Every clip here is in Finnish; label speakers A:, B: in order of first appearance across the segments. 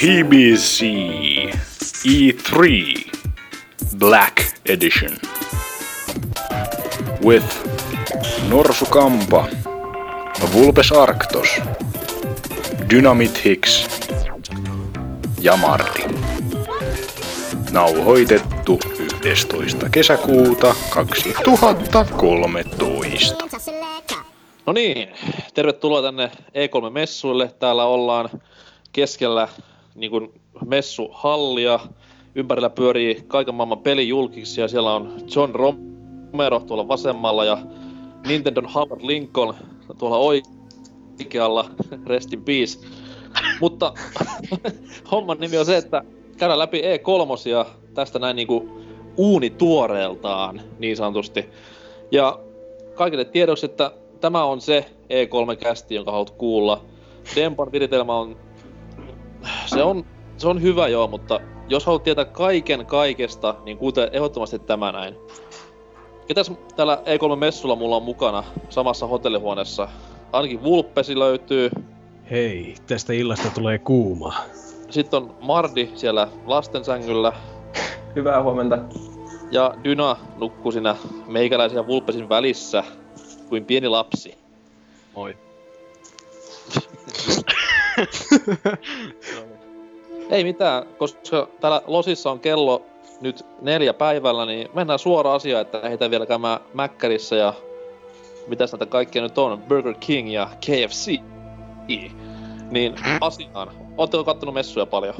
A: PBC E3 Black Edition with Norsu Kampa, Vulpes Arctos, Dynamit Hicks ja Marti. Nauhoitettu 11. kesäkuuta 2013.
B: No niin, tervetuloa tänne E3-messuille. Täällä ollaan keskellä niin kuin messuhallia. Ympärillä pyörii kaiken maailman pelijulkiksi ja siellä on John Romero tuolla vasemmalla ja Nintendo Howard Lincoln tuolla oikealla, rest in peace. Mutta homman nimi on se, että käydään läpi E3 ja tästä näin niinku uunituoreeltaan niin sanotusti. Ja kaikille tiedoksi, että tämä on se E3-kästi, jonka haluat kuulla. Dempan viritelmä on... Se on, se on hyvä joo, mutta jos haluat tietää kaiken kaikesta, niin kuuntele ehdottomasti tämä näin. Ketäs täällä E3-messulla mulla on mukana samassa hotellihuoneessa? Ainakin Vulpesi löytyy.
C: Hei, tästä illasta tulee kuuma.
B: Sitten on Mardi siellä lastensängyllä.
D: Hyvää huomenta.
B: Ja Dyna nukkuu siinä meikäläisen ja Vulpesin välissä kuin pieni lapsi.
E: Moi.
B: Ei mitään, koska täällä Losissa on kello nyt neljä päivällä, niin mennään suoraan asiaan, että heitä vielä käymään Mäkkärissä ja mitäs näitä kaikkia nyt on, Burger King ja KFC. Niin asiaan. Ootteko kattonut messuja paljon?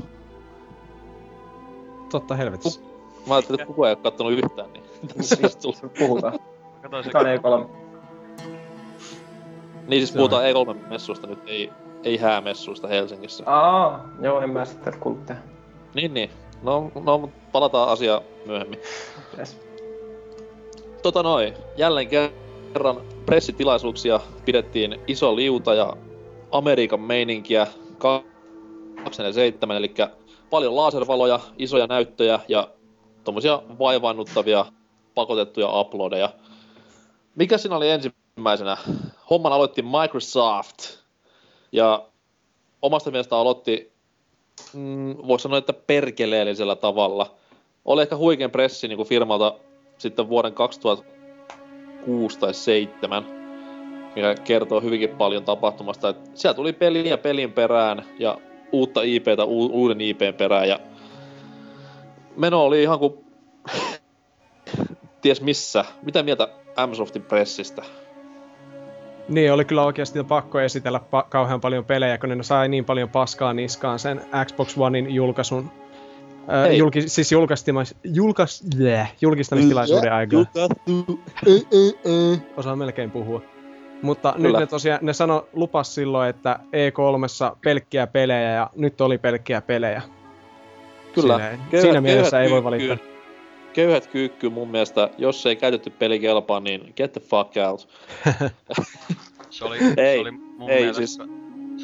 C: Totta helvetissä.
B: Mä ajattelin, että kukaan ei oo kattonut yhtään, niin tässä tullut.
D: puhutaan?
E: Katoin se
D: E3?
B: Niin siis puhutaan E3-messuista nyt, ei, ei häämessuista Helsingissä.
D: Aa, joo, en mä sitten kuullut tehdä.
B: Niin, niin. No, no mut palataan asiaan myöhemmin.
D: Yes.
B: Tota noin, jälleen kerran pressitilaisuuksia pidettiin iso liuta ja Amerikan meininkiä 247, eli paljon laservaloja, isoja näyttöjä ja tommosia vaivaannuttavia pakotettuja uploadeja. Mikä siinä oli ensimmäisenä? Homman aloitti Microsoft ja omasta mielestä aloitti, mm, voisi sanoa, että perkeleellisellä tavalla. Oli ehkä huikein pressi niin kuin firmalta sitten vuoden 2006 tai 2007, mikä kertoo hyvinkin paljon tapahtumasta. Et siellä tuli peliä pelin perään ja uutta IPtä u- uuden IPn perään ja meno oli ihan kuin ties missä. Mitä mieltä Amsoftin pressistä?
C: Niin, oli kyllä oikeasti pakko esitellä pa- kauhean paljon pelejä, kun ne sai niin paljon paskaa niskaan sen Xbox Onein julkaisun. Äh, julki, siis julkaistimas, julkas, bleh, julkistamistilaisuuden aikana. Osaa melkein puhua. Mutta nyt
B: Kyllä.
C: ne tosiaan, ne sano, lupas silloin, että E3 pelkkiä pelejä ja nyt oli pelkkiä pelejä.
B: Kyllä.
C: Siinä, siinä mielessä ei voi valittaa.
B: Köyhät kyykky mun mielestä, jos ei käytetty peli kelpaa, niin get the fuck out.
E: Se oli,
B: Ei,
E: se oli mun
B: ei,
E: mielestä...
B: siis-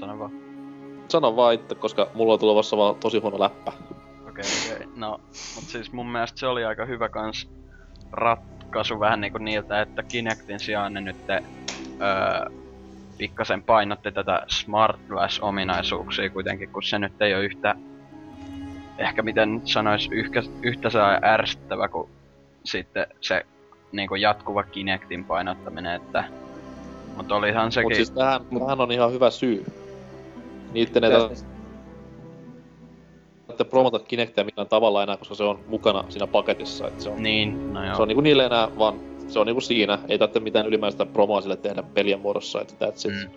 E: Sano vaan.
B: Sano vaan itse, koska mulla on tulevassa vaan tosi huono läppä.
E: Okei, okei. No, mut siis mun mielestä se oli aika hyvä kans ratkaisu vähän niinku niiltä, että Kinectin sijaan ne nyt öö, pikkasen painotti tätä Smart Glass-ominaisuuksia kuitenkin, kun se nyt ei ole yhtä, ehkä miten nyt sanois, yhtä, yhtä saa ärsyttävä kuin sitten se niinku jatkuva Kinectin painottaminen, että Mut olihan sekin...
B: Mut siis tähän, tähän on ihan hyvä syy. Niitten ei tarvitse promota Kinectia millään tavalla enää, koska se on mukana siinä paketissa. Et se on,
E: Niin, no joo.
B: se on niinku niille enää vaan, se on niinku siinä. Ei tarvitse mitään ylimääräistä promoa sille tehdä pelien muodossa, että that's it.
E: Mm.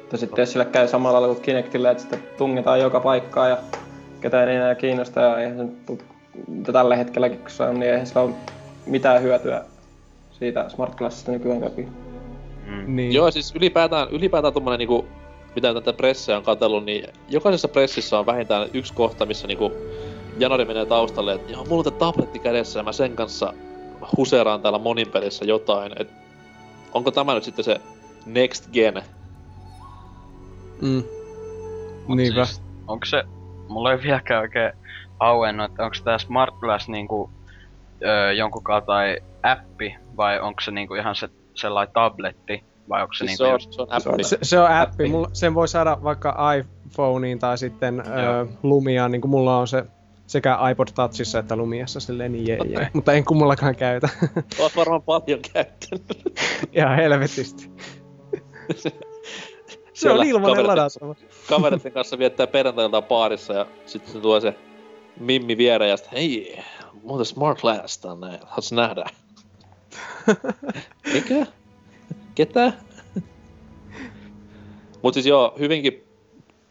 D: Mutta sitten jos sillä käy samalla lailla kuin Kinectillä, että sitä tungetaan joka paikkaan ja ketään ei enää kiinnosta ja eihän se tällä hetkelläkin kun se on, niin eihän sillä ole mitään hyötyä siitä Smart Glassista nykyään läpi.
E: Mm.
C: Niin.
B: Joo, siis ylipäätään, ylipäätään tommonen niinku, mitä tätä pressejä on katsellut, niin jokaisessa pressissä on vähintään yksi kohta, missä niinku Janari menee taustalle, että joo, mulla on tää tabletti kädessä ja mä sen kanssa huseeraan täällä monin pelissä jotain. Et onko tämä nyt sitten se next gen?
C: Mm. Niinpä.
E: Siis, onko se, mulla ei vieläkään oikein auennut, että onko tää Smart Glass niinku öö, jonkun kaltainen appi vai onko se niinku ihan se sellainen tabletti vai onko se
B: Siis
E: niinku
B: se, on, se on
D: Se.
C: Se, se on appi.
D: Appi.
C: Mulla, sen voi saada vaikka i, phoneen tai sitten
E: Joo.
C: ö, Lumia, niin kuin mulla on se sekä iPod Touchissa että Lumiassa silleen niin jee, jee. Mutta en kummallakaan käytä.
B: Oot varmaan paljon käyttänyt.
C: Ihan helvetisti. Se on ilmanen ladattava.
B: Kavereiden kanssa viettää perjantailta baarissa ja sitten se tuo se Mimmi viereen ja sit, hei, muuten Smart Glass tänne, haluais nähdä? Mikä? Ketä? Mut siis joo, hyvinkin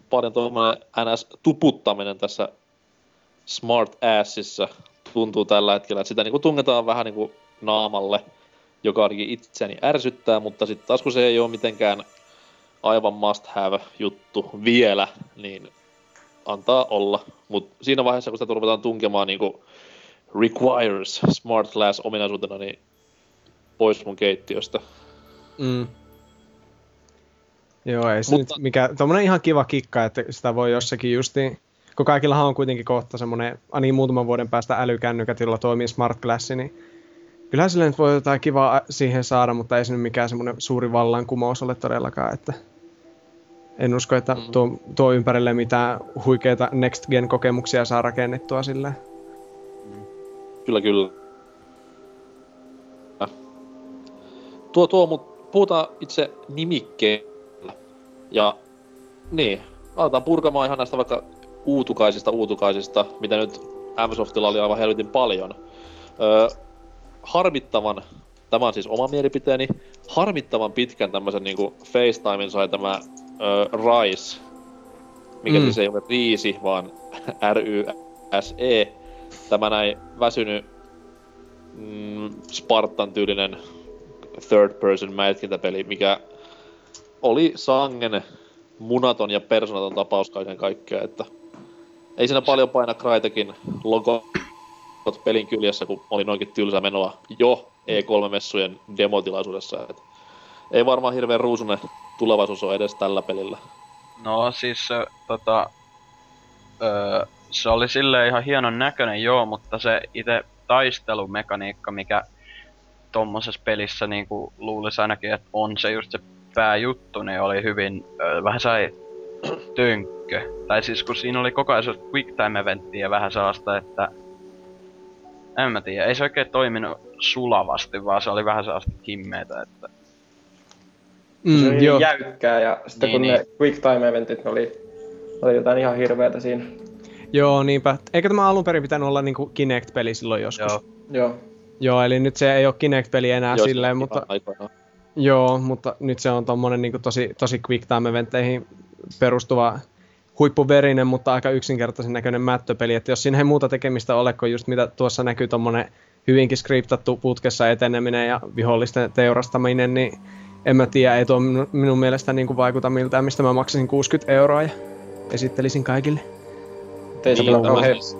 B: paljon tuommoinen NS-tuputtaminen tässä Smart Assissa tuntuu tällä hetkellä, että sitä niinku tungetaan vähän niinku naamalle, joka ainakin itseäni ärsyttää, mutta sitten taas kun se ei ole mitenkään aivan must have juttu vielä, niin antaa olla. Mutta siinä vaiheessa, kun sitä ruvetaan tunkemaan niinku requires smart glass ominaisuutena, niin pois mun keittiöstä.
C: Mm. Joo, ei se
B: Mutta-
C: nyt mikä, tommonen ihan kiva kikka, että sitä voi jossakin justiin, kun kaikillahan on kuitenkin kohta semmonen, ani muutaman vuoden päästä älykännykät, jolla toimii Smart Glass, niin kyllähän sille nyt voi jotain kivaa siihen saada, mutta ei se nyt mikään semmonen suuri vallankumous ole todellakaan, että en usko, että
B: Mm.
C: tuo, tuo ympärille mitään huikeita Next Gen kokemuksia saa rakennettua silleen.
B: Kyllä, kyllä. Tuo, tuo, mut puhutaan itse nimikkeellä. Ja niin, aletaan purkamaan ihan näistä vaikka uutukaisista uutukaisista, mitä nyt Msoftilla oli aivan helvetin paljon. Öö, harmittavan, tämä on siis oma mielipiteeni, harmittavan pitkän tämmöisen niinku FaceTimein sai tämä öö, Rise, mikä
C: Mm.
B: siis ei ole riisi, vaan R-Y-S-E. Tämä näin väsynyt mm, Spartan tyylinen third person mätkintäpeli, mikä oli sangen munaton ja persoonaton tapaus kaiken kaikkiaan, että ei siinä paljon paina Crytekin logo pelin kyljessä, kun oli noinkin tylsä menoa jo E3-messujen demotilaisuudessa. Et ei varmaan hirveän ruusunen tulevaisuus ole edes tällä pelillä.
E: No siis se, tota, öö, se oli silleen ihan hienon näköinen joo, mutta se itse taistelumekaniikka, mikä tommosessa pelissä niinku luulisi ainakin, että on se just se pääjuttu, niin oli hyvin, öö, vähän sai tönkkö. Tai siis kun siinä oli koko ajan quick time eventtiä vähän sellaista, että en mä tiedä, ei se oikein toiminut sulavasti, vaan se oli vähän sellaista himmeetä, että
D: se
C: Mm,
D: oli
C: joo.
D: niin jäykkää ja sitten
E: Niin,
D: kun
E: niin.
D: ne quick time eventit ne oli, oli jotain ihan hirveetä siinä.
C: Joo, niinpä. Eikä tämä alun perin pitänyt olla niinku Kinect-peli silloin joskus.
E: joo.
D: Joo.
C: Joo, eli nyt se ei ole Kinect-peli enää
B: Jos
C: silleen, mutta
B: aikoinaan.
C: joo, mutta nyt se on tommonen niinku tosi, tosi quick time eventteihin perustuva huippuverinen, mutta aika yksinkertaisen näköinen mättöpeli, että jos siinä ei muuta tekemistä ole kuin just mitä tuossa näkyy tommonen hyvinkin skriptattu putkessa eteneminen ja vihollisten teurastaminen, niin en mä tiedä, ei tuo minun, minun mielestä niinku vaikuta miltään, mistä mä maksasin 60 euroa ja esittelisin kaikille.
D: Ei
B: Niin,
D: niin,
B: tämä
D: kauhean,
B: siis-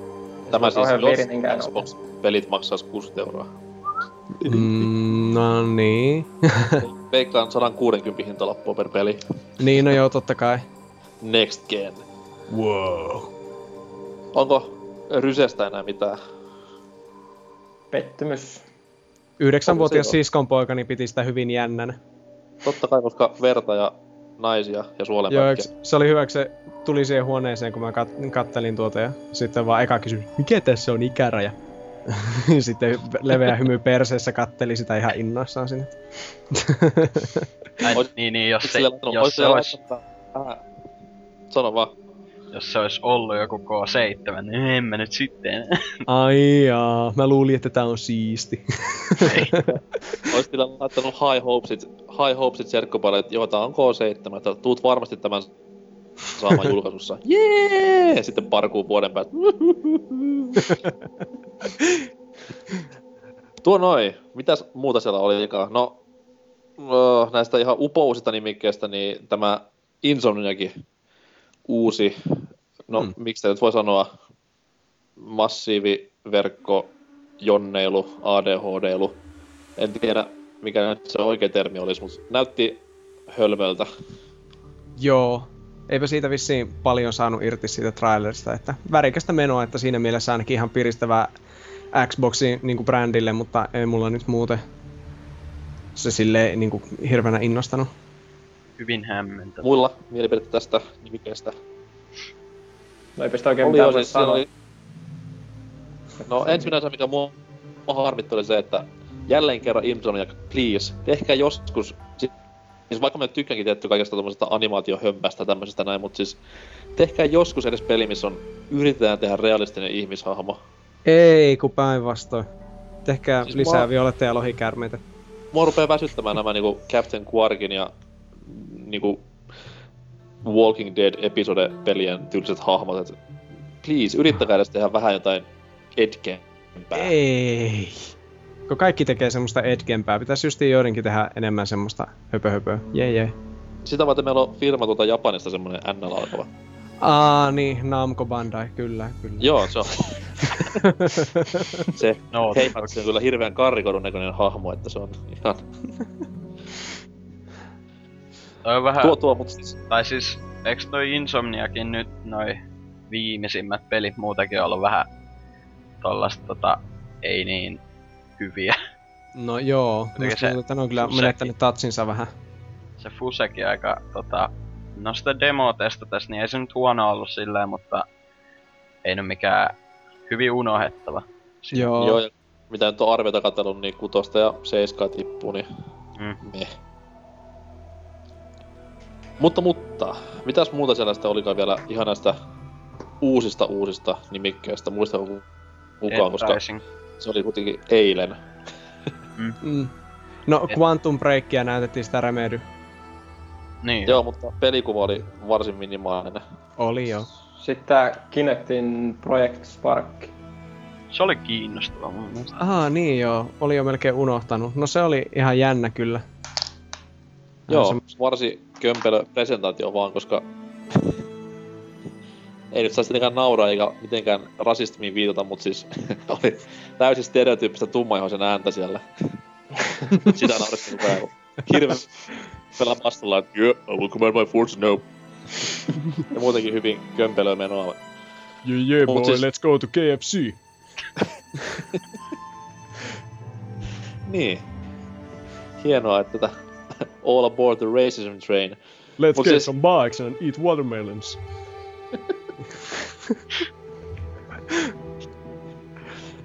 B: Tämä siis jos. Xbox-pelit maksaa 60 euroa.
C: Mm, no niin.
B: Veikkaan 160 hintalappua per peli.
C: niin, no joo, totta kai.
B: Next gen.
C: Wow.
B: Onko Rysestä enää mitään?
D: pettymys.
C: Yhdeksänvuotias siskonpoikani piti sitä hyvin jännänä.
B: Totta kai, koska verta ja naisia ja
C: Joo,
B: suolenpätkiä.
C: eiks- se oli hyvä, se tuli siihen huoneeseen, kun mä kat- kattelin tuota ja sitten vaan eka kysyi, mikä tässä on ikäraja? sitten leveä hymy perseessä katteli sitä ihan innoissaan sinne.
B: Ois-
E: niin, niin, jos se, jos se olisi
B: vähän- Sano vaan.
E: jos se olisi ollut joku K7, niin en mä nyt sitten.
C: Ai jaa, mä luulin, että tää on siisti.
B: Ois kyllä laittanut high hopesit, high hopesit että joo, tää on K7, että tuut varmasti tämän saamaan julkaisussa. Jee! Sitten parkuu vuoden päästä. Tuo noin. Mitäs muuta siellä olikaan? No, öö, näistä ihan upousista nimikkeistä, niin tämä Insomniakin uusi, no
C: hmm.
B: miksi nyt voi sanoa, massiiviverkko, jonneilu, ADHDilu. En tiedä, mikä nyt se oikea termi olisi, mutta näytti hölmöltä.
C: Joo, eipä siitä vissiin paljon saanut irti siitä trailerista, että värikästä menoa, että siinä mielessä ainakin ihan piristävää Xboxin niin kuin brändille, mutta ei mulla nyt muuten se silleen niin kuin hirveänä innostanut.
E: Hyvin hämmentävä.
B: Muilla mielipidettä tästä nimikkeestä.
D: No ei pistä oikein
B: Oli
D: mitään voi
B: siis
D: sanoa.
B: oli... No ensimmäinen asia, mikä mua, mua harmitti, oli se, että jälleen kerran Insomniac, please, tehkää joskus... si- Siis vaikka mä tykkäänkin tietty kaikesta tommosesta animaatiohömpästä ja tämmöisestä näin, mutta siis tehkää joskus edes peli, missä on, yritetään tehdä realistinen ihmishahmo.
C: Ei, kun päinvastoin. Tehkää
B: Siis
C: lisää
B: mä-
C: violetteja ja lohikärmeitä.
B: Mua rupee väsyttämään nämä niinku Captain Quarkin ja niinku Walking Dead-episode-pelien tyyliset hahmot, et please, yrittäkää edes tehdä vähän jotain edgempää.
C: Ei. Kun kaikki tekee semmoista edgempää, pitäisi just joidenkin tehdä enemmän semmoista höpö höpö. Jee jee.
B: Sitä varten meillä on firma tuolta Japanista semmonen NL alkava.
C: Aa, niin, Namco Bandai, kyllä, kyllä.
B: Joo, se on. se
E: No,
B: Heihaksi on kyllä hirveän karrikodun näköinen hahmo, että se on ihan...
E: toi on vähän...
B: Tuo tuo, mut siis...
E: Tai siis, eiks toi Insomniakin nyt noi viimeisimmät pelit muutenkin ollut vähän tollasta tota, ei niin hyviä.
C: No joo, musta
E: se
C: tuntuu, että ne on kyllä
E: Fusekin.
C: menettänyt tatsinsa vähän.
E: Se Fusekin aika tota... No sitä demo testatessa, niin ei se nyt huono ollut silleen, mutta ei nyt mikään hyvin unohettava.
C: Joo.
B: Joo, ja mitä nyt on arviota katsellut, niin kutosta ja seiskaa tippuu, niin
E: Mm.
B: meh. Mutta, mutta, mitäs muuta sellaista olikaan vielä ihan näistä uusista uusista nimikkeistä, muistatko ku- kukaan, koska
E: Edrising.
B: Se oli kuitenkin eilen.
C: Mm. No, Quantum Breakia näytettiin sitä Remedy.
E: Niin.
B: Joo, mutta pelikuva oli varsin minimaalinen.
C: Oli jo.
D: Sitten tää Kinectin Project Spark.
E: Se oli kiinnostava mun mielestä.
C: Aha, niin joo. Oli jo melkein unohtanut. No se oli ihan jännä kyllä.
B: Joo,
C: se-
B: varsin kömpelö presentaatio vaan, koska ei nyt saisi tietenkään nauraa eikä mitenkään rasistimiin viitata, mutta siis oli täysin stereotyyppistä tummaihoisen ääntä siellä. Sitä naurettiin koko ajan. Hirveän pelaa vastalla, että yeah, I will command my force now. ja muutenkin hyvin kömpelöä menoa.
C: Yeah, yeah,
B: Mut siis-
C: let's go to KFC.
B: Niin. Hienoa, että tätä All aboard the racism train.
C: Let's
B: Mut siis-
C: some bikes and eat watermelons.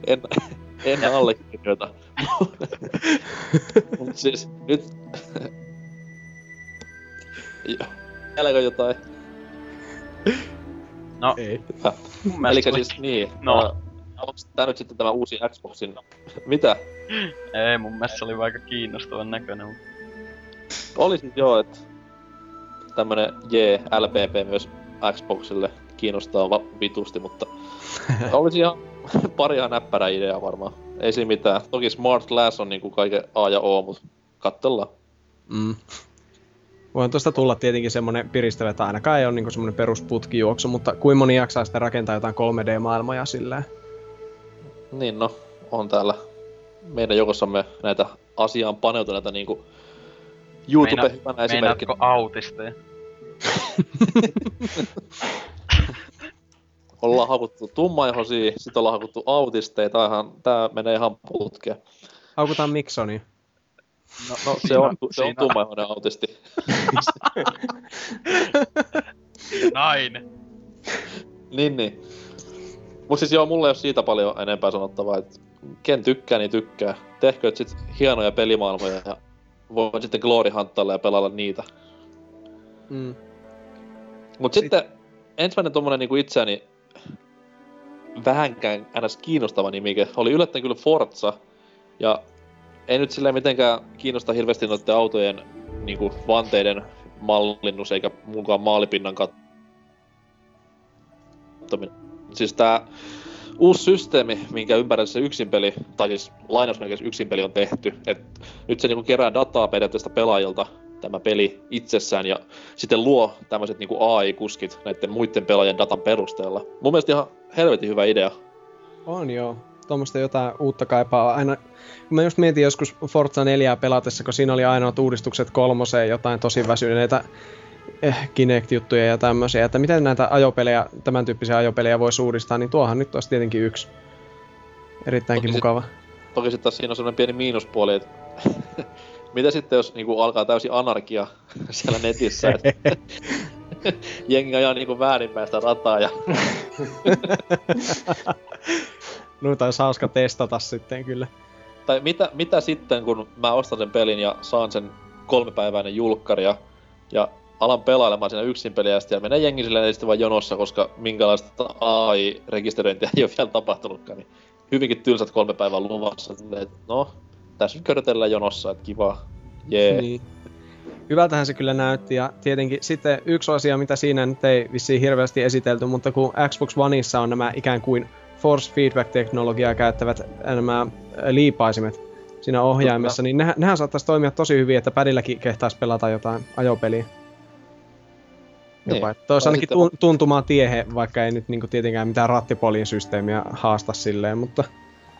B: En, en allekirjoita. Mut siis nyt... Vieläkö jotain?
E: No,
C: Ei.
B: Eli siis niin.
E: No.
B: Onko tää nyt sitten tämä uusi Xboxin... Mitä?
E: Ei, mun mielestä se oli aika kiinnostavan näköinen. mut-
B: Oli siis joo, että tämmönen JLPP myös Xboxille kiinnostaa va- vitusti, mutta olisi ihan pari ihan näppärä idea varmaan. Ei siinä mitään. Toki Smart Glass on niinku kaiken A ja O, mutta katsellaan.
C: Mm. Voin tuosta tulla tietenkin semmonen piristävä, että ainakaan ei ole niinku semmonen perusputkijuoksu, mutta kuin moni jaksaa sitten rakentaa jotain 3D-maailmoja silleen.
B: Niin no, on täällä meidän joukossamme näitä asiaan paneutuneita niinku YouTube hyvänä esimerkkinä.
E: Meinaatko autisteja?
B: Ollaan hakuttu tummaihosia, sit ollaan hakuttu autisteja, tää, ihan, tää menee ihan putkeen.
C: Haukutaan Miksonia.
B: No, no se on, se on tummaihoinen autisti.
E: Nainen!
B: niin, niin. Mut siis joo, mulla ei oo siitä paljon enempää sanottavaa, et ken tykkää, niin tykkää. Tehkööt sit hienoja pelimaailmoja ja voin sitten Glory Hunttailla ja pelailla niitä.
C: Mm.
B: Mut sitten ensimmäinen tommonen niinku itseäni vähänkään ns. kiinnostava nimike oli yllättäen kyllä Forza. Ja ei nyt silleen mitenkään kiinnosta hirveästi noiden autojen niinku vanteiden mallinnus eikä mukaan maalipinnan kattominen. Siis tää uusi systeemi, minkä ympärillä se yksinpeli, tai siis lainausmerkeissä yksinpeli on tehty, että nyt se niinku kerää dataa periaatteessa pelaajilta tämä peli itsessään ja sitten luo tämmöiset niinku AI-kuskit näiden muiden pelaajien datan perusteella. Mun mielestä ihan helvetin hyvä idea.
C: On joo. Tuommoista jotain uutta kaipaa. Aina, kun mä just mietin joskus Forza 4 pelatessa, kun siinä oli ainoat uudistukset kolmoseen, jotain tosi väsyneitä eh, Kinect-juttuja ja tämmöisiä, että miten näitä ajopelejä, tämän tyyppisiä ajopelejä voisi uudistaa, niin tuohan nyt olisi tietenkin yksi. Erittäinkin
B: Toki sit-
C: mukava.
B: Toki sitten siinä on semmoinen pieni miinuspuoli, että mitä sitten jos niinku alkaa täysin anarkia siellä netissä, että jengi ajaa niinku väärinpäin sitä rataa ja
C: Noita olisi hauska testata sitten kyllä.
B: tai mitä, mitä sitten, kun mä ostan sen pelin ja saan sen kolmepäiväinen julkkari ja, ja alan pelailemaan siinä yksin peliä ja sitten menee jengi silleen sitten vaan jonossa, koska minkälaista AI-rekisteröintiä ei ole vielä tapahtunutkaan, niin hyvinkin tylsät kolme päivää luvassa. Silleen, että no, tässä nyt körötellään jonossa, että kiva. Jee.
C: Niin. Hyvältähän se kyllä näytti ja tietenkin sitten yksi asia, mitä siinä nyt ei vissiin hirveästi esitelty, mutta kun Xbox Oneissa on nämä ikään kuin force feedback-teknologiaa käyttävät äh, nämä äh, liipaisimet siinä ohjaimessa, niin nehän, nehän saattaisi toimia tosi hyvin, että pädilläkin kehtaisi pelata jotain ajopeliä. Jopa,
B: Niin.
C: toisi ainakin
B: sitten-
C: tuntumaan tiehe, vaikka ei nyt niinku tietenkään mitään rattipoliin systeemiä haasta silleen, mutta...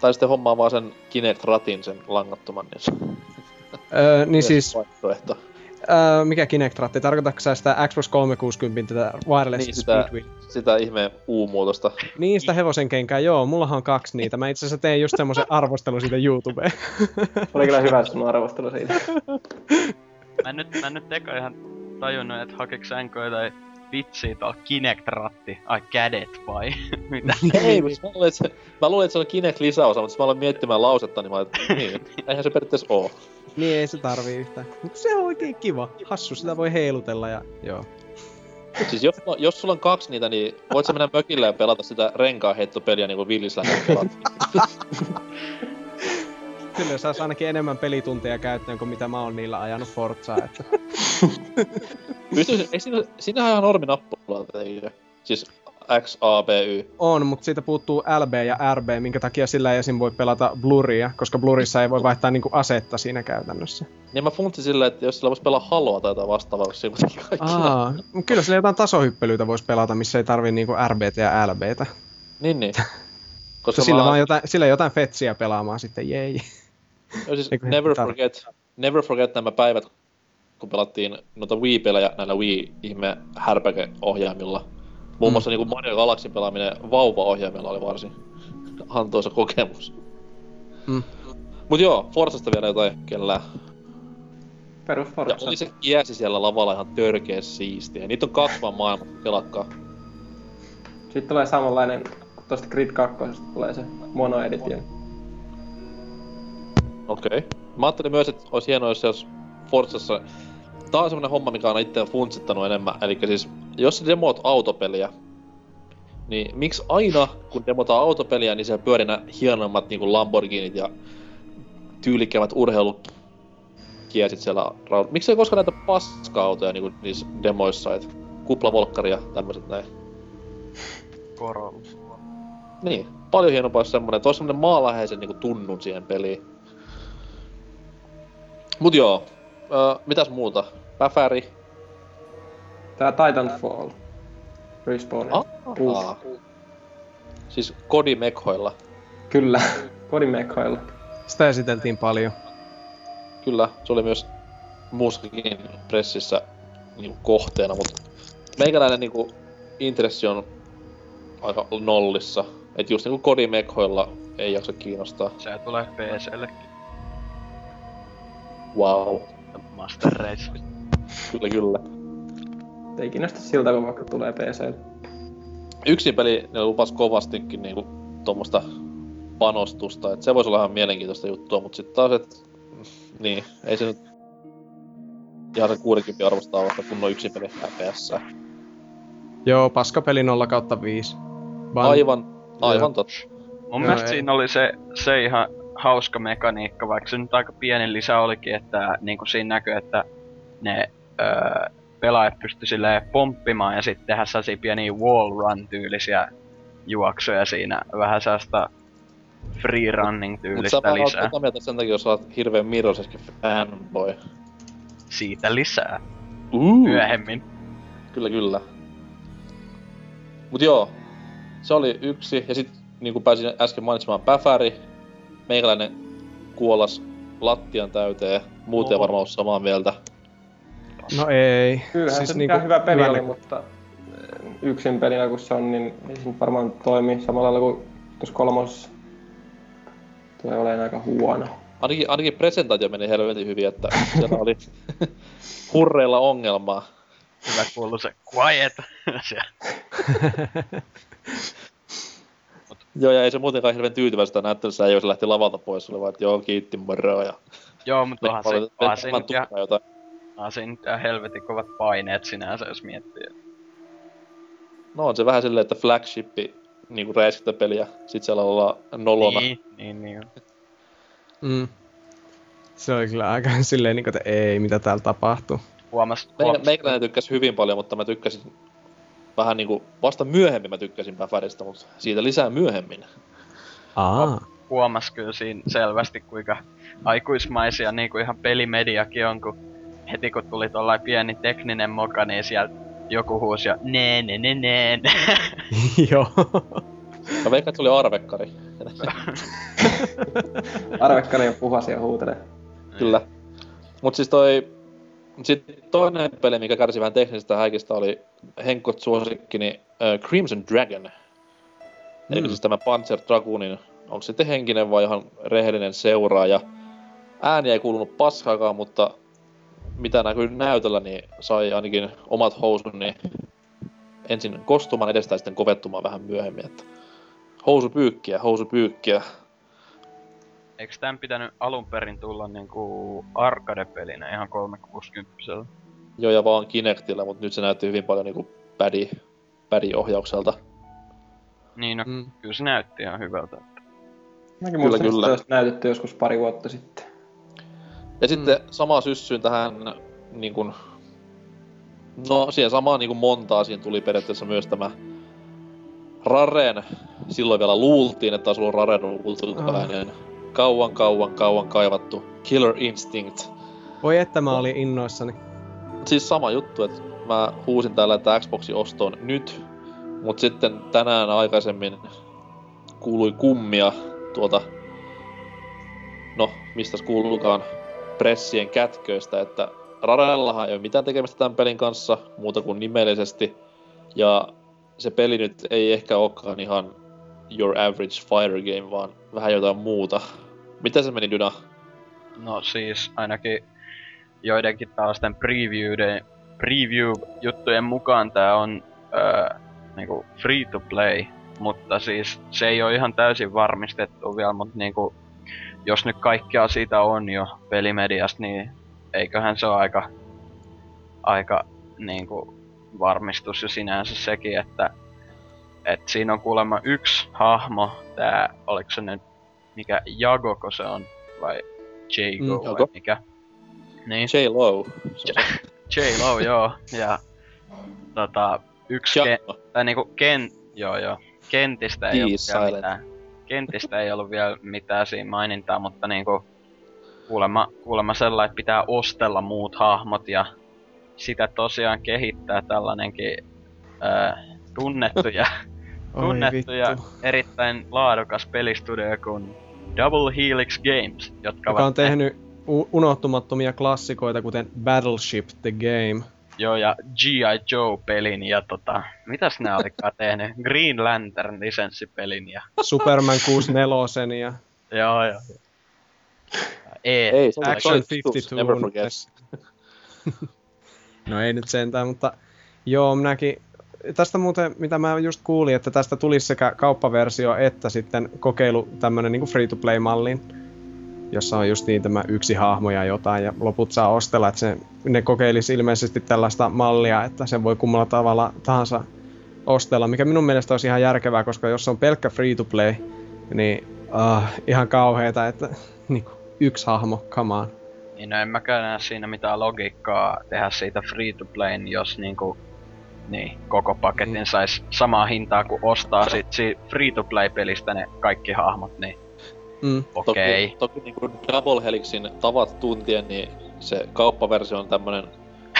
B: Tai sitten hommaa vaan sen Kinect-ratin, sen langattoman, niin
C: Öö, niin siis,
B: vaihtoehto.
C: öö, mikä Kinect-ratti? Tarkoitatko sä sitä Xbox 360 tätä wireless
B: Niin, sitä-? Sitä ihmeen U-muutosta.
C: Niin, sitä hevosen kenkää, joo, mullahan on kaksi niitä. Mä itse asiassa tein just semmoisen arvostelun siitä YouTubeen.
D: Oli kyllä hyvä sun arvostelu siitä.
E: Mä en nyt, mä en nyt eka ihan tajunnut, että hakeks NK jotain vitsiä tuolla Kinect-ratti. Ai kädet vai? Mitä?
B: Ei, mutta mä luulin, että se, mä luulin, että se on Kinect-lisäosa, mutta mä aloin miettimään lausetta, niin mä että niin, eihän se periaatteessa oo.
C: niin ei se tarvii yhtään. Mutta se on oikein kiva. Hassu, sitä voi heilutella ja joo.
B: Siis jos, jos sulla on kaksi niitä, niin voit sä mennä mökille ja pelata sitä renkaanheittopeliä niin kuin Villis lähtee pelata.
C: Kyllä saisi ainakin enemmän pelitunteja käyttöön kuin mitä mä oon niillä ajanut Forzaa. Että.
B: Pystyisin, eikö siinä, siinähän on eikö? Siis X, A, B, Y.
C: On, mutta siitä puuttuu LB ja RB, minkä takia sillä ei esim. voi pelata Bluria, koska Blurissa ei voi vaihtaa niinku asetta siinä käytännössä.
B: Niin mä funtsin silleen, että jos sillä voisi pelaa Haloa tai jotain vastaavaa, kaikki
C: Aa, kyllä sillä jotain tasohyppelyitä voisi pelata, missä ei tarvii niinku RBtä ja LBtä.
B: Niin, niin.
C: Koska sillä, vaan jotain, sillä jotain fetsiä pelaamaan sitten, jei.
B: Joo, siis never forget, never forget nämä päivät, kun pelattiin noita Wii-pelejä näillä Wii-ihme härpäke-ohjaimilla. Muun
C: Mm.
B: muassa niin Mario Galaxin pelaaminen vauva-ohjaimella oli varsin antoisa kokemus.
C: Mm.
B: Mut joo, Forzasta vielä jotain kellään.
D: Perus
B: Ja
D: Forza.
B: oli se kiesi siellä lavalla ihan törkeä siistiä. Niitä on kaksi vaan maailmassa kelakkaa.
D: Sitten tulee samanlainen, kun tosta Grid 2 tulee se mono edition.
B: Okei. Okay. Mä ajattelin myös, että olisi hienoa, jos, jos Forzassa... Tää on semmonen homma, mikä on itse funtsittanut enemmän. Eli siis, jos sä demoot autopeliä, niin miksi aina, kun demotaan autopeliä, niin siellä pyörii nää hienommat niinku Lamborghinit ja tyylikkäämmät urheilukiesit siellä raud... Miksi ei koskaan näitä paska-autoja niinku niissä demoissa, et kuplavolkkari ja tämmöset näin.
E: Corolla.
B: Niin, paljon hienompaa olisi semmonen, että olisi semmonen maaläheisen niinku tunnun siihen peliin. Mut joo, öö, mitäs muuta? Päfäri.
D: Tää Titanfall. Respawn.
B: Ah. Siis kodimekhoilla.
D: Kyllä. Kodimekhoilla.
C: Sitä esiteltiin paljon.
B: Kyllä, se oli myös muussakin pressissä niinku kohteena, mutta meikäläinen niinku intressi on aika nollissa. Et just niinku kodimekhoilla ei jaksa kiinnostaa.
E: Se tulee PClle
B: Wow.
E: Master Race.
B: Kyllä, kyllä.
D: Ei kiinnosta siltä, kun vaikka tulee PC.
B: yksin peli ne lupas kovastikin niinku tuommoista panostusta, että se voisi olla ihan mielenkiintoista juttua, mutta sitten taas, että niin, ei se nyt ihan se 60 arvostaa vasta kunnon yksin peli FPS.
C: Joo, paskapeli 0 kautta 5. Vaan,
B: Aivan, aivan totta.
E: Mun
C: Joo,
E: mielestä
C: ei.
E: siinä oli se, se ihan hauska mekaniikka, vaikka se nyt aika pieni lisä olikin, että niinku siinä näkyy, että ne öö, pelaajat pysty silleen pomppimaan ja sitten tehdä sellaisia pieniä wall run tyylisiä juoksuja siinä. Vähän sellaista free running
B: Mutta
E: tyylistä
B: vaan oot
E: lisää.
B: tätä mieltä sen takia, jos oot hirveen Mirror's fanboy.
E: Siitä lisää
B: Uh.
E: myöhemmin.
B: Kyllä, kyllä. Mut joo, se oli yksi. Ja sit niin kuin pääsin äsken mainitsemaan Päfäri, meikäläinen kuolas lattian täyteen. Muuten
E: Oho.
B: varmaan samaa mieltä.
C: No ei.
D: Kyllähän siis se
C: niinku
D: hyvä peli oli, mutta eh, yksin pelinä kun se on, niin ei se nyt varmaan toimi samalla lailla kuin tuossa kolmosessa. Tulee olemaan aika huono.
B: Ainakin, ainakin presentaatio meni helvetin hyvin, että siellä oli hurreilla ongelmaa.
E: Hyvä kuuluu se quiet.
B: Joo, ja ei se muutenkaan hirveän tyytyväistä näyttelyssä ei, jos se lähti lavalta pois, se oli vaan, että joo, kiitti, moro, ja...
E: Joo, mutta onhan se, onhan siinä nyt ihan,
B: jotain.
E: onhan siinä nyt ihan helvetin kovat paineet sinänsä, jos miettii.
B: No on se vähän silleen, että flagshippi niinku räiskintäpeli ja sit siellä ollaan nolona.
E: Niin, niin, niin.
C: Mm. Se oli kyllä aika silleen, niin kuin, että ei, mitä täällä tapahtuu.
E: Huomas,
B: Meikä,
E: huomas,
B: meikäläinen tykkäsi hyvin paljon, mutta mä tykkäsin vähän niinku, vasta myöhemmin mä tykkäsin Päfäristä, mutta siitä lisää myöhemmin.
C: Aa.
E: huomas kyllä siinä selvästi, kuinka aikuismaisia niin kuin ihan pelimediakin on, kun heti kun tuli tollain pieni tekninen moka, niin sieltä joku huusi jo nee, nee, nee, nee.
C: Joo.
B: Mä veikkaan, että se oli arvekkari.
D: Arvekkari on puhas ja huutelee.
B: Kyllä. Mut siis toi... Sitten toinen peli, mikä kärsi vähän teknisestä häikistä, oli Henkot suosikki, niin uh, Crimson Dragon. Mm. Eli siis tämä Panzer Dragoonin, onko se sitten henkinen vai ihan rehellinen seuraaja. Ääni ei kuulunut paskaakaan, mutta mitä näkyy näytöllä, niin sai ainakin omat housun, niin ensin kostumaan edestä ja sitten kovettumaan vähän myöhemmin. Että housupyykkiä, housupyykkiä.
E: Eikö tämän pitänyt alun perin tulla niinku arcade-pelinä ihan 360
B: Joo, ja vaan Kinectillä, mutta nyt se näytti hyvin paljon niinku pädi, pädi-ohjaukselta.
E: Niin, no
C: Mm.
E: kyllä se näytti ihan hyvältä.
D: Mäkin
B: Kyllä, kyllä.
D: että se olisi näytetty joskus pari vuotta sitten.
B: Ja sitten sama syssyyn tähän niin kun, No siihen samaan niin kuin montaa siinä tuli periaatteessa myös tämä Raren, silloin vielä luultiin, että olisi ollut Raren ultrainen. Kauan, kauan, kauan kaivattu Killer Instinct.
C: Voi että mä olin innoissani.
B: Siis sama juttu, että mä huusin täällä, että Xboxi ostoon nyt, mutta sitten tänään aikaisemmin kuului kummia tuolta, no mistä kuuluukaan, pressien kätköistä, että Rarellahan ei ole mitään tekemistä tämän pelin kanssa, muuta kuin nimellisesti, ja se peli nyt ei ehkä olekaan ihan your average fighter game, vaan vähän jotain muuta. Mitä se meni, Dyna?
E: No siis ainakin joidenkin tällaisten previewden, preview-juttujen mukaan tää on öö, niinku free to play, mutta siis se ei ole ihan täysin varmistettu vielä, mutta niinku, jos nyt kaikkea siitä on jo pelimediasta, niin eiköhän se ole aika, aika niinku varmistus jo sinänsä sekin, että et siinä on kuulemma yksi hahmo, tää, oliko se nyt, mikä Jagoko se on, vai Jago
B: Mm,
E: vai
B: Jago.
E: mikä? Niin.
B: Se on se.
E: J-Lo, joo, ja tota, yksi ke,
B: Jago.
E: tai niinku Ken, joo joo, Kentistä ei ollut vielä mitään, Kentistä ei ollut vielä mitään siinä mainintaa, mutta niinku, kuulemma, kuulemma sellainen, että pitää ostella muut hahmot ja sitä tosiaan kehittää tällainenkin ää, tunnettu ja, tunnettu ja erittäin laadukas pelistudio kuin Double Helix Games, jotka
C: Joka on tehnyt u- unohtumattomia klassikoita, kuten Battleship The Game.
E: Joo, ja G.I. Joe-pelin ja tota, mitäs nää olikaan tehnyt? Green Lantern lisenssipelin ja
C: Superman 64 ja
E: joo, joo. E,
B: Ei, se on
C: Action
B: Never
C: 52.
B: forget.
C: No ei nyt sentään, mutta joo, minäkin tästä muuten, mitä mä just kuulin, että tästä tulisi sekä kauppaversio että sitten kokeilu tämmönen niinku free-to-play-mallin, jossa on just niin tämä yksi hahmo ja jotain, ja loput saa ostella, että se, ne kokeilisi ilmeisesti tällaista mallia, että sen voi kummalla tavalla tahansa ostella, mikä minun mielestä olisi ihan järkevää, koska jos on pelkkä free-to-play, niin uh, ihan kauheeta, että niinku, yksi hahmo, come on.
E: niin no en mäkään näe siinä mitään logiikkaa tehdä siitä free to playn, jos niinku niin, koko paketin
C: Mm.
E: sais samaa hintaa kuin ostaa sit si free to play pelistä ne kaikki hahmot, niin
C: Mm.
E: okei.
B: Toki, toki niin kuin Double Helixin tavat tuntien, niin se kauppaversio on tämmönen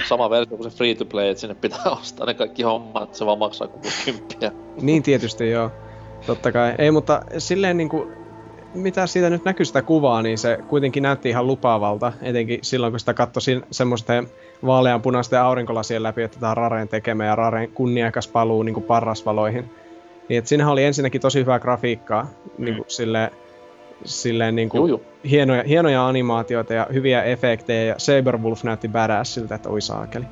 B: sama versio kuin se free to play, että sinne pitää ostaa ne kaikki hommat, että se vaan maksaa kuin kymppiä.
C: Niin tietysti joo. Totta kai. Ei, mutta silleen niinku, mitä siitä nyt näkyy sitä kuvaa, niin se kuitenkin näytti ihan lupaavalta. Etenkin silloin, kun sitä katsoi semmoisten vaaleanpunaisten aurinkolasien läpi, että tämä on Raren tekemä ja Raren kunniakas paluu niinku parrasvaloihin. Niin et siinähän oli ensinnäkin tosi hyvää grafiikkaa, niinku silleen, silleen niinku
B: Juu, juu.
C: hienoja, hienoja animaatioita ja hyviä efektejä ja Saberwolf näytti badassilta, että oi saakeli.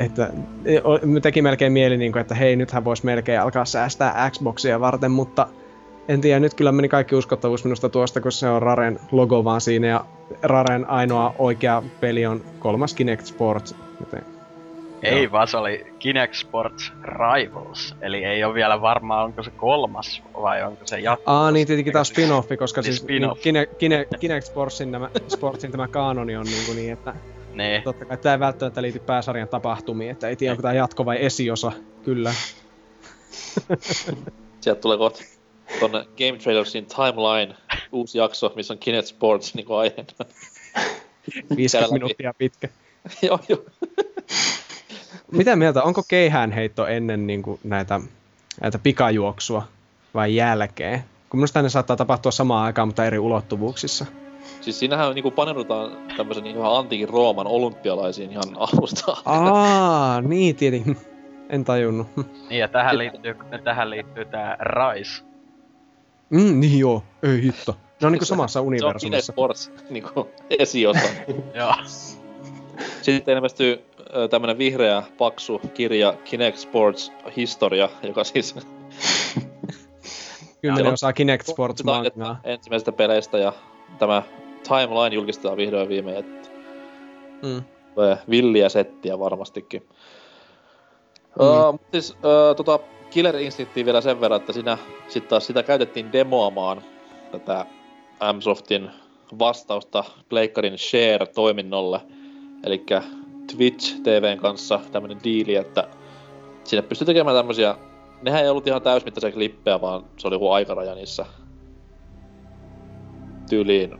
C: että teki melkein mieli, niin kuin, että hei, nythän voisi melkein alkaa säästää Xboxia varten, mutta en tiedä, nyt kyllä meni kaikki uskottavuus minusta tuosta, kun se on Raren logo vaan siinä, ja Raren ainoa oikea peli on kolmas Kinect Sports. Joten,
E: Ei
C: Joo.
E: vaan se oli Kinect Sports Rivals, eli ei ole vielä varmaa onko se kolmas vai onko se jatko.
C: Aa, niin tietenkin taas spin-offi, koska
E: Niin,
C: siis
E: spin-off.
C: Kine, Kine, Kinect Sportsin tämä, Sportsin tämä kanoni on niin, kuin niin että
E: Niin,
C: totta kai tämä ei välttämättä liity pääsarjan tapahtumiin, että ei tiedä onko tämä jatko vai esiosa, kyllä.
B: Sieltä tulee kohta tonne Game Trailersin timeline uusi jakso, missä on Kinect Sports niinku aiheena.
C: 50
B: läpi.
C: minuuttia pitkä.
B: joo, joo.
C: Mitä mieltä, onko keihäänheitto ennen niin kuin näitä, näitä pikajuoksua vai jälkeen? Kun minusta ne saattaa tapahtua samaan aikaan, mutta eri ulottuvuuksissa.
B: Siis siinähän niinku paneudutaan tämmöisen niinku ihan antiikin Rooman olympialaisiin ihan alusta.
C: Aa, niin tietenkin. En tajunnut.
E: niin ja tähän liittyy, tähän liittyy tää Rise.
C: Mm, niin joo, ei hitto. Ne on niinku samassa
B: Se on
C: universumissa.
B: Sports niinku esiosa.
E: Joo.
B: Sitten ilmestyy tämmönen vihreä, paksu kirja Kinect Sports Historia, joka siis
C: Kymmenen
B: Joo.
C: osaa Kinect Sports mangaa.
B: että ensimmäisistä peleistä ja tämä timeline julkistetaan vihdoin viimein, että
C: Mm.
B: villiä settiä varmastikin.
C: Mm.
B: Uh, siis uh, tota, Killer Instinctia vielä sen verran, että siinä sit taas sitä käytettiin demoamaan tätä Msoftin vastausta Pleikkarin Share-toiminnolle. Eli Twitch TVn kanssa tämmönen diili, että sinne pystyy tekemään tämmösiä Nehän ei ollut ihan täysmittaisia klippejä, vaan se oli joku aikaraja niissä tyyliin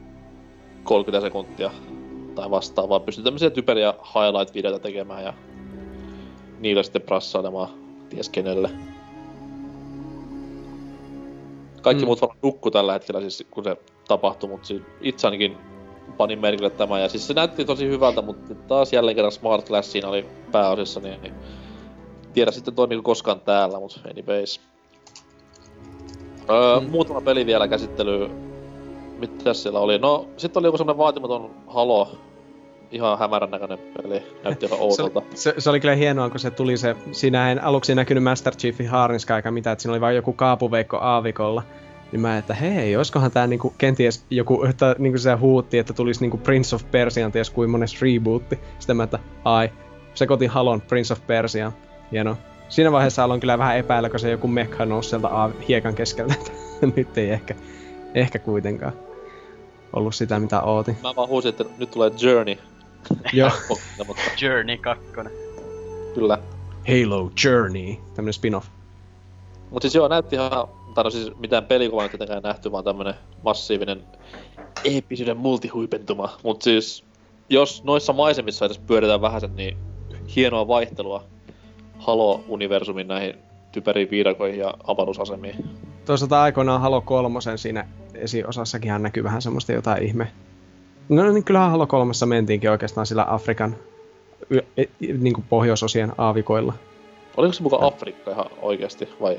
B: 30 sekuntia tai vastaavaa. Pystyy tämmöisiä typeriä highlight-videoita tekemään ja niillä sitten prassailemaan ties kenelle. Kaikki
C: Mm.
B: muut varmaan nukku tällä hetkellä siis, kun se tapahtui, mutta siis itse ainakin panin merkille tämä. Ja siis se näytti tosi hyvältä, mutta taas jälleen kerran Smart Glass siinä oli pääosissa, niin, niin tiedä sitten toimiiko koskaan täällä, mutta anyways. Öö,
C: Mm.
B: Muutama peli vielä käsittelyyn. Mitäs siellä oli? No, sitten oli joku semmonen vaatimaton Halo. Ihan hämärän näköinen peli. Näytti ihan
C: Se,
B: oudolta.
C: se, se, oli kyllä hienoa, kun se tuli se, siinä en aluksi näkynyt Master Chiefin haarinska eikä mitään, että siinä oli vain joku kaapuveikko aavikolla. Niin mä, että hei, oiskohan tää niinku kenties joku, että niinku se huutti, että tulisi niinku Prince of Persian ties kuin mones rebootti. Sitten mä, että ai, sekoitin Halon Prince of Persia. Hieno. Siinä vaiheessa aloin kyllä vähän epäillä, kun se joku mekha nousi sieltä hiekan keskeltä. että Nyt ei ehkä, ehkä kuitenkaan ollut sitä, mitä ootin.
B: Mä vaan huusin, että nyt tulee Journey.
C: Joo.
B: mutta
E: Journey 2.
B: kyllä.
C: Halo Journey, tämmönen spin-off.
B: Mut siis joo, näytti ihan, tai no siis mitään pelikuvaa nyt tietenkään nähty, vaan tämmönen massiivinen eeppisyyden multihuipentuma. Mut siis, jos noissa maisemissa edes pyöritään vähäsen, niin hienoa vaihtelua Halo-universumin näihin typeriin viidakoihin ja avaruusasemiin.
C: Toisaalta aikoinaan Halo 3 siinä esiosassakin näkyy vähän semmoista jotain ihme. No niin kyllähän Halo 3 mentiinkin oikeastaan sillä Afrikan y- e- niin kuin pohjoisosien aavikoilla.
B: Oliko se mukaan Afrikka ihan oikeesti, vai?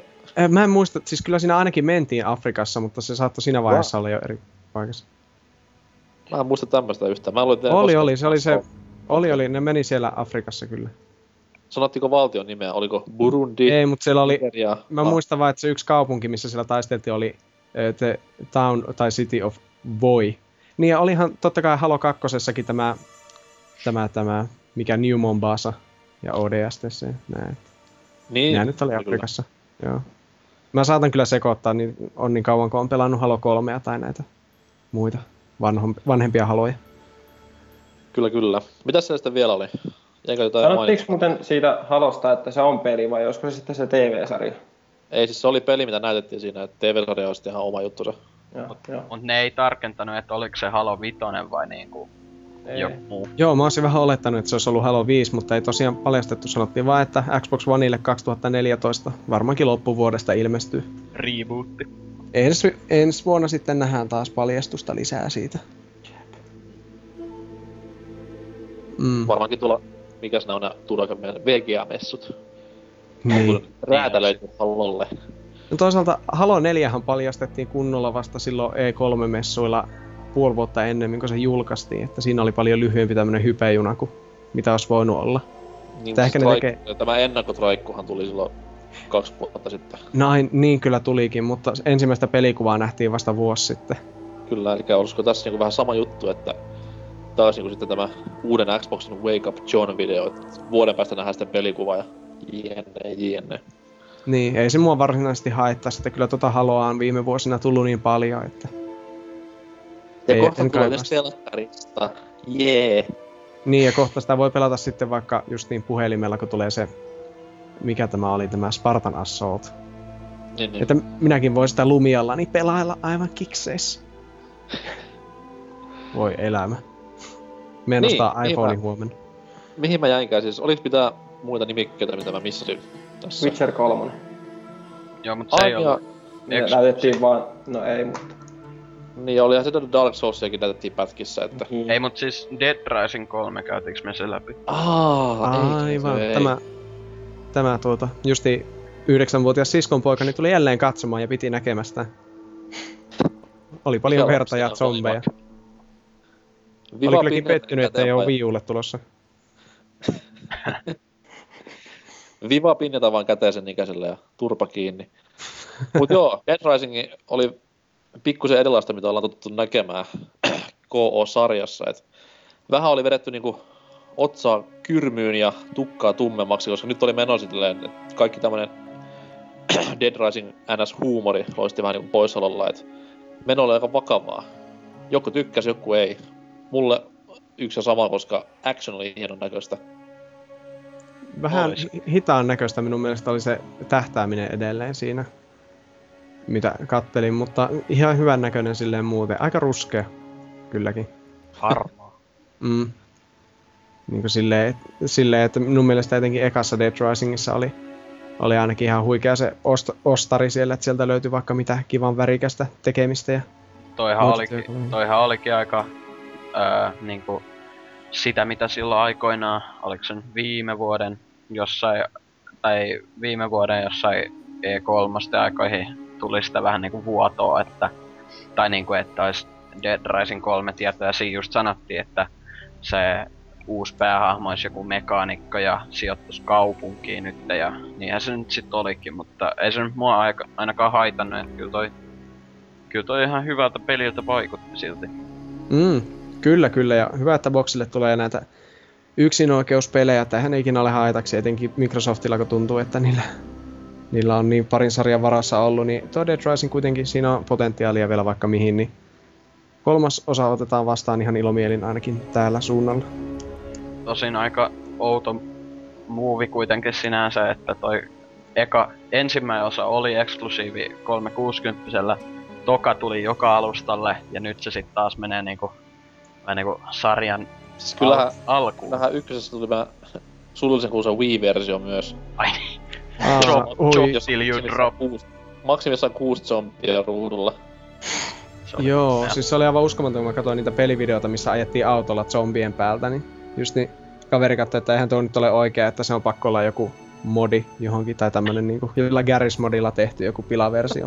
C: Mä en muista, siis kyllä siinä ainakin mentiin Afrikassa, mutta se saattoi siinä vaiheessa olla jo eri paikassa.
B: Mä en muista tämmöstä yhtään. Mä luin, että
C: Oli, oli, se oli se, oli, oli, ne meni siellä Afrikassa kyllä.
B: Sanottiinko valtion nimeä? Oliko Burundi?
C: Ei, mutta siellä oli,
B: Nigeria?
C: mä
B: Ah,
C: muistan vaan, että se yksi kaupunki, missä siellä taisteltiin, oli The Town tai City of Voi. Niin ja olihan totta kai Halo 2 tämä, tämä, tämä, mikä New Mombasa ja ODS tässä näin.
B: Niin,
C: Nämä nyt oli. Afrikassa. Joo. Mä saatan kyllä sekoittaa, niin on niin kauan kun on pelannut Halo 3 tai näitä muita vanhom, vanhempia haloja.
B: Kyllä, kyllä. Mitäs siellä sitten vielä oli? Jäikö jotain
D: Sanottiinko muuten siitä Halosta, että se on peli vai olisiko se sitten se TV-sarja?
B: Ei, siis se oli peli, mitä näytettiin siinä, että TV-sarja olisi ihan oma.
D: Joo, joo.
E: Mut ne ei tarkentanut, että oliko se Halo Vitoinen vai niinku Muu.
C: Joo, mä olisin vähän olettanut, että se olisi ollut Halo 5, mutta ei tosiaan paljastettu. Sanottiin vaan, että Xbox Oneille 2014 varmaankin loppuvuodesta ilmestyy.
E: Rebootti.
C: Ensi, ensi vuonna sitten nähdään taas paljastusta lisää siitä. Mm,
B: Varmaankin tuolla, mikäs ne on nämä Turkan meidän VGA-messut.
C: niin.
B: Räätälöity Halolle.
C: No toisaalta Halo 4 paljastettiin kunnolla vasta silloin E3-messuilla puoli vuotta ennemmin kuin se julkaistiin, että siinä oli paljon lyhyempi tämmönen hypejuna kuin mitä olisi voinut olla.
B: Niin,
C: ehkä ne
B: traik-
C: tekee-
B: Tämä ennakkotraikkuhan tuli silloin kaksi vuotta sitten.
C: Näin, niin kyllä tulikin, mutta ensimmäistä pelikuvaa nähtiin vasta vuosi sitten.
B: Kyllä, eli olisiko tässä niinku vähän sama juttu, että taas niinku sitten tämä uuden Xboxin Wake Up John video, että vuoden päästä nähdään sitten pelikuva ja jne, jne.
C: Niin, ei se mua varsinaisesti haittaa, että kyllä tota Haloa on viime vuosina tullut niin paljon, että...
B: Ja
C: Ei,
B: kohta
C: en
B: tulee myös telkkarista. Jee.
C: Niin, ja kohta sitä voi pelata sitten vaikka just niin puhelimella, kun tulee se... Mikä tämä oli, tämä Spartan Assault.
B: Niin, niin.
C: Että minäkin voin sitä lumiallani pelailla aivan kikseissä. Voi elämä. Meidän
B: Niin,
C: ostaa
B: niin
C: iPhonein
B: mä-
C: huomenna.
B: Mihin mä jäinkään siis? Oliko pitää muita nimikkeitä, mitä mä missasin tässä?
D: Witcher 3.
E: Joo, mutta se ei
B: Ai, ja,
E: ollut...
D: Ne
E: Ex-
D: näytettiin vaan, no ei, mutta...
B: niin olihan sitä Dark Soulsiakin näytettiin pätkissä, että...
E: Ei, mut siis Dead Rising 3 käytiinkö me se läpi?
B: Aa,
C: Aivan, tämä, tämä tuota, justi yhdeksänvuotias siskonpoikani tuli jälleen katsomaan ja piti näkemästä. Oli paljon verta ja zombeja.
B: Viva
C: Oli kylläkin pettynyt, että ei ole
B: käteen
C: Wii Ulle tulossa.
B: Viva pinneta vaan käteisen ikäiselle ja turpa kiinni. Mut joo, Dead Rising oli pikkusen erilaista, mitä ollaan totuttu näkemään KO-sarjassa. Et vähän oli vedetty niinku otsaa kyrmyyn ja tukkaa tummemmaksi, koska nyt oli meno silleen, että kaikki tämmönen Dead Rising NS-huumori loisti vähän niinku poissaololla, että meno oli aika vakavaa. Joku tykkäsi, joku ei. Mulle yksi ja sama, koska action oli hienon näköistä.
C: Vähän
E: Olisi.
C: hi- hitaan näköistä minun mielestä oli se tähtääminen edelleen siinä, mitä kattelin, mutta ihan hyvän näköinen silleen muuten. Aika ruskea, kylläkin.
E: Harmaa.
C: Mm. Niin kuin silleen, silleen, että minun mielestä etenkin ekassa Dead Risingissa oli, oli ainakin ihan huikea se ost- ostari siellä, että sieltä löytyi vaikka mitä kivan värikästä tekemistä. Ja...
E: Toihan olikin, toihan olikin aika öö, niinku, sitä, mitä silloin aikoinaan, oliko se viime vuoden jossain, tai viime vuoden jossain E3 aikoihin tuli sitä vähän niinku vuotoa, että, tai niinku, että olisi Dead Rising 3 tietoja, siinä just sanottiin, että se uusi päähahmo olisi joku mekaanikko ja sijoittuisi kaupunkiin nyt ja niinhän se nyt sitten olikin, mutta ei se nyt mua aika, ainakaan haitannut, että kyllä toi Kyllä toi ihan hyvältä peliltä vaikutti silti.
C: Mm, kyllä, kyllä. Ja hyvä, että Boxille tulee näitä yksinoikeuspelejä. Tähän ei ikinä ole haitaksi, etenkin Microsoftilla, kun tuntuu, että niillä, niillä on niin parin sarjan varassa ollut. Niin tuo Dead Rising kuitenkin, siinä on potentiaalia vielä vaikka mihin, niin kolmas osa otetaan vastaan ihan ilomielin ainakin täällä suunnalla.
E: Tosin aika outo muuvi kuitenkin sinänsä, että toi eka ensimmäinen osa oli eksklusiivi 360 toka tuli joka alustalle ja nyt se sitten taas menee niinku, niinku sarjan
B: Siis kyllähän,
E: al- alkuun.
B: kyllähän ykkösessä tuli vähän surullisen kuuloisa Wii-versio myös.
E: Ai niin. Drop, till you
B: maksimissaan
E: drop.
B: kuusi- Maksimissaan kuusi zombia ruudulla.
E: Se oli
C: Joo,
E: jännä.
C: siis se oli aivan uskomaton, kun mä katsoin niitä pelivideoita, missä ajettiin autolla zombien päältä, niin just niin kaveri katsoi, että eihän tuo nyt ole oikea, että se on pakko olla joku modi johonkin, tai tämmönen niinku, jolla Garry's-modilla tehty joku pilaversio.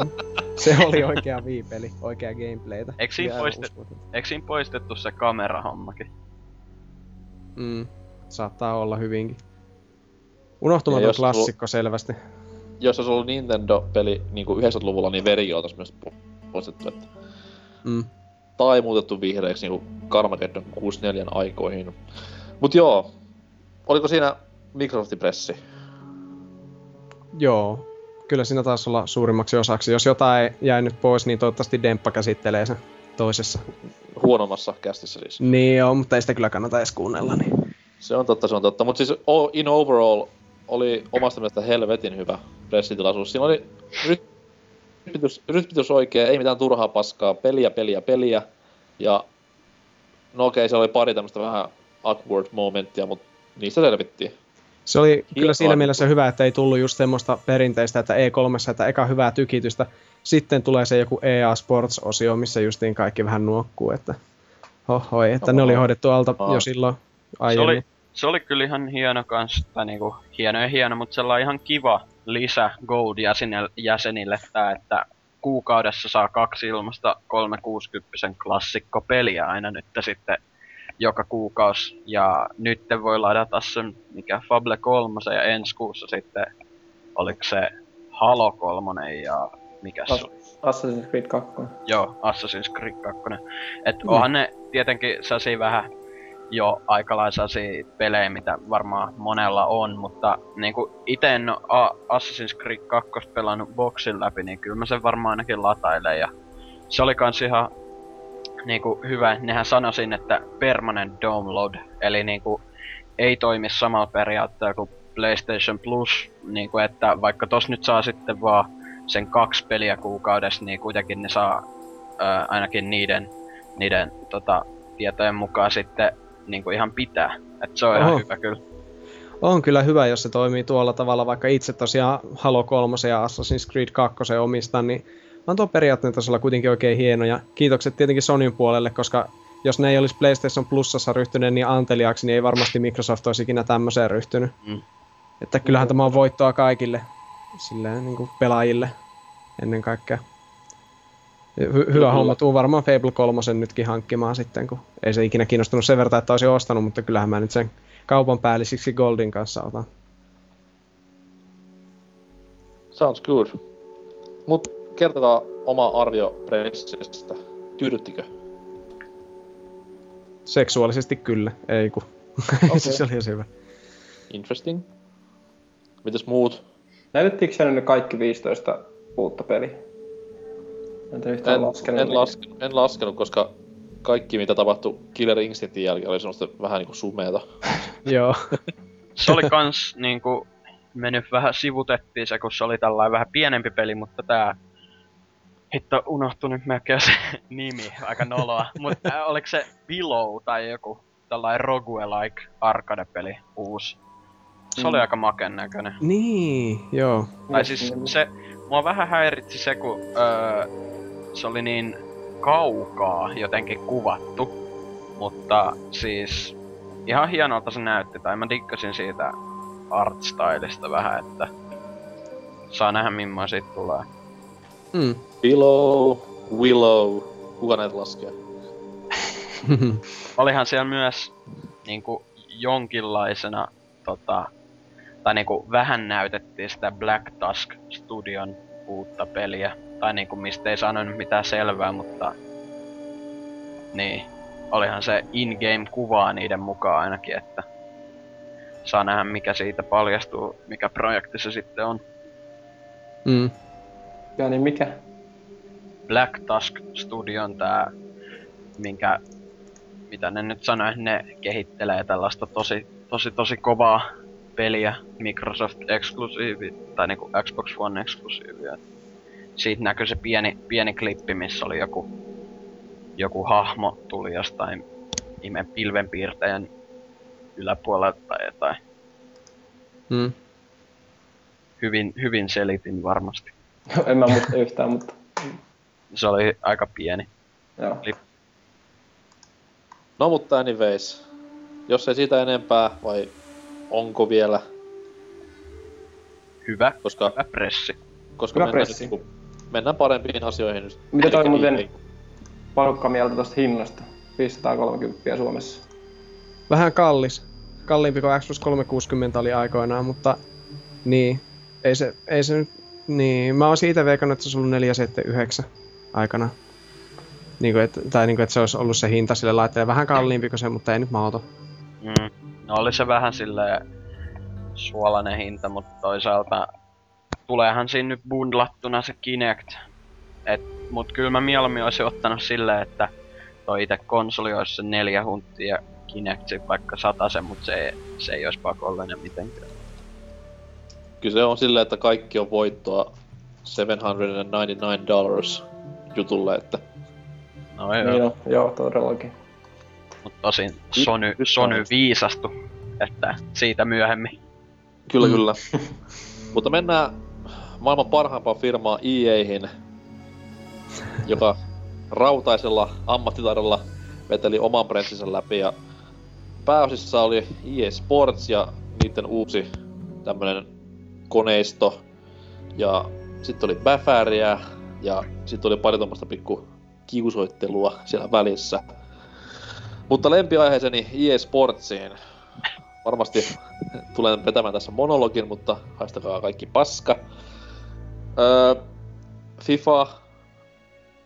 C: se oli oikea viipeli, oikea gameplaytä.
E: Eikö siinä poistet-. Eikö siinä poistettu se kamerahommakin?
C: Mm, saattaa olla hyvinkin. Unohtumaton
B: jos
C: klassikko selvästi.
B: Jos olisi ollut Nintendo-peli niin 90-luvulla, niin veri oltaisi myös poistettu. Että...
C: Mm.
B: Tai muutettu vihreäksi niin Carmageddon 64 aikoihin. Mut joo, oliko siinä Microsoftin pressi?
C: Joo, kyllä siinä taas olla suurimmaksi osaksi. Jos jotain jäi nyt pois, niin toivottavasti Demppa käsittelee sen toisessa.
B: Huonommassa kästissä siis.
C: Niin joo, mutta ei sitä kyllä kannata edes kuunnella. Niin.
B: Se on totta, se on totta. Mutta siis in overall oli omasta mielestä helvetin hyvä pressitilaisuus. Siinä oli ryt- rytmitys, rytmitys oikein, ei mitään turhaa paskaa, peliä, peliä, peliä. Ja no okei, siellä oli pari tämmöistä vähän awkward momenttia, mutta niistä selvittiin.
C: Se oli kyllä
B: Hienoa.
C: siinä mielessä hyvä, että ei tullut just semmoista perinteistä, että E3, että eka hyvää tykitystä, sitten tulee se joku EA Sports-osio, missä justiin kaikki vähän nuokkuu, että hohoi, että ne oli hoidettu alta
B: Aa.
C: jo silloin
E: Se
C: aiemmin.
E: oli, se oli kyllä ihan hieno kans, tai niinku hieno ja hieno, mutta sellainen ihan kiva lisä Gold-jäsenille, jäsenille tää, että kuukaudessa saa kaksi ilmasta 360 klassikkopeliä aina nyt sitten joka kuukausi. Ja nyt voi ladata sen, mikä Fable 3 ja ensi kuussa sitten, oliko se Halo 3 ja mikä se
D: As-? Assassin's Creed 2.
E: Joo, Assassin's Creed 2. Et mm. onhan ne tietenkin sellaisia vähän jo aikalaisia pelejä, mitä varmaan monella on, mutta niinku ite en A- Assassin's Creed 2 pelannut boxin läpi, niin kyllä mä sen varmaan ainakin latailen. Ja se oli kans ihan niinku hyvä, nehän sanoisin, että permanent download, eli niinku ei toimi samalla periaatteella kuin PlayStation Plus, niinku että vaikka tos nyt saa sitten vaan sen kaksi peliä kuukaudessa, niin kuitenkin ne saa ää, ainakin niiden, niiden tota, tietojen mukaan sitten niinku ihan pitää. Et se on Oho. ihan hyvä kyllä.
C: On kyllä hyvä, jos se toimii tuolla tavalla, vaikka itse tosiaan Halo 3 ja Assassin's Creed 2 omistan, niin on tuo periaatteen tasolla kuitenkin oikein hieno. Ja kiitokset tietenkin Sonyn puolelle, koska jos ne ei olisi PlayStation Plusassa ryhtyneet niin anteliaaksi, niin ei varmasti Microsoft olisi ikinä tämmöiseen ryhtynyt.
E: Mm.
C: Että kyllähän tämä on voittoa kaikille silleen, niin kuin pelaajille ennen kaikkea. Hy- hyvä
B: Kyllä.
C: homma, tuu varmaan Fable 3 nytkin hankkimaan sitten, kun ei se ikinä kiinnostunut sen verran, että olisi ostanut, mutta kyllähän mä nyt sen kaupan päällisiksi Goldin kanssa otan.
B: Sounds good. Mut kertokaa oma arvio Pressistä. Tyydyttikö?
C: Seksuaalisesti kyllä, ei kun.
B: Okei.
C: se oli hyvä.
B: Interesting. Mitäs muut?
D: Näytettiinkö siellä nyt kaikki 15 uutta peliä? En tiedä yhtään
B: En,
D: laskenut.
B: en, laskenut, en laskenut, koska kaikki mitä tapahtui Killer Instinctin jälkeen oli semmoista vähän niinku sumeeta.
C: Joo.
E: Se oli kans niinku mennyt vähän sivutettiin se, kun se oli tällainen vähän pienempi peli, mutta tää Hitto, unohtui nyt melkein se nimi, aika noloa. Mutta äh, oliko se Below tai joku tällainen roguelike arcade-peli uusi? Se oli
D: Mm.
E: aika maken näköinen.
C: Niin, joo.
E: Tai siis se, mua vähän häiritsi se, kun öö, se oli niin kaukaa jotenkin kuvattu. Mutta siis ihan hienolta se näytti, tai mä diggasin siitä artstylista vähän, että saa nähdä millainen siitä tulee.
C: Mm.
B: Below, Willow, kuka näitä laskee?
E: Olihan siellä myös niinku jonkinlaisena tota, tai niinku vähän näytettiin sitä Black Tusk Studion uutta peliä. Tai niinku mistä ei saanut mitään selvää, mutta niin. Olihan se in-game kuvaa niiden mukaan ainakin, että saa nähdä mikä siitä paljastuu, mikä projekti se sitten on.
C: mm.
D: Ja niin mikä?
E: Black Tusk Studion tää, minkä, mitä ne nyt sanoi, ne kehittelee tällaista tosi, tosi, tosi kovaa peliä Microsoft eksklusiivi, tai niinku Xbox One eksklusiivia. Siitä näkyy se pieni, pieni klippi, missä oli joku, joku hahmo tuli jostain ihmeen pilvenpiirtäjän yläpuolelta tai jotain.
C: Mm.
E: Hyvin, hyvin selitin varmasti.
D: en mä muista yhtään, mutta
E: Se oli aika pieni.
D: joo.
B: No mutta anyways. Jos ei siitä enempää, vai onko vielä?
E: Hyvä,
B: Koska,
E: hyvä pressi.
B: koska
D: Hyvä
B: mennään,
D: pressi.
B: nyt, niinku- mennään parempiin asioihin nyt.
D: Mitä toi
B: Elikkä
D: muuten-. Palkka mieltä tosta hinnasta. 530 Suomessa.
C: Vähän kallis. Kalliimpi kuin Xbox 360 oli aikoinaan, mutta niin. Ei se, ei se nyt, niin. Mä oon siitä veikannut, että se olisi ollut 479 aikana. Niin kuin, että, tai niin kuin, että se olisi ollut se hinta sille laitteelle. Vähän kalliimpi kuin se, mutta ei nyt mahdoton.
E: Mm. No oli se vähän silleen suolainen hinta, mutta toisaalta tuleehan siinä nyt bundlattuna se Kinect. Et, mut kyllä mä mieluummin olisin ottanut silleen, että toi itse konsoli olisi se neljä hunttia Kinect vaikka sen, mutta se, ei- se ei olisi pakollinen mitenkään.
B: Kyllä se on silleen, että kaikki on voittoa 799 dollars jutulle, että
E: No joo,
D: Niin on, joo, todellakin.
E: mut tosin Sony, Sony viisastu, että siitä myöhemmin.
B: Kyllä, kyllä. Mutta mennään maailman parhaimpaan firmaan EA:hin, joka rautaisella ammattitaidolla veteli oman prenssinsä läpi ja pääosissa oli EA Sports ja niiden uusi tämmönen koneisto ja sitten oli Bäfääriä ja sitten oli pari tommoista pikku kiusoittelua siellä välissä. Mutta lempiaiheeseni EA Sportsiin. Varmasti tulen vetämään tässä monologin, mutta haistakaa kaikki paska. Öö, FIFA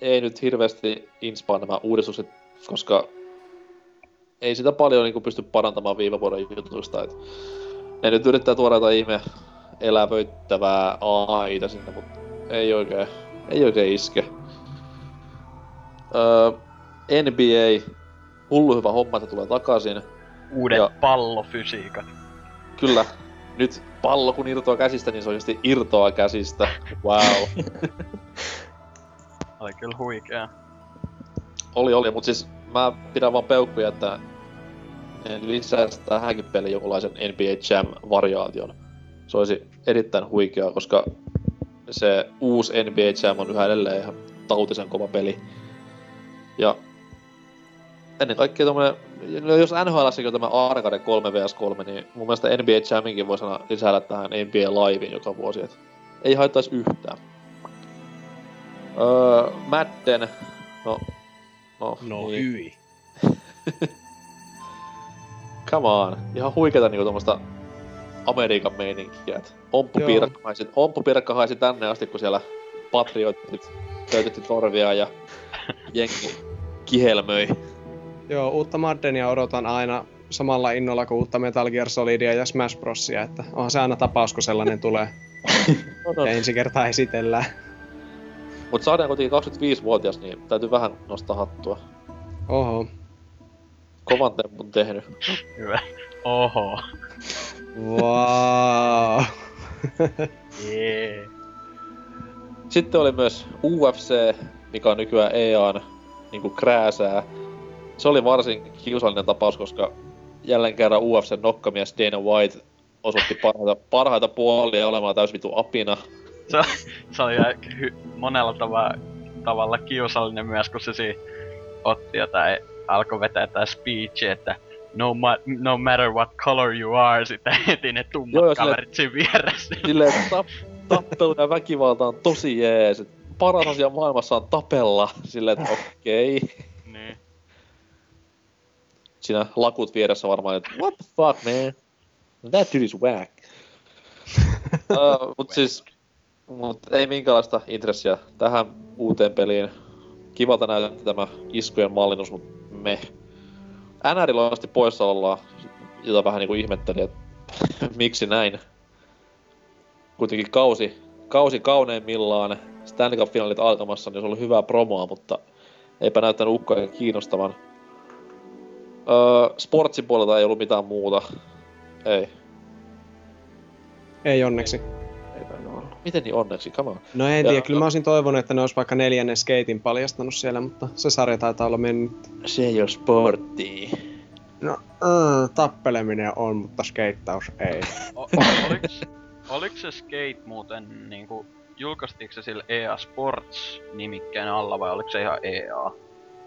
B: ei nyt hirveästi inspaa nämä uudistukset, koska ei sitä paljon niin pysty parantamaan viime vuoden jutuista. Et ne nyt yrittää tuoda jotain ihme elävöittävää AIta sinne, mutta ei oikein, ei oikein iske. Öö, NBA, hullu hyvä homma, että tulee takaisin.
E: Uudet
B: Joo.
E: pallofysiikat.
B: Kyllä, nyt pallo kun irtoaa käsistä, niin se oikeasti irtoaa käsistä. Wow.
E: Oli kyllä huikea.
B: oli, oli, mutta siis mä pidän vaan peukkuja, että ne lisäisi tähänkin peliin jonkunlaisen NBA Jam-variaation. Se olisi erittäin huikeaa, koska se uusi NBA Jam on yhä edelleen ihan tautisen kova peli. Ja ennen kaikkea tommonen, no jos NHL on tämä Arcade 3 vs 3, niin mun mielestä NBA Jaminkin voisi aina lisäillä tähän NBA Liveen joka vuosi, et ei haittaisi yhtään. Öö, Madden, no, no,
F: No
B: niin.
F: hyi.
B: Come on. Ihan huikeeta niinku tommoista Amerikan meininkiä. Et omppupiirakka haisi, omppupiirakka haisi tänne asti, kun siellä patriotit töytytti torvia ja jengi kihelmöi.
C: Joo, uutta Maddenia odotan aina samalla innolla kuin uutta Metal Gear Solidia ja Smash Brosia, että onhan se aina tapaus, kun sellainen tulee ja ensi kertaa esitellään.
B: Mut saadaan kuitenkin 25-vuotias, niin täytyy vähän nostaa hattua.
C: Oho.
B: Kovan tempun tehnyt.
E: Hyvä. Oho.
C: Wow.
E: Jee.
B: Sitten oli myös UFC, mikä on nykyään EAN niinku krääsää. Se oli varsin kiusallinen tapaus, koska jälleen kerran UFC nokkamies Dana White osoitti parhaita, parhaita puolia olemalla täys vitu apina.
E: Se, se oli hy- monella tava, tavalla kiusallinen myös, kun se si otti jotain, alkoi vetää jotain speechia, että no, ma- no matter what color you are, sitten heti ne tummat
B: Joo,
E: kaverit siinä vieressä.
B: Silleen, tap, tappelu ja väkivalta on tosi jees. Paras asia maailmassa on tapella. Silleen, että okei. Okay.
E: niin.
B: Siinä lakut vieressä varmaan, että what the fuck man? That dude is whack. uh, mut siis, mut ei minkäänlaista intressiä tähän uuteen peliin. Kivalta näytti tämä iskujen mallinnus, mut me. NR loistavasti poissa ollaan, jota vähän niinku ihmetteli, että miksi näin. Kuitenkin kausi, kausi kauneimmillaan, Stanley Cup-finaalit alkamassa, niin se oli hyvää promoa, mutta eipä näyttänyt ukkojen kiinnostavan. Öö, sportsin puolelta ei ollut mitään muuta. Ei.
C: Ei onneksi.
B: Ei olla. Miten niin onneksi? Come on.
C: No en
B: Ja-
C: tiedä, kyllä mä olisin toivonut, että ne olisi vaikka neljännen skeitin paljastanut siellä, mutta se sarja taitaa olla mennyt.
B: Se ei ole sportti.
C: No, äh, tappeleminen on, mutta skeittaus ei.
E: O- oliks, oliks se Skate muuten niinku, julkaistiinko se sillä EA Sports nimikkeen alla vai oliko se ihan EA?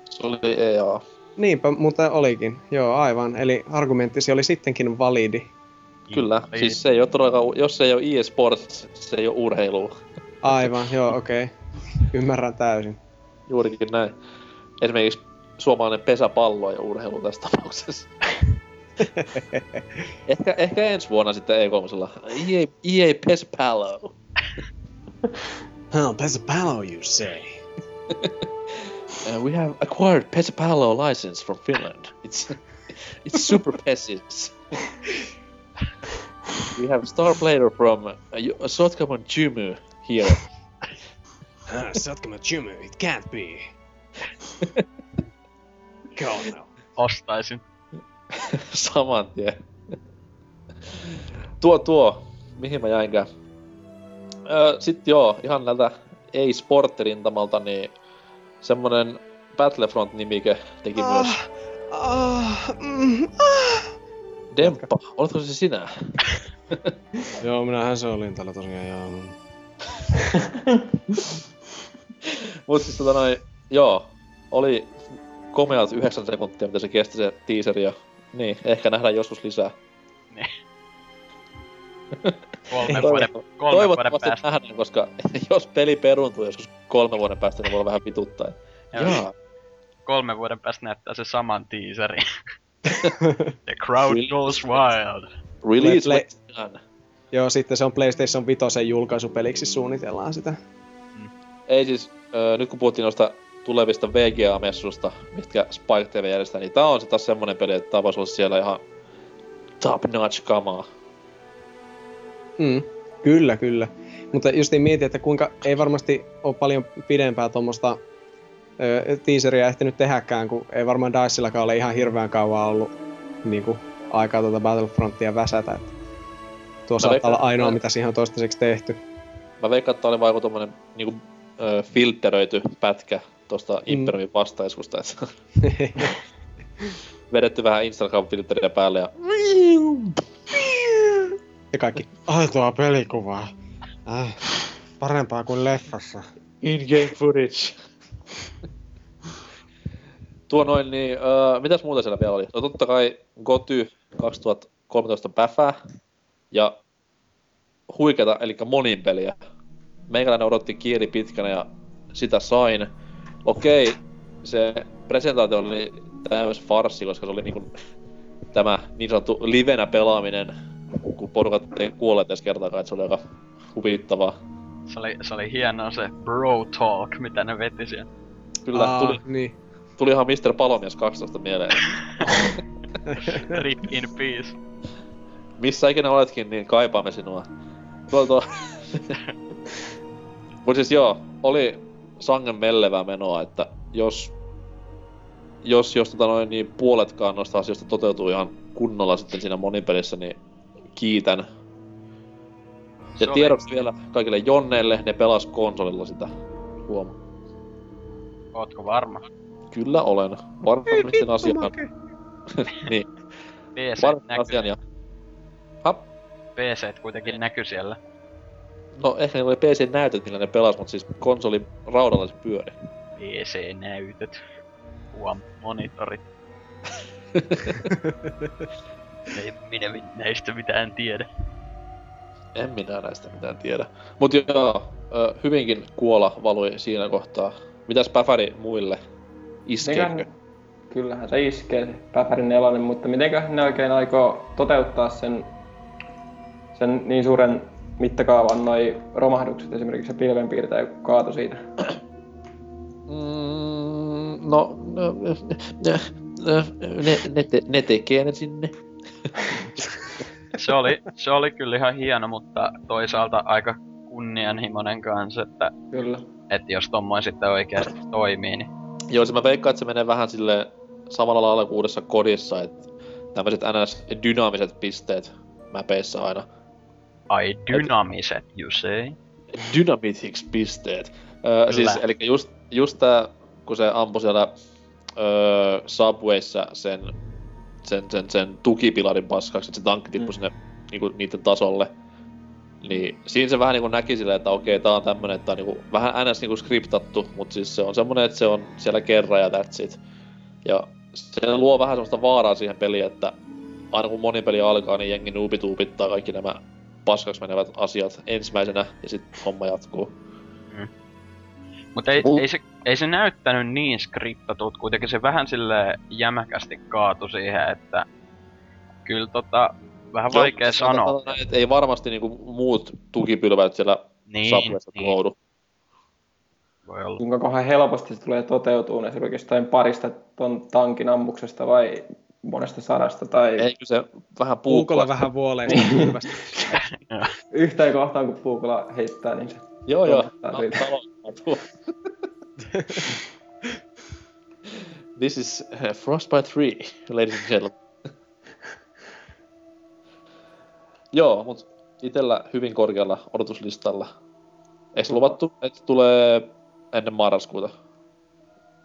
B: Se oli EA.
C: Niinpä, mutta olikin. Joo, aivan. Eli argumenttisi oli sittenkin validi.
B: Kyllä.
E: Eli-
B: Siis se ei ole todellakaan, jos se ei ole EA Sports, se ei ole urheilua.
C: Aivan, joo, okei. Okay. Ymmärrän täysin.
B: Juurikin näin. Esimerkiksi suomalainen pesäpallo ja urheilu tässä tapauksessa. ehkä, ehkä ensi vuonna sitten E3. EA, EA Pespalo.
C: Huh, you say.
B: Uh, we have acquired Pesapalo license from Finland. It's it's super Pesis. we have star player from uh, J- Sotkamon Jumu here.
C: Huh, Sotkama Jumu, it can't be. God no.
E: Ostaisin.
B: Saman tien. tuo tuo, mihin mä jäinkään. Öö, Sitten joo, ihan näiltä ei sporttirintamalta, niin semmonen Battlefront-nimike teki myös
C: Ah, mm, ah.
B: Demppa. Oletko se sinä?
C: Joo, minähän se olin tällä tosiaan, joo.
B: Mut siis tota noin, joo, oli komeat 9 sekuntia, mitä se kesti se teaseri ja niin, ehkä nähdään joskus lisää. Toivot-
E: vuoden, vuoden
B: Toivottavasti
E: päästä.
B: nähdään, koska jos peli peruuntuu joskus kolme vuoden päästä, niin voi vähän vituttaa. Jaa,
E: kolmen vuoden päästä näyttää se saman teaserin. The crowd goes wild.
B: Release
C: Play-
B: when it's done.
C: Joo, sitten se on PlayStation 5 julkaisupeliksi suunnitellaan sitä.
B: Ei siis, öö, nyt kun puhuttiin noista tulevista VGA-messusta, mitkä Spike TV järjestää, niin tää on se taas semmonen peli, että tää voisi olla siellä ihan top notch kamaa.
C: Mm, kyllä, kyllä. Mutta just niin mietin, että kuinka ei varmasti ole paljon pidempää tuommoista teaseria ehtinyt tehdäkään, kun ei varmaan Diceillakaan ole ihan hirveän kauan ollut niin kuin, aikaa tuota Battlefrontia väsätä. Että tuo
B: Mä
C: saattaa
B: veikkaan,
C: olla ainoa,
B: että-
C: mitä siihen on toistaiseksi tehty.
B: Mä veikkaan, että tää oli vaan joku tommonen niinku, öö, filtteröity pätkä tosta
C: Mm.
B: Imperiumin vastaiskusta, että vedetty vähän Instagram-filtteriä päälle ja
C: ja kaikki, aitoa pelikuvaa. Äh, parempaa kuin leffassa.
B: in-game footage. Tuo noin, niin öö, mitäs muuta siellä vielä oli? No totta kai Goty 2013 päfää ja huikeata, eli monin peliä. Meikäläinen odotti kieli pitkänä ja sitä sain. Okei, se presentaatio oli täys farssi, koska se oli niinku tämä niin sanottu livenä pelaaminen, kun porukat ei kuolleet edes kertaakaan, että se oli aika huvittavaa.
E: Se oli, se oli hienoa se bro talk, mitä ne veti siellä.
B: Kyllä,
C: Aa,
B: tuli,
C: Niin.
B: tuli ihan Mr. Palomies 12 mieleen.
E: Rip in peace.
B: Missä ikinä oletkin, niin kaipaamme sinua. Tuo, tuo. Mut siis joo, oli sangen mellevää menoa, että jos, jos, jos tota noin, niin puoletkaan noista asioista toteutuu ihan kunnolla sitten siinä monipelissä, niin kiitän.
E: Se
B: Ja
E: oli-
B: tiedoksi vielä kaikille Jonneille, ne pelas konsolilla sitä. Huoma.
E: Ootko varma?
B: Kyllä olen. Varmistin asian. niin,
E: PC
B: varmistin
E: näkyy.
B: asian ja... Hap.
E: PC kuitenkin näkyy siellä.
B: No ehkä niillä oli PC-näytöt, millä ne pelas, mutta siis konsoli raudalla se pyöri.
E: PC-näytöt. Huom, monitorit. Ei minä mi- näistä mitään tiedä.
B: En minä näistä mitään tiedä. Mut joo, hyvinkin kuola valui siinä kohtaa. Mitäs Päfäri muille? Iskeekö?
D: Kyllähän se iskee se Päfärin nelonen, mutta mitenköhän ne oikein aikoo toteuttaa sen, sen niin suuren mittakaavan noi romahdukset, esimerkiksi se pilvenpiirtäjä kaatui siitä.
B: Mm, no, no, ne, ne, ne, te, ne tekee ne sinne.
E: Se oli, se oli kyllä ihan hieno, mutta toisaalta aika kunnianhimoinen kanssa, että,
D: Kyllä.
E: että jos tommoin sitten oikeasti toimii, niin
B: Joo, se mä veikkaan, että se menee vähän sille samalla lailla kuin uudessa kodissa, että tämmöiset ns. dynaamiset pisteet mäpeissä aina.
E: ai dynamiset, you say.
B: Dynamitics pisteet. Öö,
E: Kyllä.
B: siis, eli just, just tää, kun se ampui siellä öö, Subwayssa sen, sen, sen, sen tukipilarin paskaksi, että se tankki tippui
D: Mm.
B: sinne niinku, niiden tasolle. Niin siinä se vähän niinku näki silleen, että okei, tää on tämmönen, että on niinku, vähän ns niinku skriptattu, mutta siis se on semmonen, että se on siellä kerran ja that's it. Ja se luo vähän semmoista vaaraa siihen peliin, että aina kun monipeli alkaa, niin jengi nuupituupittaa kaikki nämä paskaksi menevät asiat ensimmäisenä ja sitten homma jatkuu.
E: Mutta ei, ei, se, ei se näyttänyt niin skriptatut, kuitenkin se vähän sille jämäkästi kaatu siihen, että kyllä tota, vähän vaikea
B: Joo,
E: sanoa.
B: sanotaan että ei varmasti niinku muut tukipylvät siellä
E: Niin,
B: Subwayssa
E: niin,
B: tuhoudu.
E: voi olla.
D: Kuinka kohan helposti se tulee toteutumaan esimerkiksi jostain parista ton tankin ammuksesta vai monesta sadasta tai
B: Eikö se vähän
C: Puukolla vähän vuoleen hyvästi.
D: yhteen kohtaan kun puukolla heittää, niin se
B: Joo joo. No. Talo- tuo. This is uh, Frostbite 3, ladies and gentlemen. Joo, mut itellä hyvin korkealla odotuslistalla. Eikö luvattu, että tulee ennen marraskuuta?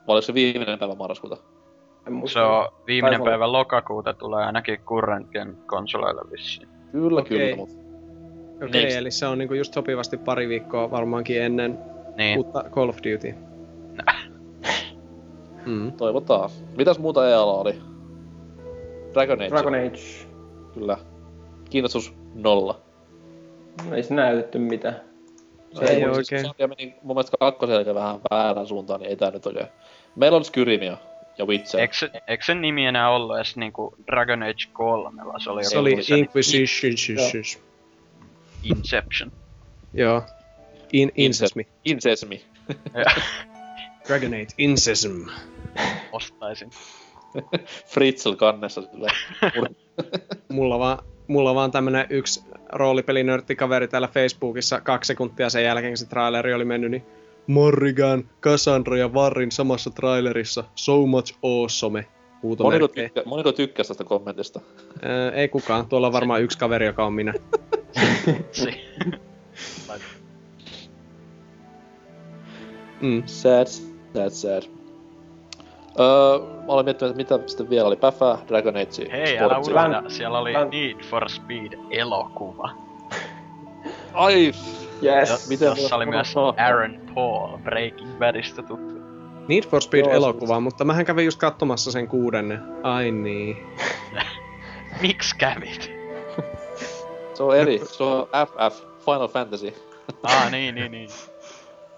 B: Vai oliko se viimeinen päivä marraskuuta?
E: Se on viimeinen
D: Taisi olla.
E: päivä lokakuuta tulee ainakin current gen konsoleille vissiin.
B: Kyllä,
C: Okei.
B: kyllä, mut
C: Okei,
B: Next.
C: eli se on niinku just sopivasti pari viikkoa varmaankin ennen
E: Niin,
C: uutta Call of Duty. Mm.
B: toivotaan. Mitäs muuta EAlla oli? Dragon Age,
D: Dragon Age.
B: kyllä. Kiinnostus nolla.
D: No ei se näytetty mitään.
C: Se ei
B: mun
C: oikein.
B: Sarja meni mun mielestä kakkosen jälkeen vähän väärään suuntaan, niin ei tää nyt oikein. Meillä on Skyrimiä. ja Witcher.
E: Eikö, se- eikö sen nimi enää ollut edes niinku Dragon Age 3? Se oli,
C: Se oli
E: se
C: Inquisition.
E: Inception.
C: Joo. In, Incesmi.
B: Incesmi.
C: Dragonate Incesm.
E: Ostaisin.
B: Fritzl kannessa sille.
C: Mulla vaan, mulla vaan tämmönen yksi roolipelinörttikaveri täällä Facebookissa kaksi sekuntia sen jälkeen, kun se traileri oli mennyt, niin Morrigan, Cassandra ja Varrin samassa trailerissa. So much awesome.
B: moniko, tykkä, moniko tykkäsi tästä kommentista?
C: Ää, ei kukaan. Tuolla on varmaan yksi kaveri, joka on minä. Mm.
B: Sad, sad, sad. Öö, mä olen miettinyt, että mitä sitten vielä oli. Päfä, Dragon Age,
E: Hei, älä unohda, siellä oli
D: Län-
E: Need for Speed elokuva.
B: Ai,
D: Yes.
E: Jo,
B: miten
E: jossa oli myös? Aaron Paul, Breaking Badista tuttu.
C: Need for
B: Joo,
C: Speed-elokuva, mutta mähän kävin just katsomassa sen kuudennen. Ai niin.
E: Miksi kävit?
B: se on eri. Se on FF, Final Fantasy.
E: Ah, niin, niin, niin.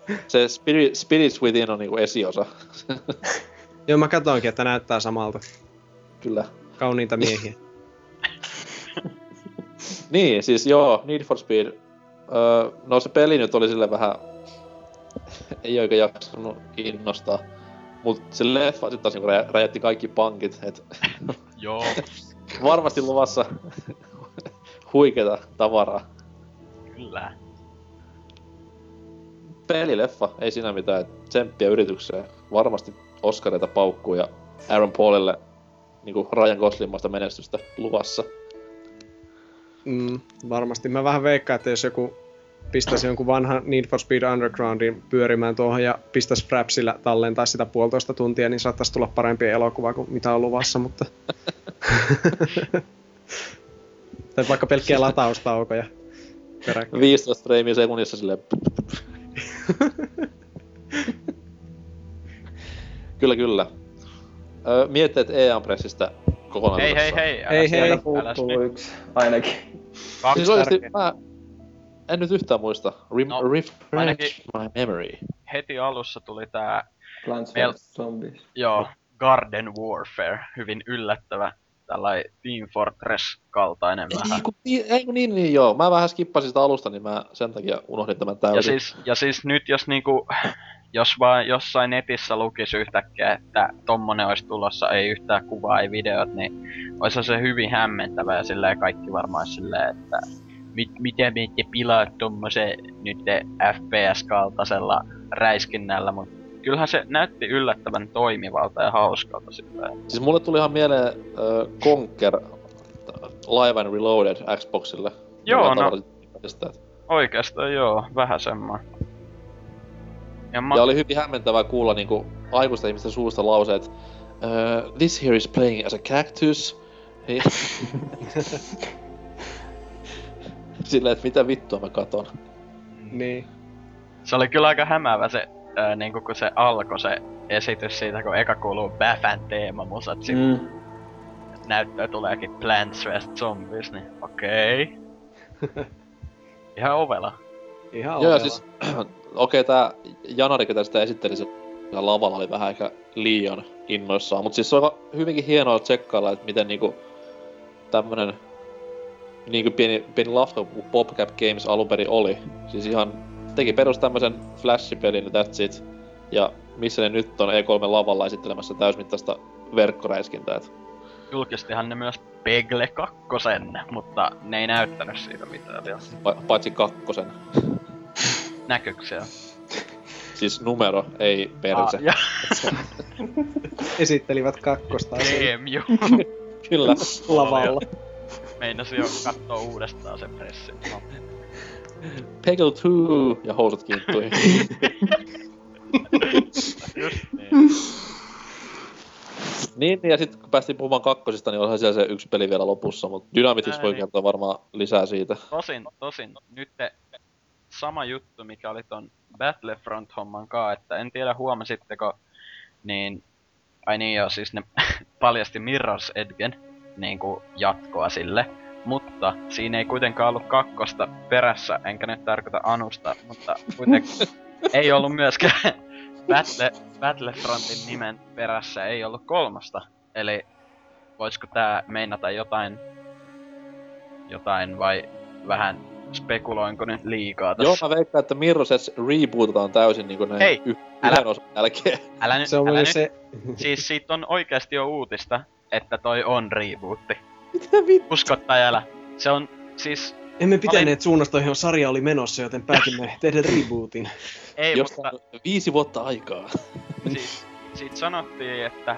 B: Se Spirit, Spirits Within on niinku esiosa.
C: Joo, mä katoinkin, että näyttää samalta.
B: Kyllä.
C: Kauniita miehiä.
B: Niin, siis joo, Need for Speed. Öö, no se peli nyt oli sille vähän... ei oikein jaksanut innostaa. Mut se leffa sit taas niinku rä- räjäytti kaikki pankit, et
E: Joo.
B: varmasti luvassa huikeeta tavaraa.
E: Kyllä.
B: Pelileffa, ei siinä mitään, tsemppiä yritykseen. Varmasti Oscareita paukkuu ja Aaron Paulille niinku Ryan Goslimmasta menestystä luvassa.
C: Mm, varmasti. Mä vähän veikkaan, että jos joku pistäisi jonkun vanhan Need for Speed Undergroundin pyörimään tuohon ja pistäisi Frapsillä tallentaa sitä puolitoista tuntia, niin saattaisi tulla parempi elokuva kuin mitä on luvassa, mutta... tai vaikka pelkkiä lataustaukoja. Peräkkäin.
B: 15 freimiä sekunnissa silleen... kyllä, kyllä. Öö, miettii, että EA Pressistä kokonaan.
E: Hei, hei, hei, älä
C: Hei, hei.
D: Puuttuu yksi ainakin.
E: Kaksi
B: Siis oikeesti mä en nyt yhtään muista. Rem-
E: No,
B: refresh my memory.
E: heti alussa tuli tää,
D: Plants
E: Mel-
D: vs. Zombies.
E: joo, Garden Warfare, hyvin yllättävä, tällainen Team Fortress-kaltainen vähän.
B: Ei kun, niin, ei kun niin, niin joo. Mä vähän skippasin sitä alusta, niin mä sen takia unohdin tämän täysin.
E: Ja siis, ja siis nyt jos niinku, jos vaan jossain netissä lukisi yhtäkkiä, että tommonen olisi tulossa, ei yhtään kuvaa, ei videot, niin olisi se hyvin hämmentävä ja silleen kaikki varmaan silleen, että mit, miten me ette pilaa tommosen nyt FPS-kaltaisella räiskinnällä, mutta kyllähän se näytti yllättävän toimivalta ja hauskalta silleen.
B: Siis mulle tuli ihan mieleen äh, Conker Live and Reloaded Xboxille.
E: Joo, no.
B: tavalla
E: Oikeastaan joo, vähän semmoinen. Ja, ma-
B: Ja oli hyvin hämmentävää kuulla niinku aikuisten ihmisten suusta lauseet uh, This here is playing as a cactus. Silleen, että mitä vittua mä katon.
C: Niin.
E: Se oli kyllä aika hämäävä se, ää, niinku kun se alkoi se esitys siitä, kun eka kuuluu Baffan teemamusat, sit
D: Mm.
E: näyttöä tuleekin Plants vs Zombies, niin okei. Ihan ovela.
C: Ihan
B: Joo,
C: ovela.
B: siis okei, okay, tää Janari, ketä sitä esitteli siellä lavalla, oli vähän ehkä liian innoissaan. Mutta siis se on aika hyvinkin hienoa tsekkailla, että miten niinku tämmönen niinku pieni, pieni lafka kuin PopCap Games alun perin oli. Siis ihan teki perus tämmösen flashipelin ja that's it. Ja missä ne nyt on E3 lavalla esittelemässä täysmittaista verkkoräiskintää.
E: Julkistihan ne myös Pegle 2, mutta ne ei näyttänyt siitä mitään vielä.
B: pa- paitsi kakkosen.
E: Näkyksiä.
B: Siis numero, ei perse.
E: Ah,
C: Esittelivät kakkosta
E: Premium.
B: Kyllä.
C: lavalla.
E: Meinasin jo kattoo uudestaan sen pressin.
B: Peggle 2 ja housut kinttuihin.
E: Just niin.
B: Niin, ja sitten kun päästiin puhumaan kakkosista, niin onhan siellä se yksi peli vielä lopussa, mutta Dynamitix
E: Ää,
B: voi
E: niin.
B: kertoa varmaan lisää siitä.
E: Tosin, tosin, nyt te, sama juttu, mikä oli ton Battlefront-homman kaa, että en tiedä huomasitteko, niin, ai niin joo, siis ne paljasti Mirror's Edgen niin kuin jatkoa sille, mutta siinä ei kuitenkaan ollut kakkosta perässä, enkä nyt tarkoita Anusta, mutta kuitenkin ei ollut myöskään Battle, Battlefrontin nimen perässä ei ollut kolmosta. Eli voisiko tää meinata jotain, jotain vai vähän spekuloinko nyt liikaa tässä?
B: Joo, mä veikkaan, että Mirror's Edge rebootataan täysin niinku näin
E: Hei,
B: y-
E: älä-
B: yhden osan jälkeen.
E: Älä nyt,
C: Se on
E: älä nyt.
C: se,
E: Siis siitä on oikeasti jo uutista, että toi on rebootti.
B: Mitä vittu?
E: Usko tai älä. Se on siis...
C: emme pitäneet suunnasta, johon sarja oli menossa, joten päätimme tehdä rebootin.
E: Ei,
B: Josta
E: mutta
B: viisi vuotta aikaa.
E: siis, siitä sanottiin, että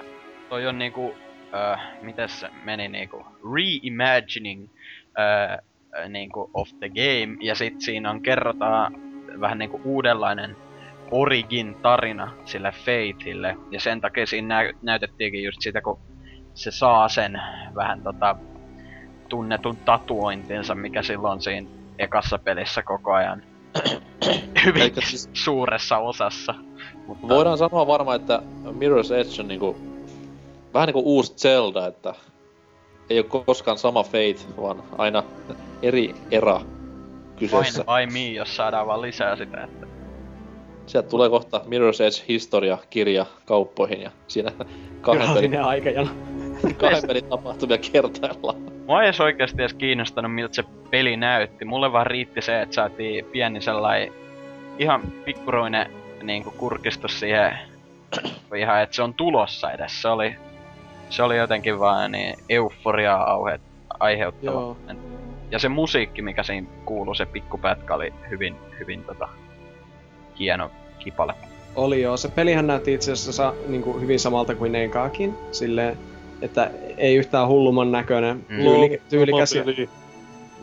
E: toi on niinku... Äh, mites se meni niinku... Reimagining äh, niinku of the game. Ja sit siinä on kerrotaan vähän niinku uudenlainen origin tarina sille Fateille. Ja sen takia siinä nä- näytettiinkin just sitä, kun se saa sen vähän tota tunnetun tatuointinsa, mikä silloin siinä ekassa pelissä koko ajan hyvin
B: Elikkä siis-
E: suuressa osassa. Mutta
B: Voidaan sanoa varmaan, että Mirror's Edge on niinku vähän niinku uusi Zelda, että ei ole koskaan sama Fate, vaan aina eri era kyseessä.
E: By me, jos saadaan vaan lisää sitä, että
B: Sieltä tulee kohta Mirror's Edge historia kirja kauppoihin ja siinä kahden pelin,
C: aikajana.
B: Kahden pelin tapahtumia kertaillaan.
E: Mua ei edes oikeesti edes kiinnostanut miltä se peli näytti. Mulle vaan riitti se, että saatiin pieni sellainen ihan pikkuruinen niinku kurkistus siihen ihan, että se on tulossa edes. Se oli, se oli jotenkin vaan niin euforiaa auhe, aiheuttava.
C: Joo.
E: Ja se musiikki, mikä siinä kuuluu, se pikkupätkä oli hyvin, hyvin tota, hieno kipale.
C: Oli joo. Se pelihän näytti itse asiassa niin kuin hyvin samalta kuin Neikaakin. Silleen, että ei yhtään hullumman näköinen,
E: Mm.
C: tyyli, tyylikäs.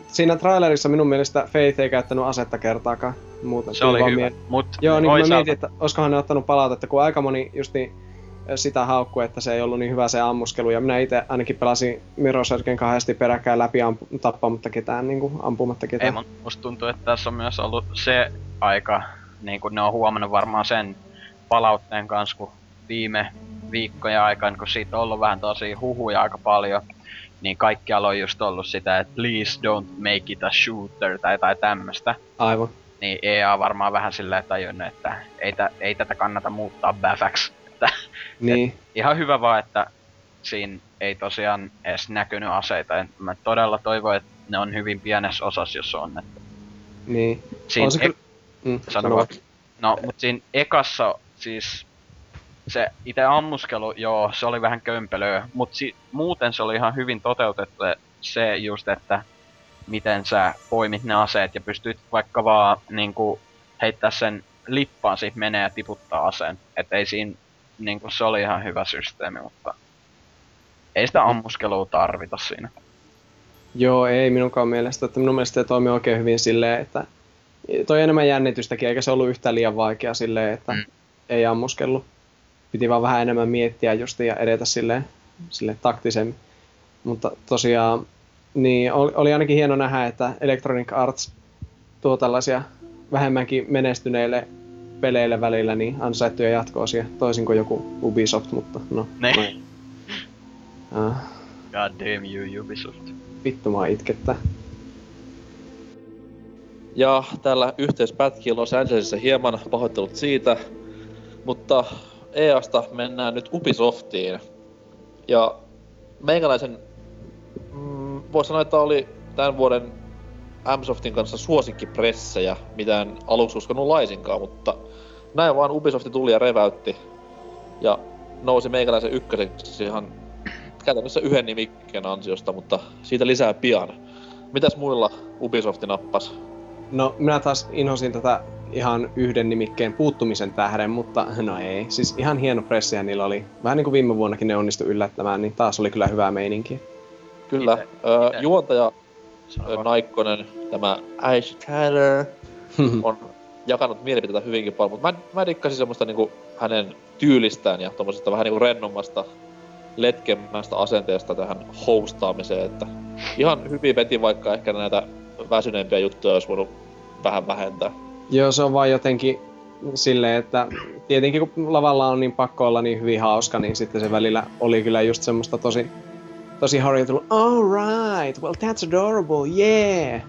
C: Siinä trailerissa minun mielestä Faith ei käyttänyt asetta kertaakaan. Muuten
E: Se oli hyvä.
C: mie-
E: Mut
C: Joo, niin mä mietin, että olisikohan ne ottanut palautetta, kun aika moni justi sitä haukkui, että se ei ollut niin hyvä se ammuskelu. Ja minä itse ainakin pelasin Mirror's Edgen kahdesti peräkkäin läpi ampu- tappamatta ketään, niin kuin ampumatta
E: Ei,
C: ketään.
E: mun, musta tuntuu, että tässä on myös ollut se aika, niin kuin ne on huomannut varmaan sen palautteen kanssa, kun viime viikkojen aikana, kun siitä on ollut vähän tosi huhuja aika paljon, niin kaikkialla on just ollut sitä, että please don't make it a shooter tai jotain tämmöstä.
C: Aivan.
E: Niin EA varmaan vähän silleen tajunnut, että ei, tä, ei tätä kannata muuttaa bäfäksi. Että
C: Niin.
E: ihan hyvä vaan, että siinä ei tosiaan edes näkynyt aseita. Et Mä todella toivon, että ne on hyvin pienessä osassa, jos on. Että
C: Niin.
E: siinä
C: On se
E: e-
C: kyllä... Mm,
E: Sano
C: sano
E: vaan.
C: vaan.
E: No, mut siinä ekassa siis se itse ammuskelu, joo, se oli vähän kömpelöä, mut si- muuten se oli ihan hyvin toteutettu se just, että miten sä poimit ne aseet ja pystyt vaikka vaan niinku heittää sen lippaan siitä menee ja tiputtaa aseen. Et ei siinä, niinku se oli ihan hyvä systeemi, mutta ei sitä ammuskelua tarvita siinä.
C: Joo, ei minunkaan mielestä. Että minun mielestä se toimii oikein hyvin silleen, että toi enemmän jännitystäkin, eikä se ollut yhtään liian vaikea silleen, että
E: mm.
C: ei ammuskellut. Piti vaan vähän enemmän miettiä just ja edetä silleen, silleen taktisemmin. Mutta tosiaan, niin oli, oli ainakin hieno nähdä, että Electronic Arts tuo tällaisia vähemmänkin menestyneille peleille välillä niin ansaittuja jatkoosia, toisin kuin joku Ubisoft, mutta no,
E: Ne.
C: äh,
E: God damn you Ubisoft.
C: vittu mua itkettää.
B: Ja täällä yhteispätkiä Los Angelesissa hieman pahoittelut siitä, mutta EAsta mennään nyt Ubisoftiin. Ja meikäläisen, mm, voisi sanoa, että oli tämän vuoden Msoftin kanssa suosikkipressejä, mitään aluksi uskonut laisinkaan, mutta näin vaan Ubisofti tuli ja reväytti. Ja nousi meikäläisen ykköseksi ihan käytännössä yhden nimikkeen ansiosta, mutta siitä lisää pian. Mitäs muilla Ubisofti nappas?
C: No, minä taas inhosin tätä ihan yhden nimikkeen puuttumisen tähden, mutta no ei. Siis ihan hieno pressiä niillä oli. Vähän niin kuin viime vuonnakin ne onnistu yllättämään, niin taas oli kyllä hyvää meininkiä.
B: Kyllä.
E: Ite-
B: Ö,
E: ite-
B: juontaja
E: Sano.
B: Naikkonen, tämä Aisha Tyler, on jakanut mielipiteitä hyvinkin paljon, mutta mä, mä dikkasin semmoista niinku hänen tyylistään ja tommosesta vähän niinku rennommasta, letkemmästä asenteesta tähän hostaamiseen, että ihan hyvin veti, vaikka ehkä näitä väsyneempiä juttuja olisi voinut vähän vähentää.
C: Joo, se on vaan jotenkin silleen, että tietenkin kun lavalla on niin pakko olla niin hyvin hauska, niin sitten se välillä oli kyllä just semmoista tosi, tosi harjoitellut, alright, well that's adorable, yeah!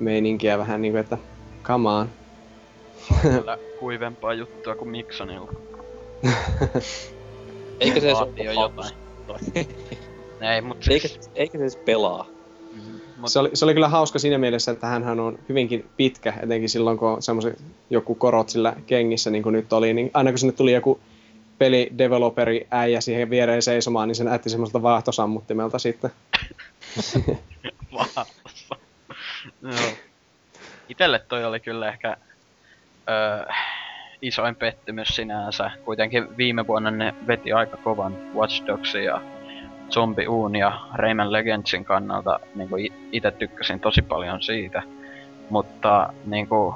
C: Meininkiä vähän niinku, että come on.
E: Kyllä kuivempaa juttua kuin Miksonilla.
B: Eikä se edes ole
E: jotain. Ei, mut
B: eikä,
E: siis...
B: eikä se edes pelaa.
E: Mut,
C: Se oli, se oli kyllä hauska siinä mielessä, että hän on hyvinkin pitkä, etenkin silloin kun on semmoiset joku korot sillä kengissä, niin kuin nyt oli, niin aina kun sinne tuli joku pelideveloperi äijä siihen viereen seisomaan, niin se näytti semmoiselta vaahtosammuttimelta sitten.
E: Joo. Itelle toi oli kyllä ehkä öö, isoin pettymys sinänsä. Kuitenkin viime vuonna ne veti aika kovan Watch Dogsin ja Zombie Uun ja Rayman Legendsin kannalta. Niin kuin itse tykkäsin tosi paljon siitä. Mutta niin kuin,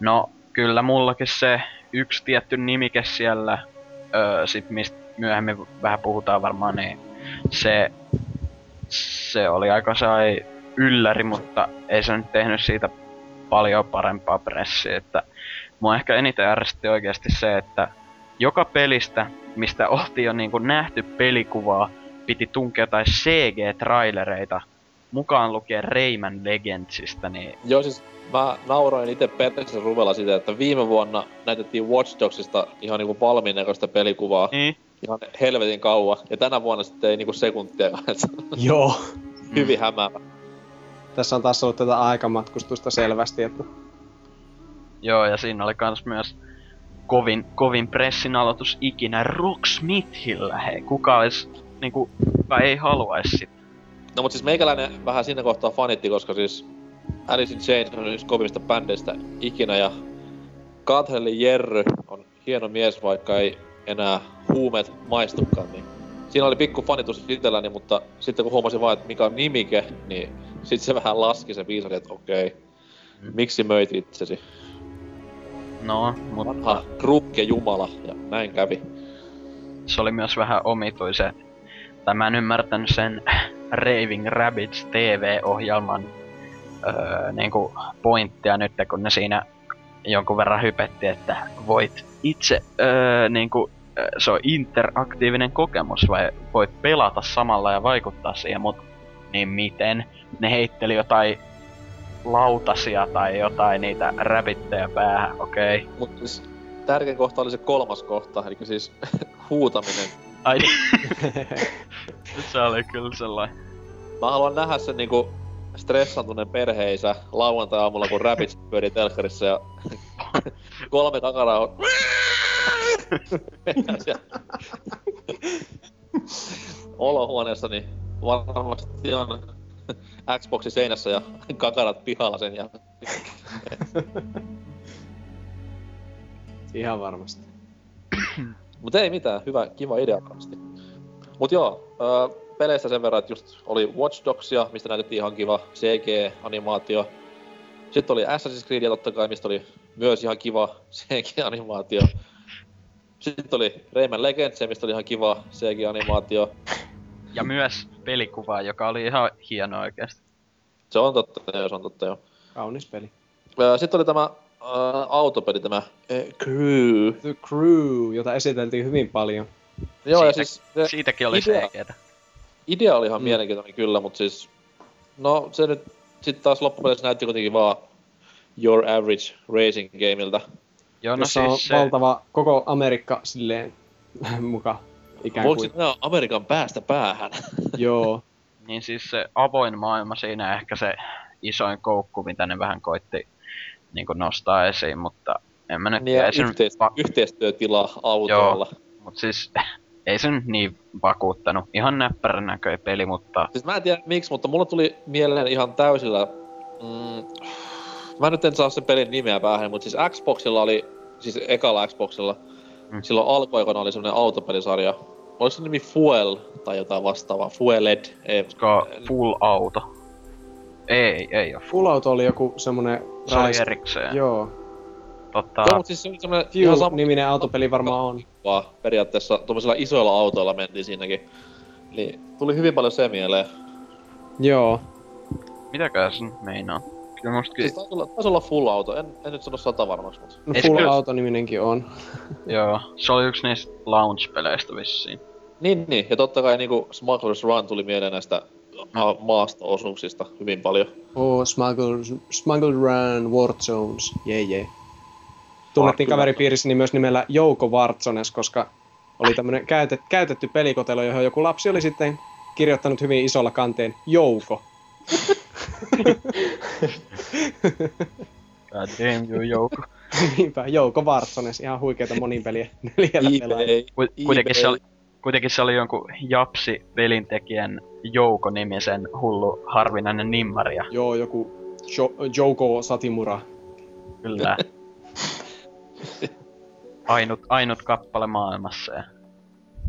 E: no kyllä mullakin se yksi tietty nimike siellä, öö, sit mistä myöhemmin vähän puhutaan varmaan, niin se se oli aika sai ylläri, mutta ei se nyt tehnyt siitä paljon parempaa pressiä, että mua ehkä eniten ärsytti oikeasti se, että joka pelistä, mistä oltiin jo niinku nähty pelikuvaa, piti tunkea jotain CG-trailereita, mukaan lukien Rayman Legendsista, niin
B: Joo, siis mä nauroin itse Petrissä Ruvella sitä, että viime vuonna näytettiin Watch Dogsista ihan niinku palmin näköistä pelikuvaa
E: niin,
B: ihan helvetin kauan. Ja tänä vuonna sitten ei niinku sekuntia,
C: Joo.
B: hyvin hämäävä.
C: Tässä on taas ollut tätä aikamatkustusta selvästi, että
E: joo, ja siinä oli kans myös kovin, kovin pressin aloitus ikinä Rocksmithillä, hei, kuka olisi, niinku, ei haluaisi sitä.
B: No mut siis meikäläinen vähän siinä kohtaa fanitti, koska siis Alice in Chains on yksi kovimmista bändeistä ikinä ja Kathelli Jerry on hieno mies, vaikka ei enää huumeet maistukaan, niin siinä oli pikku fanitus itselläni, mutta sitten kun huomasin vaan, että mikä on nimike, niin sitten se vähän laski se viisari, että okei,
E: Mm.
B: miksi möit itsesi?
E: No, mutta...
B: Vanha jumala, ja näin kävi.
E: se oli myös vähän omituisen. Mä en ymmärtänyt sen Raving Rabbids TV-ohjelman öö, niinku pointtia nyt, kun ne siinä jonkun verran hypetti, että voit itse öö, niinku, ö, se on interaktiivinen kokemus vai voit pelata samalla ja vaikuttaa siihen, mut niin miten? Ne heitteli jotain lautasia tai jotain niitä räbittejä päähän, okei. Okay.
B: Mutta siis tärkein kohta oli se kolmas kohta, eli siis huutaminen.
E: Ai se oli kyllä sellainen.
B: Mä haluan nähdä sen niinku stressantuneen perheisä lauantai-aamulla, kun Rabbids pyörii telkkarissa ja kolme kakaraa on... Olohuoneessa, niin varmasti on Xboxi seinässä ja kakarat pihalla sen jälkeen.
C: ihan varmasti.
B: Mut ei mitään, hyvä, kiva idea varmasti. Mut joo, öö, peleistä sen verran, että just oli Watch Dogsia, mistä näytettiin ihan kiva CG-animaatio. Sitten oli Assassin's Creedia totta kai, mistä oli myös ihan kiva CG-animaatio. Sitten oli Rayman Legends, mistä oli ihan kiva CG-animaatio.
E: Ja myös pelikuva, joka oli ihan hieno oikeesti.
B: Se on totta, se on totta, joo.
C: Kaunis peli.
B: Sitten oli tämä autopeli, tämä Crew.
C: The Crew, jota esiteltiin hyvin paljon.
B: Joo, ja
E: Siitä-
B: siis se
E: Siitäkin oli
B: idea-
E: CGtä.
B: idea oli ihan
C: Mm.
B: mielenkiintoinen kyllä, mutta siis... No, se nyt sitten taas loppupeleissä näytti kuitenkin vaan your average racing gameilta.
E: Joo, no
C: jossa on
E: siis se,
C: valtava koko Amerikka silleen muka ikään
B: Voiko
C: kuin.
B: mennä Amerikan päästä päähän?
C: Joo.
E: niin siis se avoin maailma siinä ehkä se isoin koukku, mitä ne vähän koitti niin nostaa esiin, mutta en mä nyt
B: niin
E: ei se nyt
B: yhteis-
E: va-
B: yhteistyötila autoilla.
E: mut siis ei se nyt niin vakuuttanut. Ihan näppärän näköinen peli, mutta
B: Siis mä en tiedä miksi, mutta mulla tuli mieleen ihan täysillä... Mm, mä nyt en saa sen pelin nimeä päähän, mutta siis Xboxilla oli, siis ekalla Xboxilla,
E: Mm.
B: silloin alkuaikoina oli semmonen autopelisarja. Oliko se nimi Fuel tai jotain vastaavaa? Fueled? Ei,
E: full auto. Ei, ei oo.
C: Full Auto oli joku semmonen
E: Se oli erikseen.
C: Joo.
E: Tota,
B: Joo, mutta siis se oli semmonen ihan sama
C: Fuel-niminen autopeli varmaan on.
B: vaan periaatteessa tuommoisilla isoilla autoilla mentiin siinäkin. Niin tuli hyvin paljon se mieleen.
C: Joo.
E: mitäkään se nyt meinaa? Kyllä musta
B: Siis taisi olla, taisi olla full auto, en, en nyt sano sata varmaksi, mutta...
C: No Full
E: kyllä-
C: Auto-niminenkin on.
E: Joo, se oli yksi niistä launch-peleistä vissiin.
B: Niin, niin, ja totta kai niinku Smuggler's Run tuli mieleen näistä maasto-osuuksista hyvin paljon.
C: Oh, Smuggled, Smuggled Run, War Zones. Jee, jee. tunnettiin
E: Kyllä.
C: kaveripiirissä myös nimellä Jouko Vartsones, koska oli tämmöinen käytet, käytetty pelikotelo, johon joku lapsi oli sitten kirjoittanut hyvin isolla kanteen Jouko.
E: God damn you, Jouko.
C: Niinpä, Jouko Vartsones, ihan huikeita monin peliä neljällä pelaajalla.
E: Kuitenkin se, oli, kuitenkin se oli jonkun Japsi pelintekijän Jouko-nimisen hullu harvinainen nimmaria.
C: Joo, joku jo, Jouko Satimura.
E: Kyllä. ainut, ainut kappale maailmassa. Ja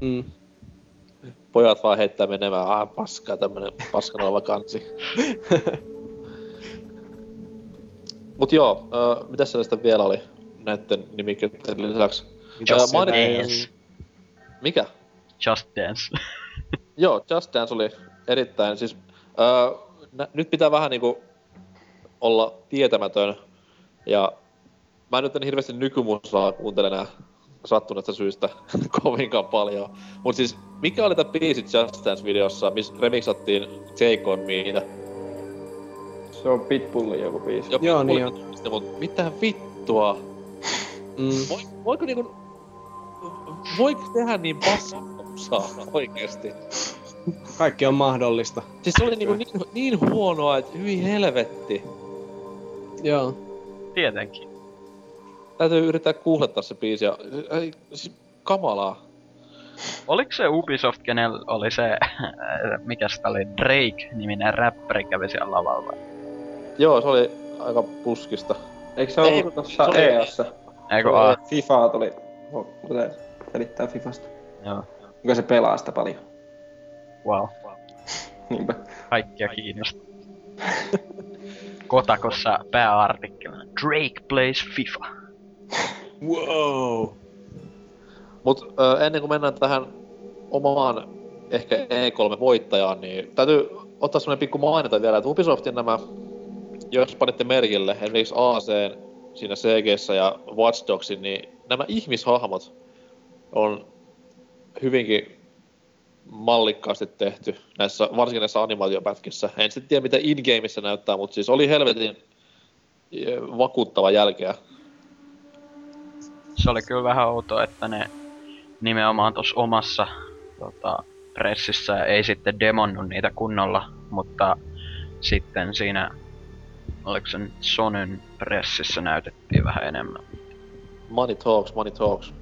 C: Mm.
B: Pojat vaan heittää menemään, ah paskaa tämmönen paskan oleva kansi. Mut joo, äh, mitä sellaista vielä oli näitten nimikkeiden lisäksi?
C: Siellä
B: mainit-
E: Dance.
B: Mikä?
E: Just Dance.
B: Joo, Just Dance oli erittäin, siis öö, nä, nyt pitää vähän niinku olla tietämätön. Ja mä nyt en hirveästi nykymusaa kuuntele enää sattuneesta syystä kovinkaan paljon. Mut siis, mikä oli tää biisi Just Dance-videossa, missä remixattiin Take On Meitä?
D: Se on Pitbullin joku biisi.
B: Joku
C: Joo, niin
B: kuuli- Mut mitä vittua?
C: Mm.
B: Voi, voiko niinku... Voiko tehdä niin paskaa oikeesti?
C: Kaikki on mahdollista.
B: Siis se oli niinku niin, niin huonoa, että hyvin helvetti.
C: Joo.
E: Tietenkin.
B: Täytyy yrittää googlettaa se biisi ja... Ei, siis kamalaa.
E: Oliko se Ubisoft, kenellä oli se, mikä sitä oli, Drake-niminen räppäri kävi siellä lavalla?
B: Joo, se oli aika puskista.
D: Eikö se
B: Ei,
D: ollut
B: oli-
D: EAssa?
E: Eikö
D: Se
E: a?
D: FIFA tuli, kuten selittää Fifasta.
E: Joo.
D: Onko se pelaa sitä paljon?
E: Wow.
D: Niinpä.
E: Kaikkia kiinnostaa. Kotakossa pääartikkeli. Drake plays FIFA.
C: Wow.
B: Mut ö, ennen kuin mennään tähän omaan ehkä E3-voittajaan, niin täytyy ottaa semmonen pikku mainita vielä, että Ubisoftin nämä, jos panitte merkille, esimerkiksi AC siinä cg ja Watch Dogsin, niin nämä ihmishahmot on hyvinkin mallikkaasti tehty näissä, varsinkin näissä animaatiopätkissä. En sitten tiedä, mitä in-gameissa näyttää, mutta siis oli helvetin eh, vakuuttava jälkeä.
E: Se oli kyllä vähän outoa, että ne nimenomaan tuossa omassa tota, pressissä ei sitten demonnut niitä kunnolla, mutta sitten siinä, oliko se nyt Sonyn pressissä näytettiin vähän enemmän.
B: Money talks, money talks.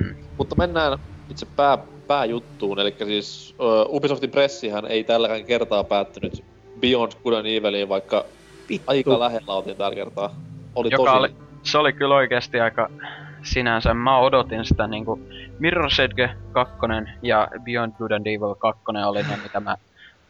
E: Mm.
B: Mutta mennään itse pää, pääjuttuun, eli siis uh, Ubisoftin pressihän ei tälläkään kertaa päättynyt Beyond Good and Eviliin, vaikka aika lähellä oltiin tällä kertaa. Oli
E: Joka
B: tosi...
E: oli, se oli kyllä oikeasti aika sinänsä, mä odotin sitä niinku Mirror's Edge 2 ja Beyond Good and Evil 2 oli ne, mitä mä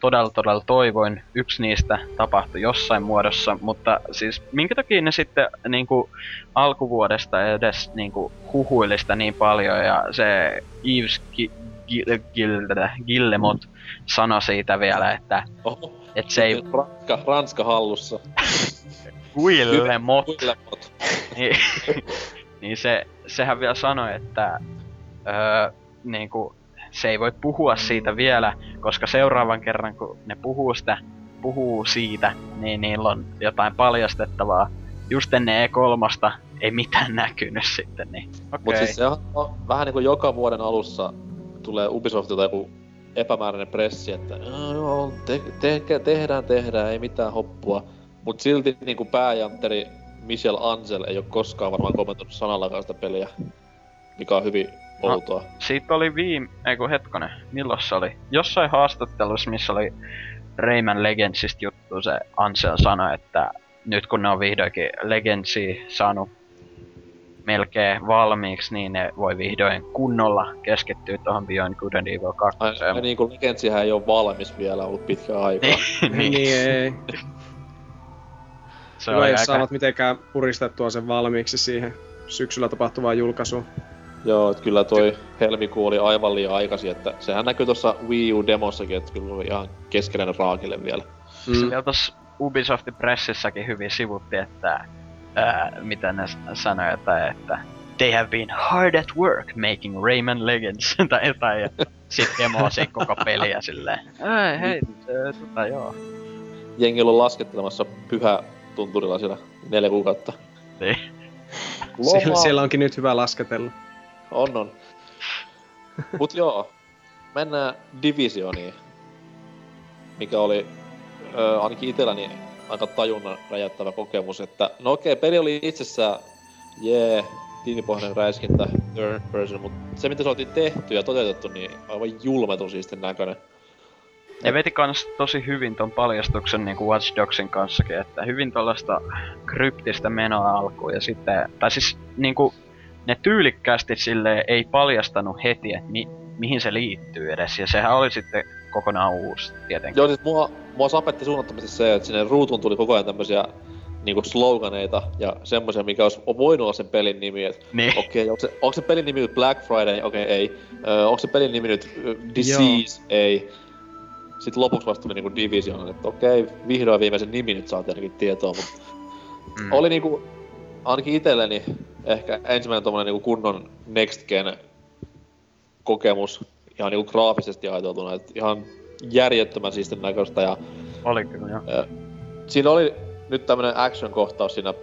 E: todella todella toivoin. Yksi niistä tapahtui jossain muodossa, mutta siis minkä takia ne sitten niinku alkuvuodesta edes niinku huhuili sitä niin paljon ja se Yves Gi- Gi- Gil- Gillemot sanoi siitä vielä, että
B: Oho,
E: et se ei
B: Ranska, Ranska hallussa.
E: Guillemot
B: Guillemot.
E: niin, niin se, sehän vielä sanoi, että öö, niin kuin, se ei voi puhua siitä vielä, koska seuraavan kerran kun ne puhuu, sitä, puhuu siitä, niin niillä on jotain paljastettavaa. Just ennen E3 ei mitään näkynyt sitten, niin okei.
B: Mut siis se on on vähän niinku joka vuoden alussa tulee Ubisoftilta joku epämääräinen pressi, että "Joo, joo, te, te, tehdään, tehdään, ei mitään hoppua. Mut silti niinku pääjantteri Michel Ansel ei ole koskaan varmaan kommentoinut sanallakaan sitä peliä, mikä on hyvin
E: No.
B: outoa.
E: Siitä oli viime, ei kun hetkonen, milloin se oli? Jossain haastattelussa, missä oli Rayman Legendsista juttu, se Ansel sanoi, että nyt kun ne on vihdoinkin Legendsia saanut melkein valmiiksi, niin ne voi vihdoin kunnolla keskittyä tuohon Beyond Good and Evil 2.
B: Ai, ja niinku Legendsihän ei ole valmis vielä ollut pitkään aikaa.
E: niin,
C: niin ei.
E: se
C: Hyvä, jos
E: aika...
C: saavat mitenkään puristettua sen valmiiksi siihen syksyllä tapahtuvaan julkaisuun.
B: Joo, että kyllä toi helmikuu oli aivan liian aikaisin, että sehän näkyy tuossa Wii U-demossakin, että kyllä oli ihan keskeinen raakille vielä.
E: Se
C: Mm.
E: vielä tossa Ubisoftin pressissäkin hyvin sivutti, että ää, mitä ne sanoi, että, että they have been hard at work making Rayman Legends tai jotain, ja sit demosi koko peliä silleen. Ei, hei, ö, tota joo.
B: Jengi on laskettelemassa pyhä tunturilla siellä neljä kuukautta.
E: Niin.
C: Siellä onkin nyt hyvä lasketella.
B: On, on. Mut joo, mennään divisioniin, mikä oli ö, ainakin itselläni aika tajunnan räjäyttävä kokemus, että no okei, peli oli itsessään, jee, tiimipohjainen räiskintä, third person, mutta se mitä se oltiin tehty ja toteutettu, niin aivan julmetun siistin näköinen.
E: Ne veti kans tosi hyvin ton paljastuksen niinku Watch Dogsin kanssakin, että hyvin tollaista kryptistä menoa alkuun ja sitten, tai siis niinku ne tyylikkäästi sille ei paljastanut heti, että mi, mihin se liittyy edes, ja sehän oli sitten kokonaan uusi tietenkin.
B: Joo, siis mua, mua sapetti suunnattomasti se, että sinne ruutuun tuli koko ajan tämmösiä niinku sloganeita ja semmoisia, mikä olisi voinut olla sen pelin nimi, että
E: Niin.
B: okei, okay, onko, se, onko se pelin nimi nyt Black Friday? Okei, okay, ei. Ö, onko se pelin nimi nyt ö, Disease? Ei. Sitten lopuksi vasta tuli niinku Division, että okei, okay, vihdoin viimeisen nimi nyt saatiin ainakin tietoa, mutta
E: Mm.
B: oli niinku, ainakin itselleni ehkä ensimmäinen tommonen niinku kunnon Next Gen kokemus, ihan niinku graafisesti ajateltuna, että ihan järjettömän siisten näköistä ja
E: Oli kyllä, joo.
B: Ö, siinä oli nyt tämmönen action-kohtaus siinä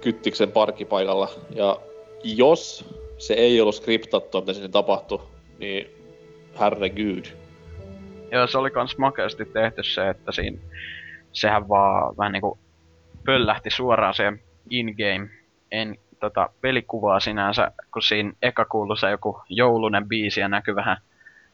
B: Kyttiksen parkkipaikalla. Ja jos se ei ollut skriptattua, mitä sinne tapahtui, niin herregud.
E: Joo, se oli kans makeasti tehty se, että siinä, sehän vaan vähän niinku pöllähti suoraan siihen in-game en, tota, pelikuvaa sinänsä, kun siinä eka kuului se joku joulunen biisi ja näkyi vähän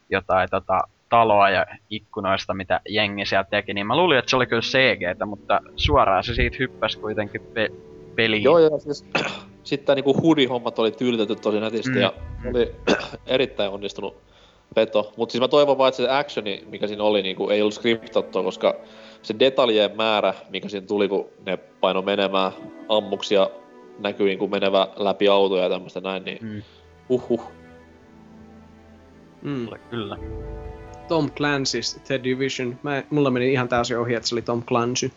E: jotain tota, taloa ja ikkunoista, mitä jengi siellä teki, niin mä luulin, että se oli kyllä CGtä, mutta suoraan se siitä hyppäsi kuitenkin pe- peliin.
B: Joo, joo, siis sitten niinku hoodie-hommat oli tyylitetty tosi nätisti
E: Mm,
B: ja oli erittäin onnistunut veto. Mutta siis mä toivon vaan, että se actioni, mikä siinä oli, niinku, ei ollut skriptattua, koska se detaljien määrä, mikä siinä tuli, kun ne paino menemään ammuksia näkyi niinku menevä läpi autoja ja tämmöistä näin, niin
E: Mm,
B: uhuh.
C: Mm.
E: kyllä, kyllä.
C: Tom Clancy's The Division. Mä, mulla meni ihan täysin ohi, että se oli Tom Clancy.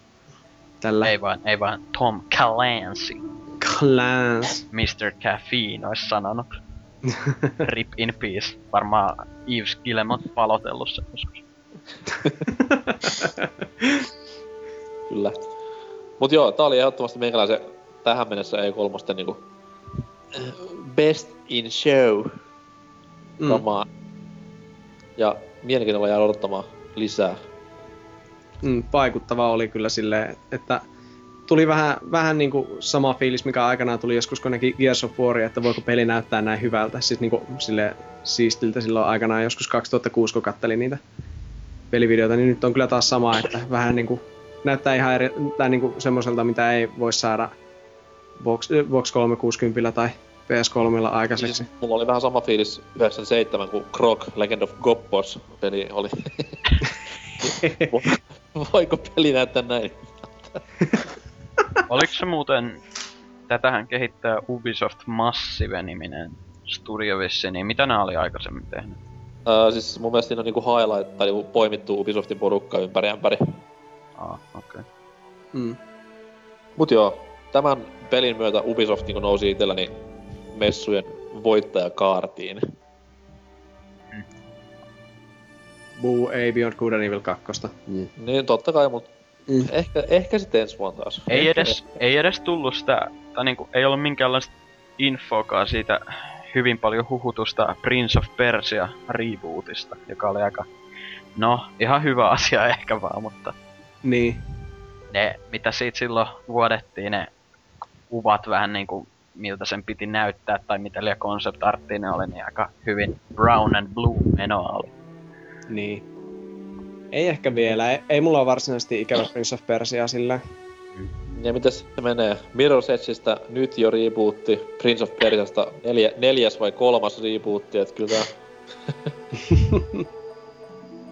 C: Tällä
E: Ei vaan, ei vaan Tom Clancy,
C: Clancy.
E: Mr. Caffeine ois sanonut. Rip in peace. Varmaan Yves Guillemot palotellut sen joskus.
B: Kyllä. Mut joo, tää oli ehdottomasti meikäläisen tähän mennessä E3 niinku eh, best in show
C: Mm.
B: kamaa. Ja mielenkiinnolla jää odottamaan lisää.
C: Mm, vaikuttava oli kyllä silleen, että tuli vähän, vähän niin kuin sama fiilis, mikä aikanaan tuli joskus, kun näki Gears of War, että voiko peli näyttää näin hyvältä. Siis niin kuin sille siistiltä silloin aikanaan joskus 2006, kun kattelin niitä pelivideoita, niin nyt on kyllä taas sama, että vähän niin kuin näyttää ihan eri, tai niin kuin semmoiselta, mitä ei voi saada Vox, Vox 360 tai PS3 aikaiseksi.
B: Siis mulla oli vähän sama fiilis 97, kun Croc Legend of Goppos peli oli. Vo- Voiko peli näyttää näin?
E: Oliko se muuten, tätähän kehittää Ubisoft Massive-niminen studio vissi, niin mitä nämä oli aikaisemmin tehnyt?
B: Öö, siis mun mielestä siinä on niinku highlight tai niinku poimittu Ubisoftin porukka ympäri ämpäri.
E: Ah, okei. Okay.
C: Mm.
B: Mut joo, tämän pelin myötä Ubisoft niinku nousi itselläni messujen voittajakaartiin.
C: Boo, ei Beyond Good and Evil 2.
B: Niin totta kai, mut
C: Mm.
B: ehkä, ehkä sitten ensi vuonna taas.
E: Ei
B: Ehkä-
E: edes, ei edes tullut sitä, tai niinku, ei ollut minkäänlaista infoakaan siitä hyvin paljon huhutusta Prince of Persia rebootista, joka oli aika, no, ihan hyvä asia ehkä vaan, mutta
C: Niin.
E: ne, mitä siitä silloin vuodettiin, ne kuvat vähän niinku, miltä sen piti näyttää, tai mitä liian concept arttiin ne oli, niin aika hyvin brown and blue menoa oli.
C: Niin. Ei ehkä vielä. Ei, ei mulla ole varsinaisesti ikävä Prince of Persia sillä.
B: Ja mitäs se menee? Mirror's Edgeistä nyt jo rebootti, Prince of Persiasta neljä, neljäs vai kolmas rebootti, et kyllä.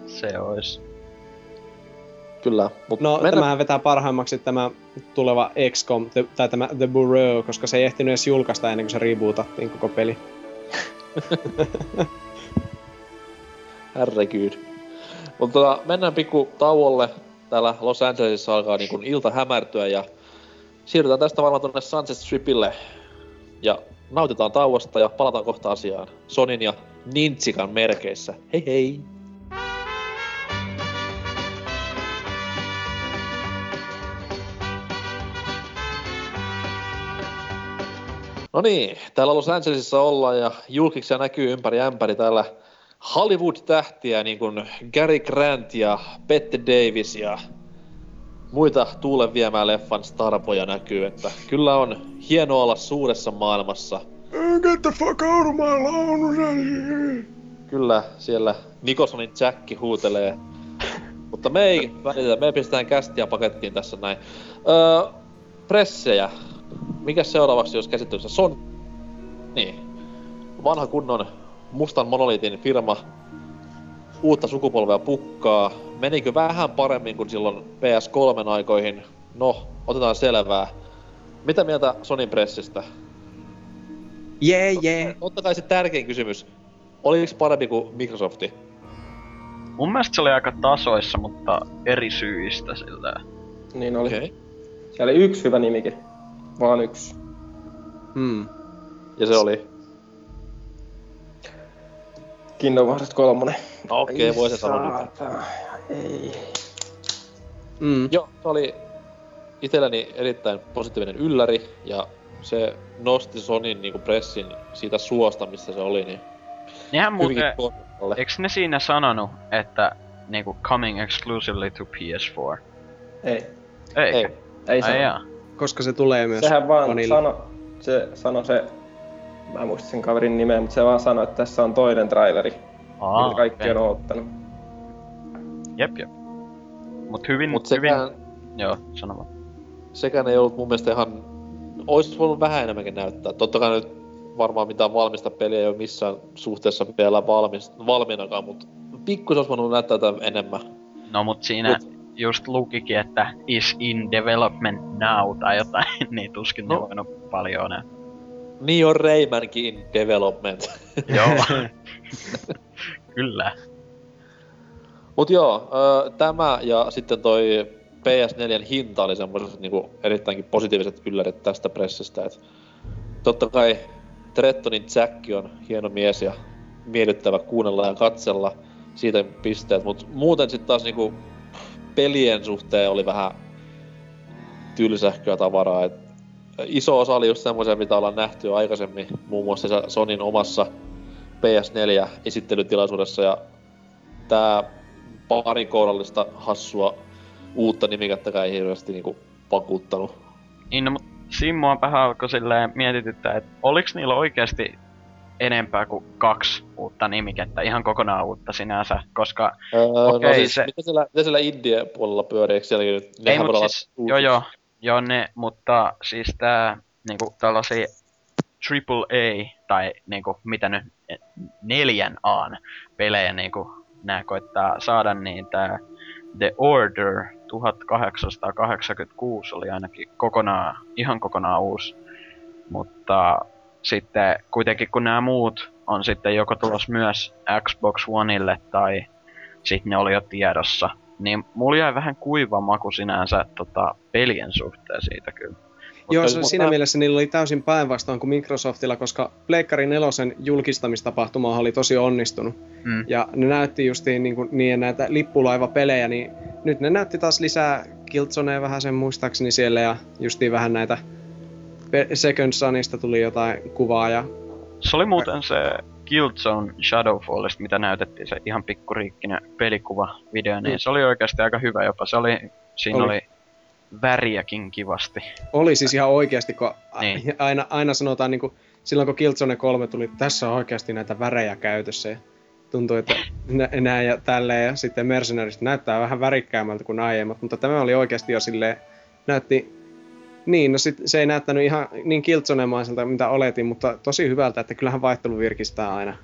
E: Se ois.
B: Kyllä, mut
C: No,
B: mennään-
C: tämähän vetää parhaimmaksi tämä tuleva XCOM, the, tai tämä The Bureau, koska se ei ehtinyt edes julkaista ennen kuin se rebootattiin koko peli.
B: Herregud. Mutta tota, mennään pikku tauolle. Täällä Los Angelesissa alkaa niin ilta hämärtyä ja siirrytään tästä varmaan tuonne Sunset Stripille. Ja nautitaan tauosta ja palataan kohta asiaan. Sonin ja Nintsikan merkeissä. Hei hei! No niin, täällä Los Angelesissa ollaan ja julkiksia näkyy ympäri ämpäri täällä Hollywood-tähtiä, niin kuin Gary Grant ja Bette Davis ja muita tuulen viemään leffan starpoja näkyy, että kyllä on hienoa olla suuressa maailmassa.
C: Get the fuck out of my lawn!
B: Kyllä siellä Nicholsonin Jacki huutelee. Mutta me ei välitetä, me pistetään kästiä pakettiin tässä näin. Öö, pressejä. Mikä seuraavaksi jos käsittelyssä? Son... Niin. Vanha kunnon mustan monoliitin firma uutta sukupolvea pukkaa. Menikö vähän paremmin kuin silloin PS3 aikoihin? No, otetaan selvää. Mitä mieltä Sonin pressistä?
C: Jee, jee.
B: Totta kai se tärkein kysymys. Oliko parempi kuin Microsofti?
E: Mun mielestä se oli aika tasoissa, mutta eri syistä sillä.
D: Niin oli. Okay. Siellä oli yksi hyvä nimikin. Vaan yksi.
C: Hmm.
B: Ja se oli?
D: Kingdom Hearts 3.
B: No, Okei, okay, voi se sanoa.
D: Ei.
C: Mm.
B: Joo, se oli itselleni erittäin positiivinen ylläri ja se nosti Sonin niinku pressin siitä suosta, missä se oli, niin
E: Nehän muuten, eiks ne siinä sanonut, että niinku coming exclusively to PS4?
D: Ei.
E: Eikä?
B: Ei.
D: Ei
E: Ai
D: sano.
E: jaa.
C: Koska se tulee myös
D: Sehän vaan
C: vanilla.
D: sano, se sano se, mä en muista sen kaverin nimeä, mutta se vaan sanoi, että tässä on toinen traileri,
E: Aa,
D: mitä kaikki
E: okei.
D: on oottanut.
E: Jep, jep. Mut hyvin,
B: Mut
E: hyvin...
B: sekään,
E: Joo, sano vaan.
B: sekään ei ollut mun mielestä ihan... Ois voinut vähän enemmänkin näyttää. Totta kai nyt varmaan mitään valmista peliä ei ole missään suhteessa vielä valmis, valmiinakaan, mutta pikkusen olisi voinut näyttää jotain enemmän.
E: No mut siinä
B: Mut-
E: just lukikin, että is in development now tai jotain, niin tuskin no. voinut paljon enää.
B: Niin on Raymankin in development.
E: Joo. Kyllä.
B: Mut joo, ö, tämä ja sitten toi PS4 hinta oli semmoiset niinku erittäinkin positiiviset yllärit tästä pressistä. Et totta kai Trettonin Jack on hieno mies ja miellyttävä kuunnella ja katsella siitä pisteet, mut muuten sitten taas niinku pelien suhteen oli vähän tylsähköä tavaraa. Et iso osa oli just semmoisia, mitä ollaan nähty jo aikaisemmin, muun muassa Sonin omassa PS4-esittelytilaisuudessa ja tää pari kourallista hassua uutta nimikättäkään ei hirveästi niinku vakuuttanut.
E: Niin, no, mut siinä mua vähän alkoi silleen mietityttää, että oliks niillä oikeasti enempää kuin kaksi uutta nimikettä, ihan kokonaan uutta sinänsä, koska
B: Öö,
E: Okei,
B: no siis,
E: se-
B: mitä siellä, mitä siellä Indie-puolella pyörii, eikö sielläkin nyt?
E: ei
B: nehän
E: mut
B: voi olla
E: siis, joo joo, joo ne, mutta siis tää niinku tällaisia triple A tai niinku mitä nyt neljän A:n pelejä niinku nää koittaa saada niin tää The Order 1886 oli ainakin kokonaan, ihan kokonaan uusi. Mutta sitten kuitenkin kun nämä muut on sitten joko tulos myös Xbox Oneille tai sitten ne oli jo tiedossa, niin mulla jäi vähän kuiva maku sinänsä tota, pelien suhteen siitä kyllä.
C: Joo,
B: Mutta-
C: se,
B: mutta-
C: siinä mielessä niillä oli täysin päinvastoin kuin Microsoftilla, koska Pleikkari nelosen julkistamistapahtuma oli tosi onnistunut.
E: Mm.
C: Ja ne näytti justiin niin, kuin, niin näitä lippulaivapelejä, niin nyt ne näytti taas lisää Killzonea vähän sen muistaakseni siellä ja justiin vähän näitä Second Sunista tuli jotain kuvaa ja
E: Se oli muuten se Killzone Shadowfallista, mitä näytettiin, se ihan pikkuriikkinen pelikuva video, niin
C: Mm.
E: se oli oikeasti aika hyvä jopa. Se oli, siinä
C: Oli.
E: oli, väriäkin kivasti.
C: oli siis ihan oikeasti, kun
E: Niin.
C: aina, aina sanotaan niin kuin, silloin kun Killzone 3 tuli, tässä on oikeasti näitä värejä käytössä ja tuntui, että nä- näin ja tälleen ja sitten Mercenarista näyttää vähän värikkäämmältä kuin aiemmat, mutta tämä oli oikeasti jo silleen, näytti niin, no sit se ei näyttänyt ihan niin kiltsonemaiselta, mitä oletin, mutta tosi hyvältä, että kyllähän vaihtelu virkistää aina.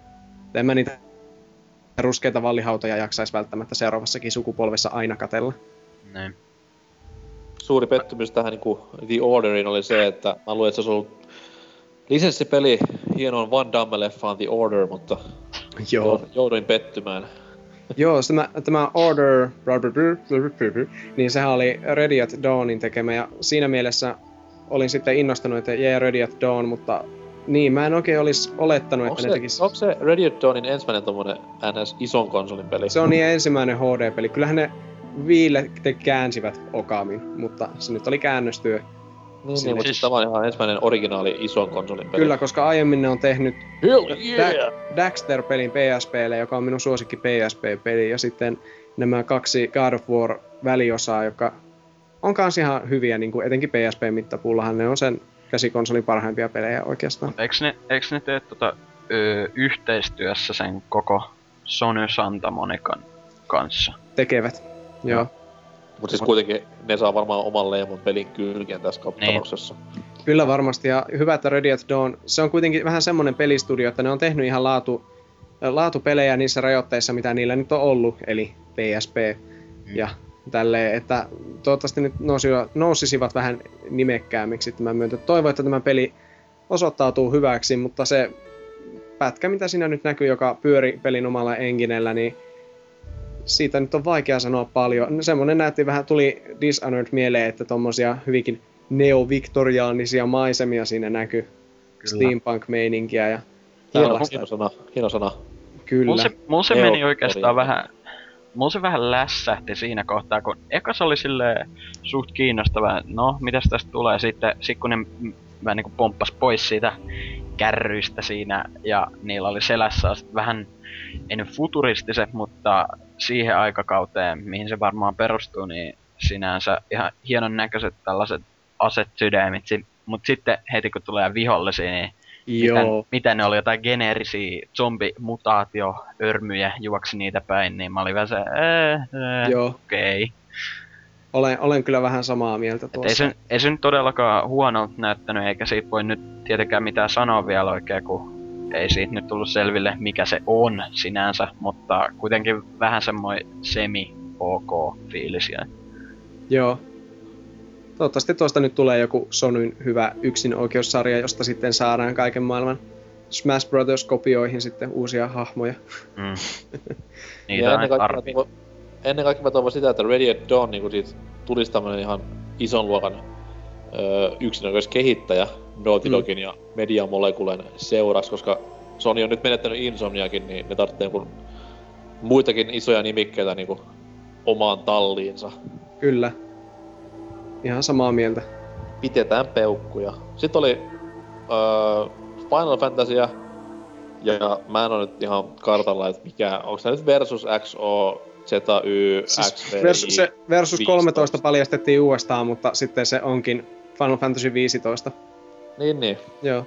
C: En mä niitä ruskeita vallihautoja jaksaisi välttämättä seuraavassakin sukupolvessa aina katella.
E: Niin.
B: suuri pettymys tähän niin The Orderin oli se, että mä luulen, että se olisi ollut lisenssipeli hienoon Van Damme-leffaan The Order, mutta jouduin pettymään.
C: Joo, tämä, tämä Order, niin sehän oli Ready at Dawnin tekemä ja siinä mielessä olin sitten innostunut, että jee Ready at Dawn, mutta niin, mä en oikein olisi olettanut,
B: Onko
C: että ne
B: se,
C: tekis...
B: onko se Ready at Dawnin ensimmäinen tommonen NS ison konsolin peli?
C: Se on niin ensimmäinen HD-peli. Kyllähän ne viille te käänsivät Okamin, mutta se nyt oli käännöstyö.
B: Niin,
C: Sinne-
B: niin mutta siis tämä on ihan ensimmäinen originaali ison konsolin peli.
C: Kyllä, koska aiemmin ne on tehnyt
B: Hell
C: Da- Daxter-pelin PSPlle, joka on minun suosikki PSP-peli, ja sitten nämä kaksi God of War väliosaa, joka on kans ihan hyviä, niin kuin etenkin PSP-mittapuullahan ne on sen käsikonsolin parhaimpia pelejä oikeastaan.
E: Eiks ne, eiks ne tee tota, ö, yhteistyössä sen koko Sony Santa Monican kanssa?
C: Tekevät. Joo.
B: Mutta siis kuitenkin ne saa varmaan oman leimon pelin kylkeen tässä tapauksessa.
C: Kyllä varmasti, ja hyvä, että Ready at Dawn, se on kuitenkin vähän semmonen pelistudio, että ne on tehnyt ihan laatu, laatupelejä niissä rajoitteissa, mitä niillä nyt on ollut, eli PSP ja tälleen, että toivottavasti nyt nousisivat, nousisivat vähän nimekkäämmiksi tämän myötä. Toivon, että tämä peli osoittautuu hyväksi, mutta se pätkä, mitä siinä nyt näkyy, joka pyöri pelin omalla enginellä, niin siitä nyt on vaikea sanoa paljon. No, Semmoinen näytti vähän, tuli Dishonored mieleen, että tommosia hyvinkin neo-viktoriaanisia maisemia siinä näkyy. Steampunk-meininkiä ja
B: Hieno, hieno sana, hieno sana.
C: Kyllä.
E: Mulla se, mulla se
B: Neo-
E: meni oikeastaan vähän... Mulla se vähän lässähti siinä kohtaa, kun eka se oli silleen suht kiinnostava, no mitäs tästä tulee sitten, sit kun ne vähän niinku pomppas pois siitä kärryistä siinä ja niillä oli selässä sit vähän, ei nyt futuristiset, mutta siihen aikakauteen, mihin se varmaan perustuu, niin sinänsä ihan hienon näköiset tällaiset asetydämit, mutta sitten heti kun tulee vihollisia, niin mitä,
C: Joo.
E: mitä ne oli, jotain geneerisiä zombimutaatio-örmyjä juoksi niitä päin, niin mä olin vähän se, ee, ee,
C: Joo.
E: okei. Okay.
C: Olen, olen kyllä vähän samaa mieltä
E: Ei
C: tuossa.
E: se, ei se nyt todellakaan huonolta näyttänyt, eikä siitä voi nyt tietenkään mitään sanoa vielä oikein, kun ei siitä nyt tullut selville, mikä se on sinänsä, mutta kuitenkin vähän semmoinen semi-ok fiilis jäi.
C: Joo. Toivottavasti tuosta nyt tulee joku Sonyn hyvä yksinoikeussarja, josta sitten saadaan kaiken maailman Smash Brothers-kopioihin sitten uusia hahmoja.
E: Mm. Niitä
B: Ja
E: on
B: ennen kaikkea, ennen kaikkea mä toivon sitä, että Ready at Dawn niin siitä tulisi tämmönen ihan ison luokan öö, yksinäköiskehittäjä Naughty
C: Mm.
B: Dogin ja Media Moleculen seuraksi, koska Sony on nyt menettänyt Insomniakin, niin ne tarvitsee niin muitakin isoja nimikkeitä niin omaan talliinsa.
C: Kyllä. Ihan samaa mieltä.
B: Pidetään peukkuja. Sitten oli öö, Final Fantasyä, ja mä en ole nyt ihan kartalla, että mikä, onko se nyt Versus XO, ZY,
C: Siis
B: XVI,
C: versus, se versus
B: 15.
C: 13 paljastettiin uudestaan, mutta sitten se onkin Final Fantasy 15.
B: Niin, niin.
C: Joo.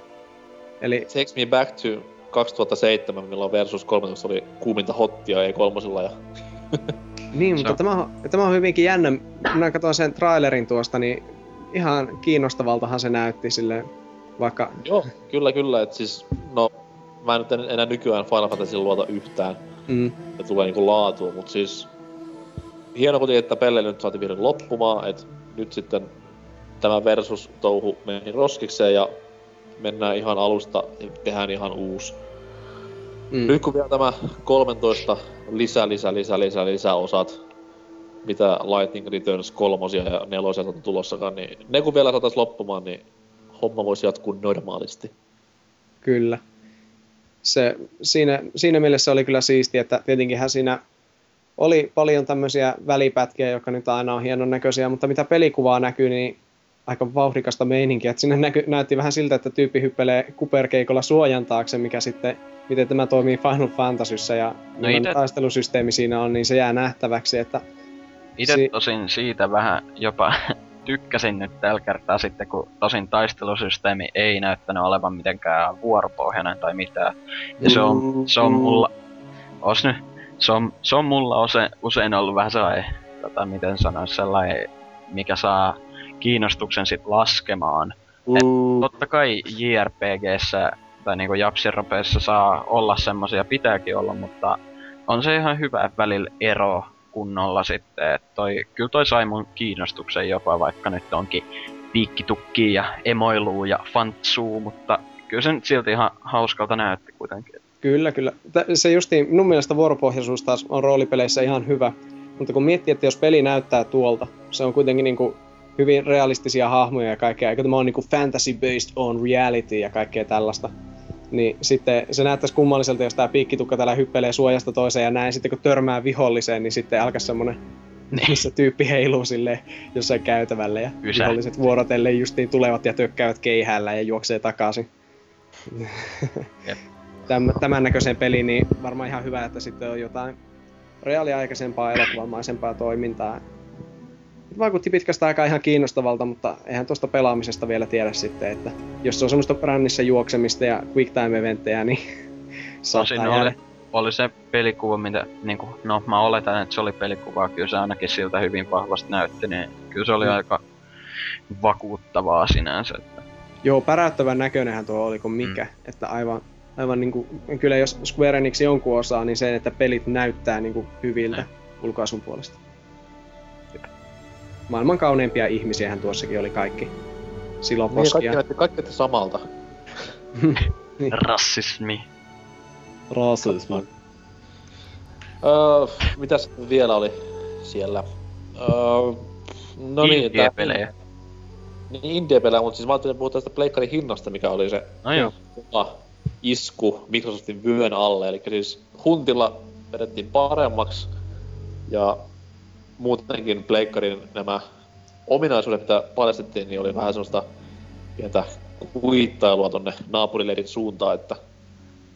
C: Eli
B: Takes me back to 2007, milloin Versus 13 oli kuuminta hottia E3. Ja...
C: Niin, mutta tämä on, tämä on hyvinkin jännä. Minä katsoin sen trailerin tuosta, niin ihan kiinnostavaltahan se näytti silleen, vaikka...
B: Joo, kyllä, kyllä. Et siis, no, mä nyt en enää nykyään Final Fantasy luota yhtään,
C: Mm,
B: ja tulee niinku laatua, mut siis hieno kuitenkin, että pelle nyt saatiin vihdoin loppumaan, että nyt sitten tämä Versus-touhu meni roskikseen ja mennään ihan alusta ja tehdään ihan uusi.
C: mm,
B: Nyt kun vielä tämä 13 lisä, lisä, lisä, lisä, lisä osat, mitä Lightning Returns kolmosia ja nelosia on tulossakaan, niin ne kun vielä saatais loppumaan, niin homma voisi jatkuu normaalisti.
C: Kyllä. Se, siinä, siinä mielessä oli kyllä siistiä, että tietenkinhän siinä oli paljon tämmöisiä välipätkiä, jotka nyt aina on hienon näköisiä, mutta mitä pelikuvaa näkyy, niin aika vauhdikasta meininkiä. Et siinä näky, näytti vähän siltä, että tyyppi hyppelee kuperkeikolla suojan taakse, mikä sitten, miten tämä toimii Final Fantasyssä ja no
E: ite-
C: taistelusysteemi siinä on, niin se jää nähtäväksi, että
E: Itse
C: Si-
E: tosin siitä vähän jopa tykkäsin nyt tällä kertaa sitten, kun tosin taistelusysteemi ei näyttänyt olevan mitenkään vuoropohjainen tai mitään. Ja se on, se on mulla, os nyt, se on, se on mulla usein, usein ollut vähän sellainen, tota, miten sanoisi, sellainen, mikä saa kiinnostuksen sit laskemaan. Totta kai JRPGssä tai niinku japsiropeissa saa olla semmosia, pitääkin olla, mutta on se ihan hyvä välillä ero kunnolla sitten. Et toi, kyllä toi sai mun kiinnostuksen jopa, vaikka nyt onkin piikkitukki ja emoiluu ja fantsuu, mutta kyllä se nyt silti ihan hauskalta näytti kuitenkin.
C: Kyllä, kyllä. Se justiin, minun mielestä vuoropohjaisuus taas on roolipeleissä ihan hyvä. Mutta kun miettii, että jos peli näyttää tuolta, se on kuitenkin niin kuin hyvin realistisia hahmoja ja kaikkea, eikä tämä on niin kuin fantasy based on reality ja kaikkea tällaista. Niin sitten se näyttäisi kummalliselta, jos tämä piikkitukka täällä hyppelee suojasta toiseen ja näin. Sitten kun törmää viholliseen, niin sitten alkaa semmonen missä tyyppi heiluu sille jossain käytävällä ja
E: Ysä.
C: viholliset vuorotellen justiin tulevat ja tökkäävät keihäällä ja juoksee takaisin. Täm, tämän näköisen peli, niin varmaan ihan hyvä, että sitten on jotain reaaliaikaisempaa elokuvamaisempaa toimintaa. Vaikutti pitkästä aikaa ihan kiinnostavalta, mutta eihän tuosta pelaamisesta vielä tiedä sitten, että jos se on semmoista rännissä juoksemista ja quick time eventtejä, niin saattaa jäädä
E: oli, oli se pelikuva, mitä, niinku, no mä oletan, että se oli pelikuva, kyllä se ainakin siltä hyvin vahvasti näytti, niin kyllä se oli
C: Mm.
E: aika vakuuttavaa sinänsä. Että,
C: Joo, päräyttävän näköinenhän tuo oli kuin mikä. Mm. Että aivan, aivan niin kuin, kyllä jos Square Enix jonkun osaa, niin se, että pelit näyttää niin kuin hyviltä ulkoasun puolesta. Maailman kauneimpia ihmisiähän tuossakin oli kaikki. Silloin
B: Niin, kaikki
C: poskia.
B: näytti, kaikki näytti samalta.
E: rassismi.
C: Rasismi.
B: Öö, mitäs vielä oli siellä? Öö, no niin,
E: Indie-pelejä.
B: Niin indie-pelejä, mutta siis mä ajattelin puhua tästä pleikkarin hinnasta, mikä oli se
E: No joo.
B: isku Microsoftin vyön alle. Eli siis huntilla vedettiin paremmaksi ja muutenkin pleikkarin nämä ominaisuudet, mitä paljastettiin, niin oli vähän semmoista pientä kuittailua tonne naapurileirin suuntaan, että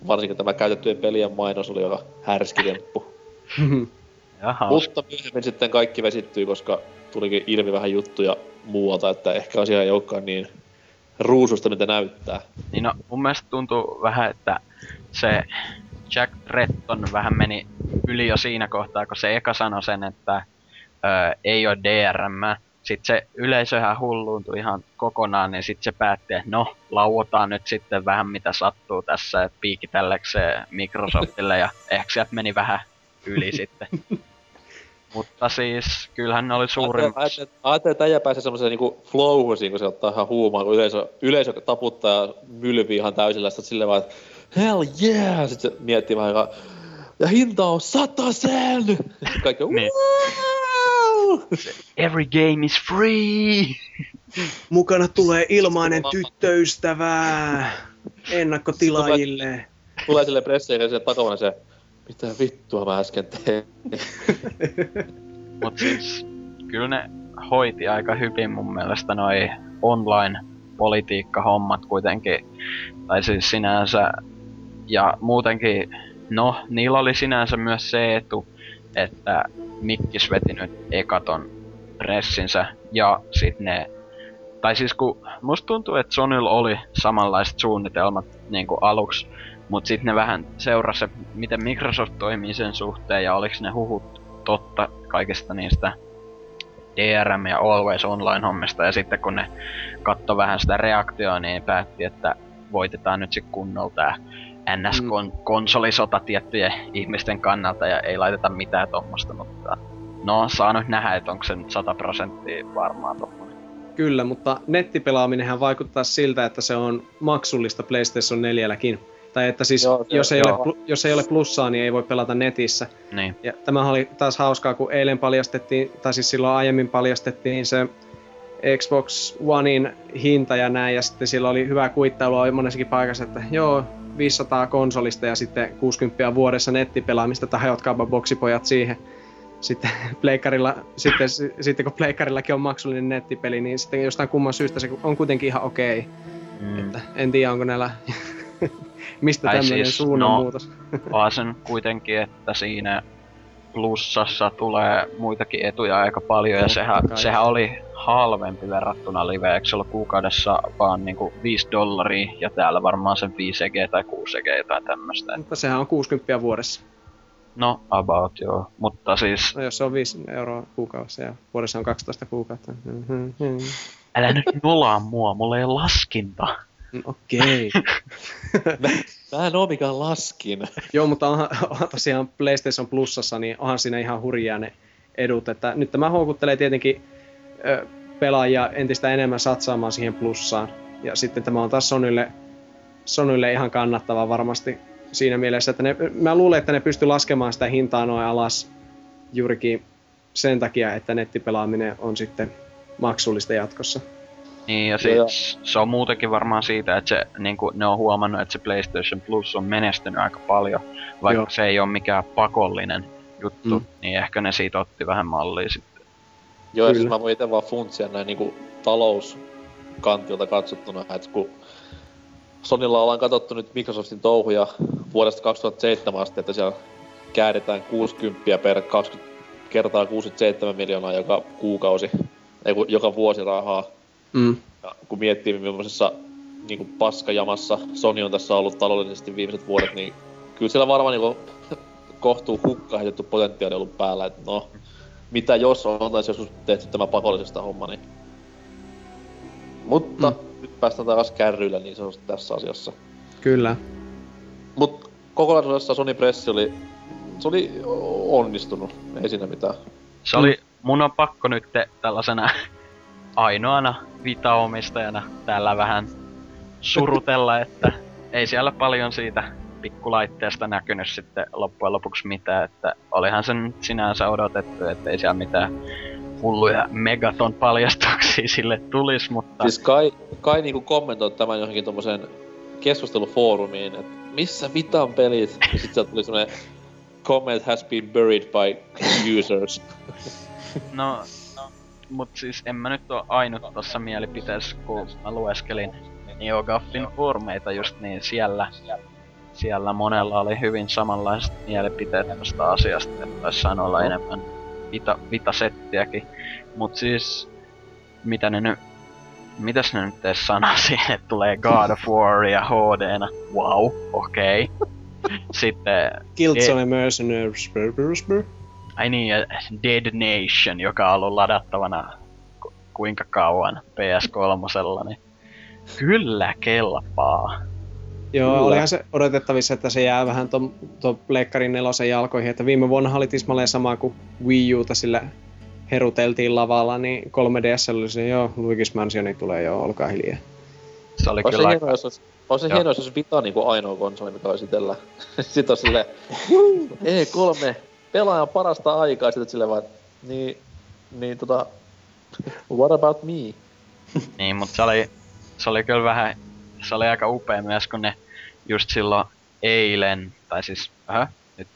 B: varsinkin tämä käytettyjen pelien mainos oli aika härski temppu.
E: Jaha,
B: Mutta myöhemmin sitten kaikki vesittyi, koska tulikin ilmi vähän juttuja muualta, että ehkä asia ei olekaan niin ruususta, mitä näyttää.
E: Niin no, mun mielestä tuntuu vähän, että se Jack Tretton vähän meni yli jo siinä kohtaa, kun se eka sanoi sen, että ö, ei ole DRM. Sitten se yleisöhän hulluuntui ihan kokonaan, niin sitten se päätti, että no, lauotaan nyt sitten vähän mitä sattuu tässä, että piikitellekseen Microsoftille, ja ehkä sieltä meni vähän yli sitten. Mutta siis, kyllähän ne oli suurin...
B: Ajattelin, että äijä pääsee semmoiseen niinku flowhun kun se ottaa ihan huumaa, kun yleisö, yleisö taputtaa ja mylvii ihan täysillä, sitten silleen vaan, että hell yeah! Sitten se miettii vähän ja hinta on sen! Kaikki on,
E: Niin. Every game is free!
C: Mukana tulee ilmainen tyttöystävä ennakkotilaajille.
B: Tulee sille presseihin ja sille takavana se, mitä vittua mä äsken tein.
E: Mut siis, kyllä ne hoiti aika hyvin mun mielestä noi online-politiikka-hommat kuitenkin. Tai siis sinänsä, ja muutenkin, no, niillä oli sinänsä myös se etu, että Mikkis veti nyt ekaton pressinsä, ja sit ne tai siis kun musta tuntuu, että Sonylla oli samanlaiset suunnitelmat niin kuin aluksi, mutta sitten ne vähän seurasi, miten Microsoft toimii sen suhteen ja oliko ne huhut totta kaikista niistä DRM ja Always Online-hommista ja sitten kun ne katto vähän sitä reaktioa, niin päätti, että voitetaan nyt sitten kunnolla tää NS-konsolisota tiettyjen ihmisten kannalta ja ei laiteta mitään tommosta, mutta no saa nyt nähdä, että onko se nyt 100 prosenttia varmaan tommonen.
C: Kyllä, mutta nettipelaaminenhän vaikuttaa siltä, että se on maksullista PlayStation 4-kin. Tai että siis,
B: Joo, se-
C: jos, ei
E: joo.
C: ole, jos ei ole plussaa, niin ei voi pelata netissä.
E: Niin.
C: Ja tämä oli taas hauskaa, kun eilen paljastettiin, tai siis silloin aiemmin paljastettiin se Xbox Onein hinta ja näin, ja sitten sillä oli hyvää kuittailua monessakin paikassa, että joo, 500 konsolista ja sitten 60 vuodessa nettipelaamista, tai otkaapa boksipojat siihen. Sitten, pleikkarilla, sitten, sitten kun pleikkarillakin on maksullinen nettipeli, niin sitten jostain kumman syystä se on kuitenkin ihan okei.
E: Mm.
C: Että en tiedä, onko näillä... Mistä
E: Tai
C: tämmöinen
E: siis,
C: suunnanmuutos?
E: Vaan sen kuitenkin, että siinä plussassa tulee muitakin etuja aika paljon ja sehän, sehän oli halvempi verrattuna live, eikö se ollut kuukaudessa vaan niinku 5 dollaria ja täällä varmaan sen 5 EG tai 6 EG tai tämmöstä.
C: Mutta sehän on 60 vuodessa.
E: No, about joo. Mutta siis,
C: No jos se on 5 euroa kuukaudessa ja vuodessa on 12 kuukautta. Mhm, mhm.
E: älä nyt nolaa mua, mulla ei ole laskinta.
C: Mm, Okei.
B: En oo mikään laskin.
C: Joo, mutta onhan, onhan tosiaan PlayStation Plusassa, niin onhan siinä ihan hurjaa ne edut. Että nyt tämä houkuttelee tietenkin ö, pelaajia entistä enemmän satsaamaan siihen plussaan. Ja sitten tämä on taas Sonylle, Sonylle ihan kannattava varmasti siinä mielessä, että ne, mä luulen, että ne pystyy laskemaan sitä hintaa noin alas juurikin sen takia, että nettipelaaminen on sitten maksullista jatkossa.
E: Niin, ja
B: joo.
E: siis se on muutenkin varmaan siitä, että se, niin ne on huomannut, että se PlayStation Plus on menestynyt aika paljon, vaikka
C: Joo.
E: se ei ole mikään pakollinen juttu,
C: Mm.
E: niin ehkä ne siitä otti vähän mallia sitten.
B: Joo, ja
C: Kyllä.
B: siis mä voin itse vaan funtsia näin niinku talouskantilta katsottuna, että kun Sonilla ollaan katsottu nyt Microsoftin touhuja vuodesta 2007 asti, että siellä käännetään 60 per 20 kertaa 67 miljoonaa joka kuukausi, ei joka vuosi rahaa.
C: Mm.
B: Ja kun miettii, millaisessa niin paskajamassa Sony on tässä ollut taloudellisesti viimeiset vuodet, niin kyllä siellä varmaan niin kohtuu hukka heitetty potentiaali ollut päällä, että no, mitä jos on taisi joskus tehty tämä pakollisesta homma, niin... Mutta
C: Mm.
B: nyt päästään takas kärryillä niin sanotusti tässä asiassa.
C: Kyllä.
B: Mut kokonaisuudessaan Sony Pressi oli, se oli onnistunut, ei siinä mitään.
E: Se oli, mun on pakko nyt tällaisena ainoana Vita-omistajana täällä vähän surutella, että ei siellä paljon siitä pikkulaitteesta näkynyt sitten loppujen lopuksi mitään, että olihan sen sinänsä odotettu, että ei siellä mitään hulluja megaton paljastuksia sille tulisi, mutta
B: Siis Kai, Kai niinku kommentoi tämän johonkin tommoseen keskustelufoorumiin, että missä vitan pelit? Ja sit sieltä tuli semmonen comment has been buried by users.
E: No, mut siis en mä nyt oo ainut tossa mielipiteessä, kun mä lueskelin NeoGaffin foorumeita just niin siellä, siellä monella oli hyvin samanlaiset mielipiteet tästä asiasta, että taisi sanoilla enemmän vita, vitasettiäkin. Mut siis, mitä ne nyt, mitäs ne nyt edes sanoo siihen, että tulee God of War ja HD-nä, wow, okei. Okay. Sitten
C: Killzone Mercenaries.
E: Ai niin, Dead Nation, joka on ollut ladattavana ku- kuinka kauan PS3, niin kyllä kelpaa.
C: Joo,
B: Kyllä.
C: olihan se odotettavissa, että se jää vähän tuon to Pleikkarin nelosen jalkoihin, että viime vuonna oli tismalleen sama kuin Wii Uta sillä heruteltiin lavalla, niin 3DS oli se, joo, Luigi's Mansioni tulee jo, olkaa hiljaa.
E: Se oli
B: Olisi se
E: kyllä
B: jos olisi, se
E: Joo.
B: hienoa, jos olisi Vita niinku ainoa konsoli, mikä olisi itellä. Sitten on silleen, E3, pelaajan parasta aikaa, sitten silleen vaan, niin, niin tota, what about me?
E: Niin, mutta se oli, se oli kyllä vähän, se oli aika upea myös, kun ne just silloin eilen, tai siis, äh, nyt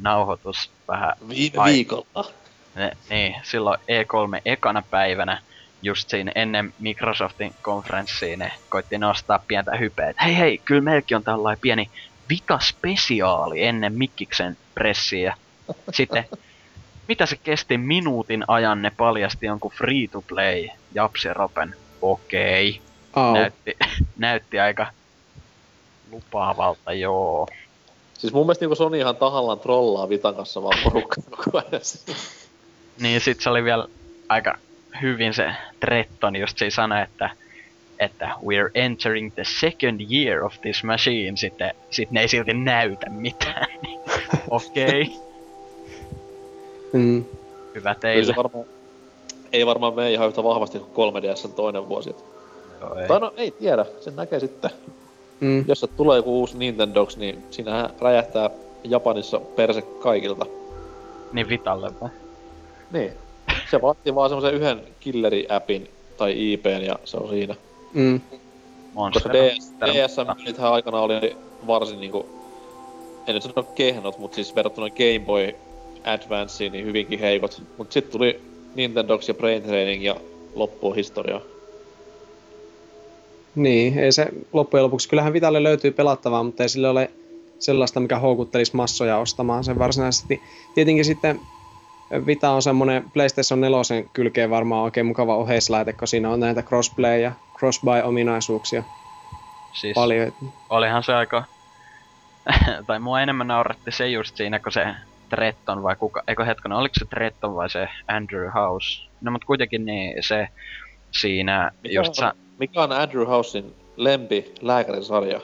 E: nauhoitus vähän Ai.
B: viikolla.
E: Ne, niin, silloin E3 ekana päivänä, just siinä ennen Microsoftin konferenssiin, ne koitti nostaa pientä hypeä, että hei hei, kyllä meilläkin on tällainen pieni Vita-spesiaali ennen Mikkiksen pressiä. Sitten, mitä se kesti minuutin ajan, ne paljasti jonkun free-to-play Japsi Ropen. Okei,
C: Au.
E: näytti, näytti aika lupaavalta, joo.
B: Siis mun mielestä niinku Sony ihan tahallaan trollaa Vitan kanssa vaan porukkaa koko ajan.
E: Niin sit se oli vielä aika hyvin se Tretton just siinä sanoi, että että we're entering the second year of this machine, sitten sit ne ei silti näytä mitään. Niin, Okei, okay,
C: Mm.
E: hyvä
B: Kyllä
E: teille.
B: se varmaan, ei varmaan mene ihan yhtä vahvasti kuin 3DS toinen vuosi.
E: Joo, ei.
B: Tai no ei tiedä, sen näkee sitten.
C: Mm.
B: Jos tulee joku uusi Nintendox, niin siinähän räjähtää Japanissa perse kaikilta.
E: Niin Vitalle vai?
B: Niin. Se vaatii vaan semmoisen yhden killeri-appin tai IPn ja se on siinä.
C: Mm.
B: Koska
E: Monster.
B: DS. DS-myynithän aikana oli varsin niinku, en nyt sano kehnot, mutta siis verrattuna Game Boy Advanceen niin hyvinkin heikot. Mut sit tuli Nintendox ja Brain Training ja loppuu historiaa.
C: Niin, ei se loppujen lopuksi. Kyllähän Vitalle löytyy pelattavaa, mutta ei sille ole sellaista, mikä houkuttelisi massoja ostamaan sen varsinaisesti. Tietenkin sitten Vita on semmoinen PlayStation 4 kylkeen varmaan oikein mukava oheislaite, kun siinä on näitä crossplay- ja crossbuy-ominaisuuksia
E: Siis
C: paljon.
E: olihan se aika... tai mua enemmän nauratti se just siinä, kun se Tretton vai kuka... Eikö hetkonen, oliko se Tretton vai se Andrew House? No mut kuitenkin niin se siinä
B: Mikä
E: just
B: on,
E: sa-
B: mikä on Andrew Housein lempi lääkärisarja?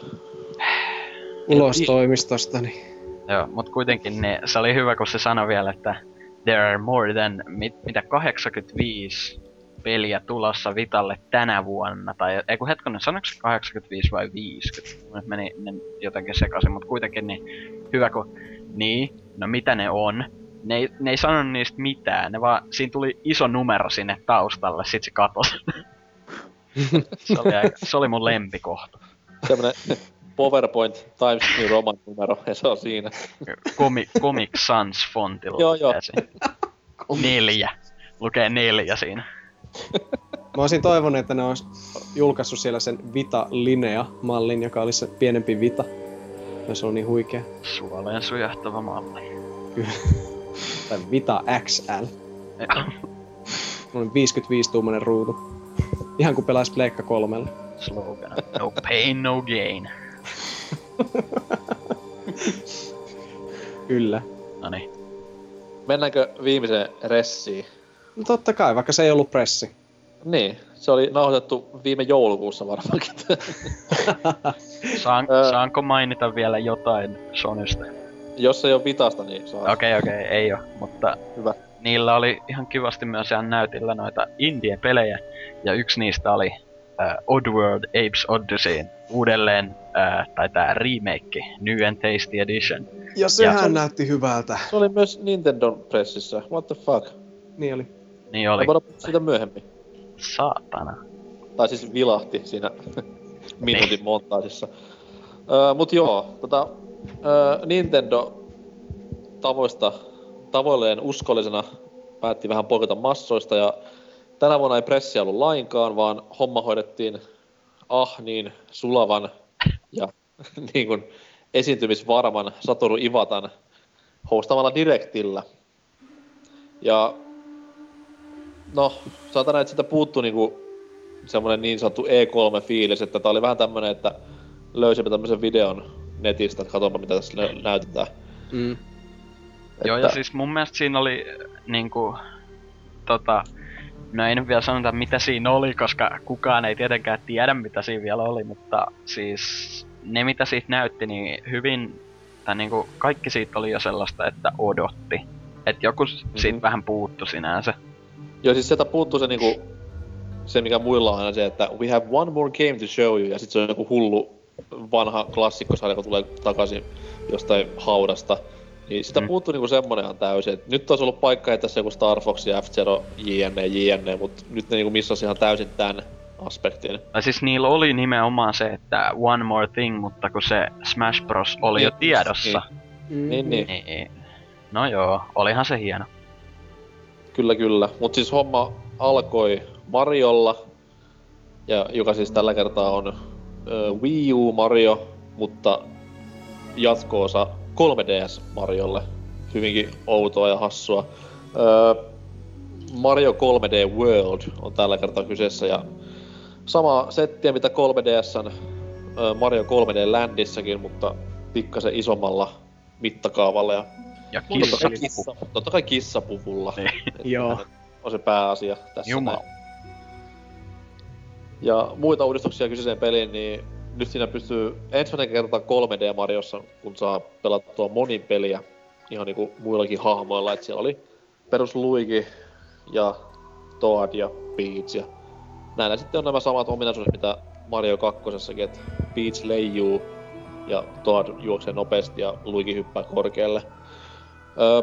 C: Ulos toimistosta, niin
E: Joo, mut kuitenkin niin, se oli hyvä, kun se sanoi vielä, että there are more than mit, mitä 85 peliä tulossa Vitalle tänä vuonna. Tai ei kun hetkonen, sanoiko se 85 vai 50? Nyt meni, meni jotenkin sekaisin, mutta kuitenkin niin hyvä, kun niin, no mitä ne on? Ne ei, ne ei sanonut niistä mitään, ne vaan, siinä tuli iso numero sinne taustalle, sit se katosi. se, oli aika, se oli mun lempikohta.
B: Semmonen PowerPoint Times New Roman numero, ja se on siinä.
E: Comic, Comic Sans fontilla.
B: Joo, joo.
E: Neljä. Lukee neljä siinä.
C: Mä olisin toivonut, että ne olisi julkaissut siellä sen Vita Linea-mallin, joka olisi se pienempi Vita. Se on niin huikea.
E: Suoleen sujahtava malli.
C: Tai Vita XL. On 55-tuumainen ruutu. Ihan kuin pelaisi Pleikka kolmella.
E: Slogan. No pain, no gain.
C: Kyllä.
E: Noniin.
B: Mennäänkö viimeiseen ressiin?
C: No totta kai, vaikka se ei ollut pressi.
B: Niin, se oli nauhoitettu viime joulukuussa varmaankin.
E: Saan, saanko mainita vielä jotain Sonysta?
B: Jos ei ole vitasta, niin saa.
E: Okei, okay, okei, okay, ei oo, mutta
B: Hyvä.
E: niillä oli ihan kivasti myös siellä näytillä noita indie-pelejä, ja yksi niistä oli uh, Oddworld Apes Odyssey, uudelleen, uh, tai tää remake, New and Tasty Edition.
C: Ja sehän
E: Ja-
C: näytti hyvältä.
B: Se oli myös Nintendo pressissä. What the fuck?
C: Niin oli.
E: Niin
B: Oli. Voidaan puhua siitä myöhemmin.
E: saatana.
B: Tai siis vilahti siinä minuutin montaasissa. Öö, mut joo, tota, öö, Nintendo tavoista, tavoilleen uskollisena päätti vähän poiketa massoista ja tänä vuonna ei pressi ollut lainkaan, vaan homma hoidettiin ah niin sulavan ja niin kuin esiintymisvarman Satoru Ivatan hostamalla Directillä. Ja no, saatana, että sitä puuttuu niinku semmonen niin sanottu E3-fiilis, että tää oli vähän tämmönen, että löysimme tämmösen videon netistä, että katsopa mitä tässä nä- näytetään.
C: Mm.
E: Joo, ja siis mun mielestä siinä oli niinku, tota, no ei nyt vielä sanota mitä siinä oli, koska kukaan ei tietenkään tiedä mitä siinä vielä oli, mutta siis ne mitä siitä näytti, niin hyvin, tai niinku kaikki siitä oli jo sellaista, että odotti. Että joku mm-hmm. siitä vähän puuttu sinänsä.
B: Joo, siis sieltä puuttuu se niinku, se mikä muilla on aina se, että we have one more game to show you, ja sit se on joku hullu vanha klassikkosarja, joka tulee takaisin jostain haudasta. Niin sitä
E: Mm.
B: mm. puuttuu niinku semmonen ihan täysin, että nyt olisi ollut paikka se joku Star Fox ja F-Zero, JNE, JNE, mut nyt ne niinku missasi ihan täysin tän aspektin.
E: Tai siis niillä oli nimenomaan se, että one more thing, mutta kun se Smash Bros oli jo
B: Niin,
E: tiedossa,
B: Niin, niin.
E: niin no joo, olihan se hieno.
B: Kyllä, kyllä. Mutta siis homma alkoi Mariolla, ja joka siis tällä kertaa on ö, Wii U Mario, mutta jatko-osa 3DS Mariolle. Hyvinkin outoa ja hassua. Ö, Mario 3D World on tällä kertaa kyseessä ja sama settiä mitä 3DSn ö, Mario 3D Landissakin, mutta pikkasen isommalla mittakaavalla ja
E: Ja kissa
C: peli.
B: kissa, totta kai kissapuvulla.
E: Niin.
C: Joo.
B: On se pääasia tässä.
E: Jumala.
B: näin. Ja muita uudistuksia kyseiseen peliin, niin nyt siinä pystyy ensimmäinen kerta 3D Mariossa, kun saa pelattua monin peliä ihan niinku muillakin hahmoilla, että siellä oli perus Luigi ja Toad ja Peach ja näillä sitten on nämä samat ominaisuudet, mitä Mario 2 että Peach leijuu ja Toad juoksee nopeasti ja Luigi hyppää korkealle. Öö,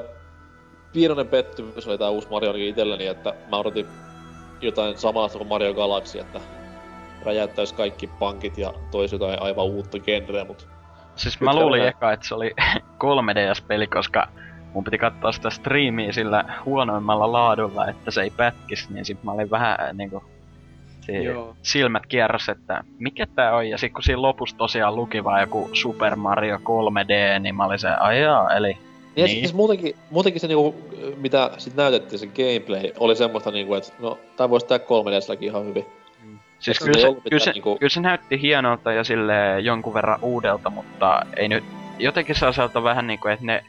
B: pienoinen pettymys oli tää uusi Mario itselleni, että mä odotin jotain samaa kuin Mario Galaxy, että räjäyttäisi kaikki pankit ja toisi jotain aivan uutta genreä, mut
E: Siis mä luulin eka, että se oli 3DS-peli, koska mun piti katsoa sitä striimiä sillä huonoimmalla laadulla, että se ei pätkis, niin sit mä olin vähän äh, niinku... Silmät kierros, että mikä tää on, ja sit kun siinä lopussa tosiaan luki vaan joku Super Mario 3D, niin mä olin se, ajaa, eli...
B: Niin. Ja
E: Niin.
B: siis muutenkin, muutenkin se niinku, mitä sit näytettiin, se gameplay, oli semmoista niinku, että no, tää voisi tää 3Dslläkin ihan hyvin.
E: Siis kyllä se, kyllä, se,
B: niinku-
E: kyllä se näytti hienolta ja sille jonkun verran uudelta, mutta ei nyt... Jotenkin sellaiselta vähän niinku, että ne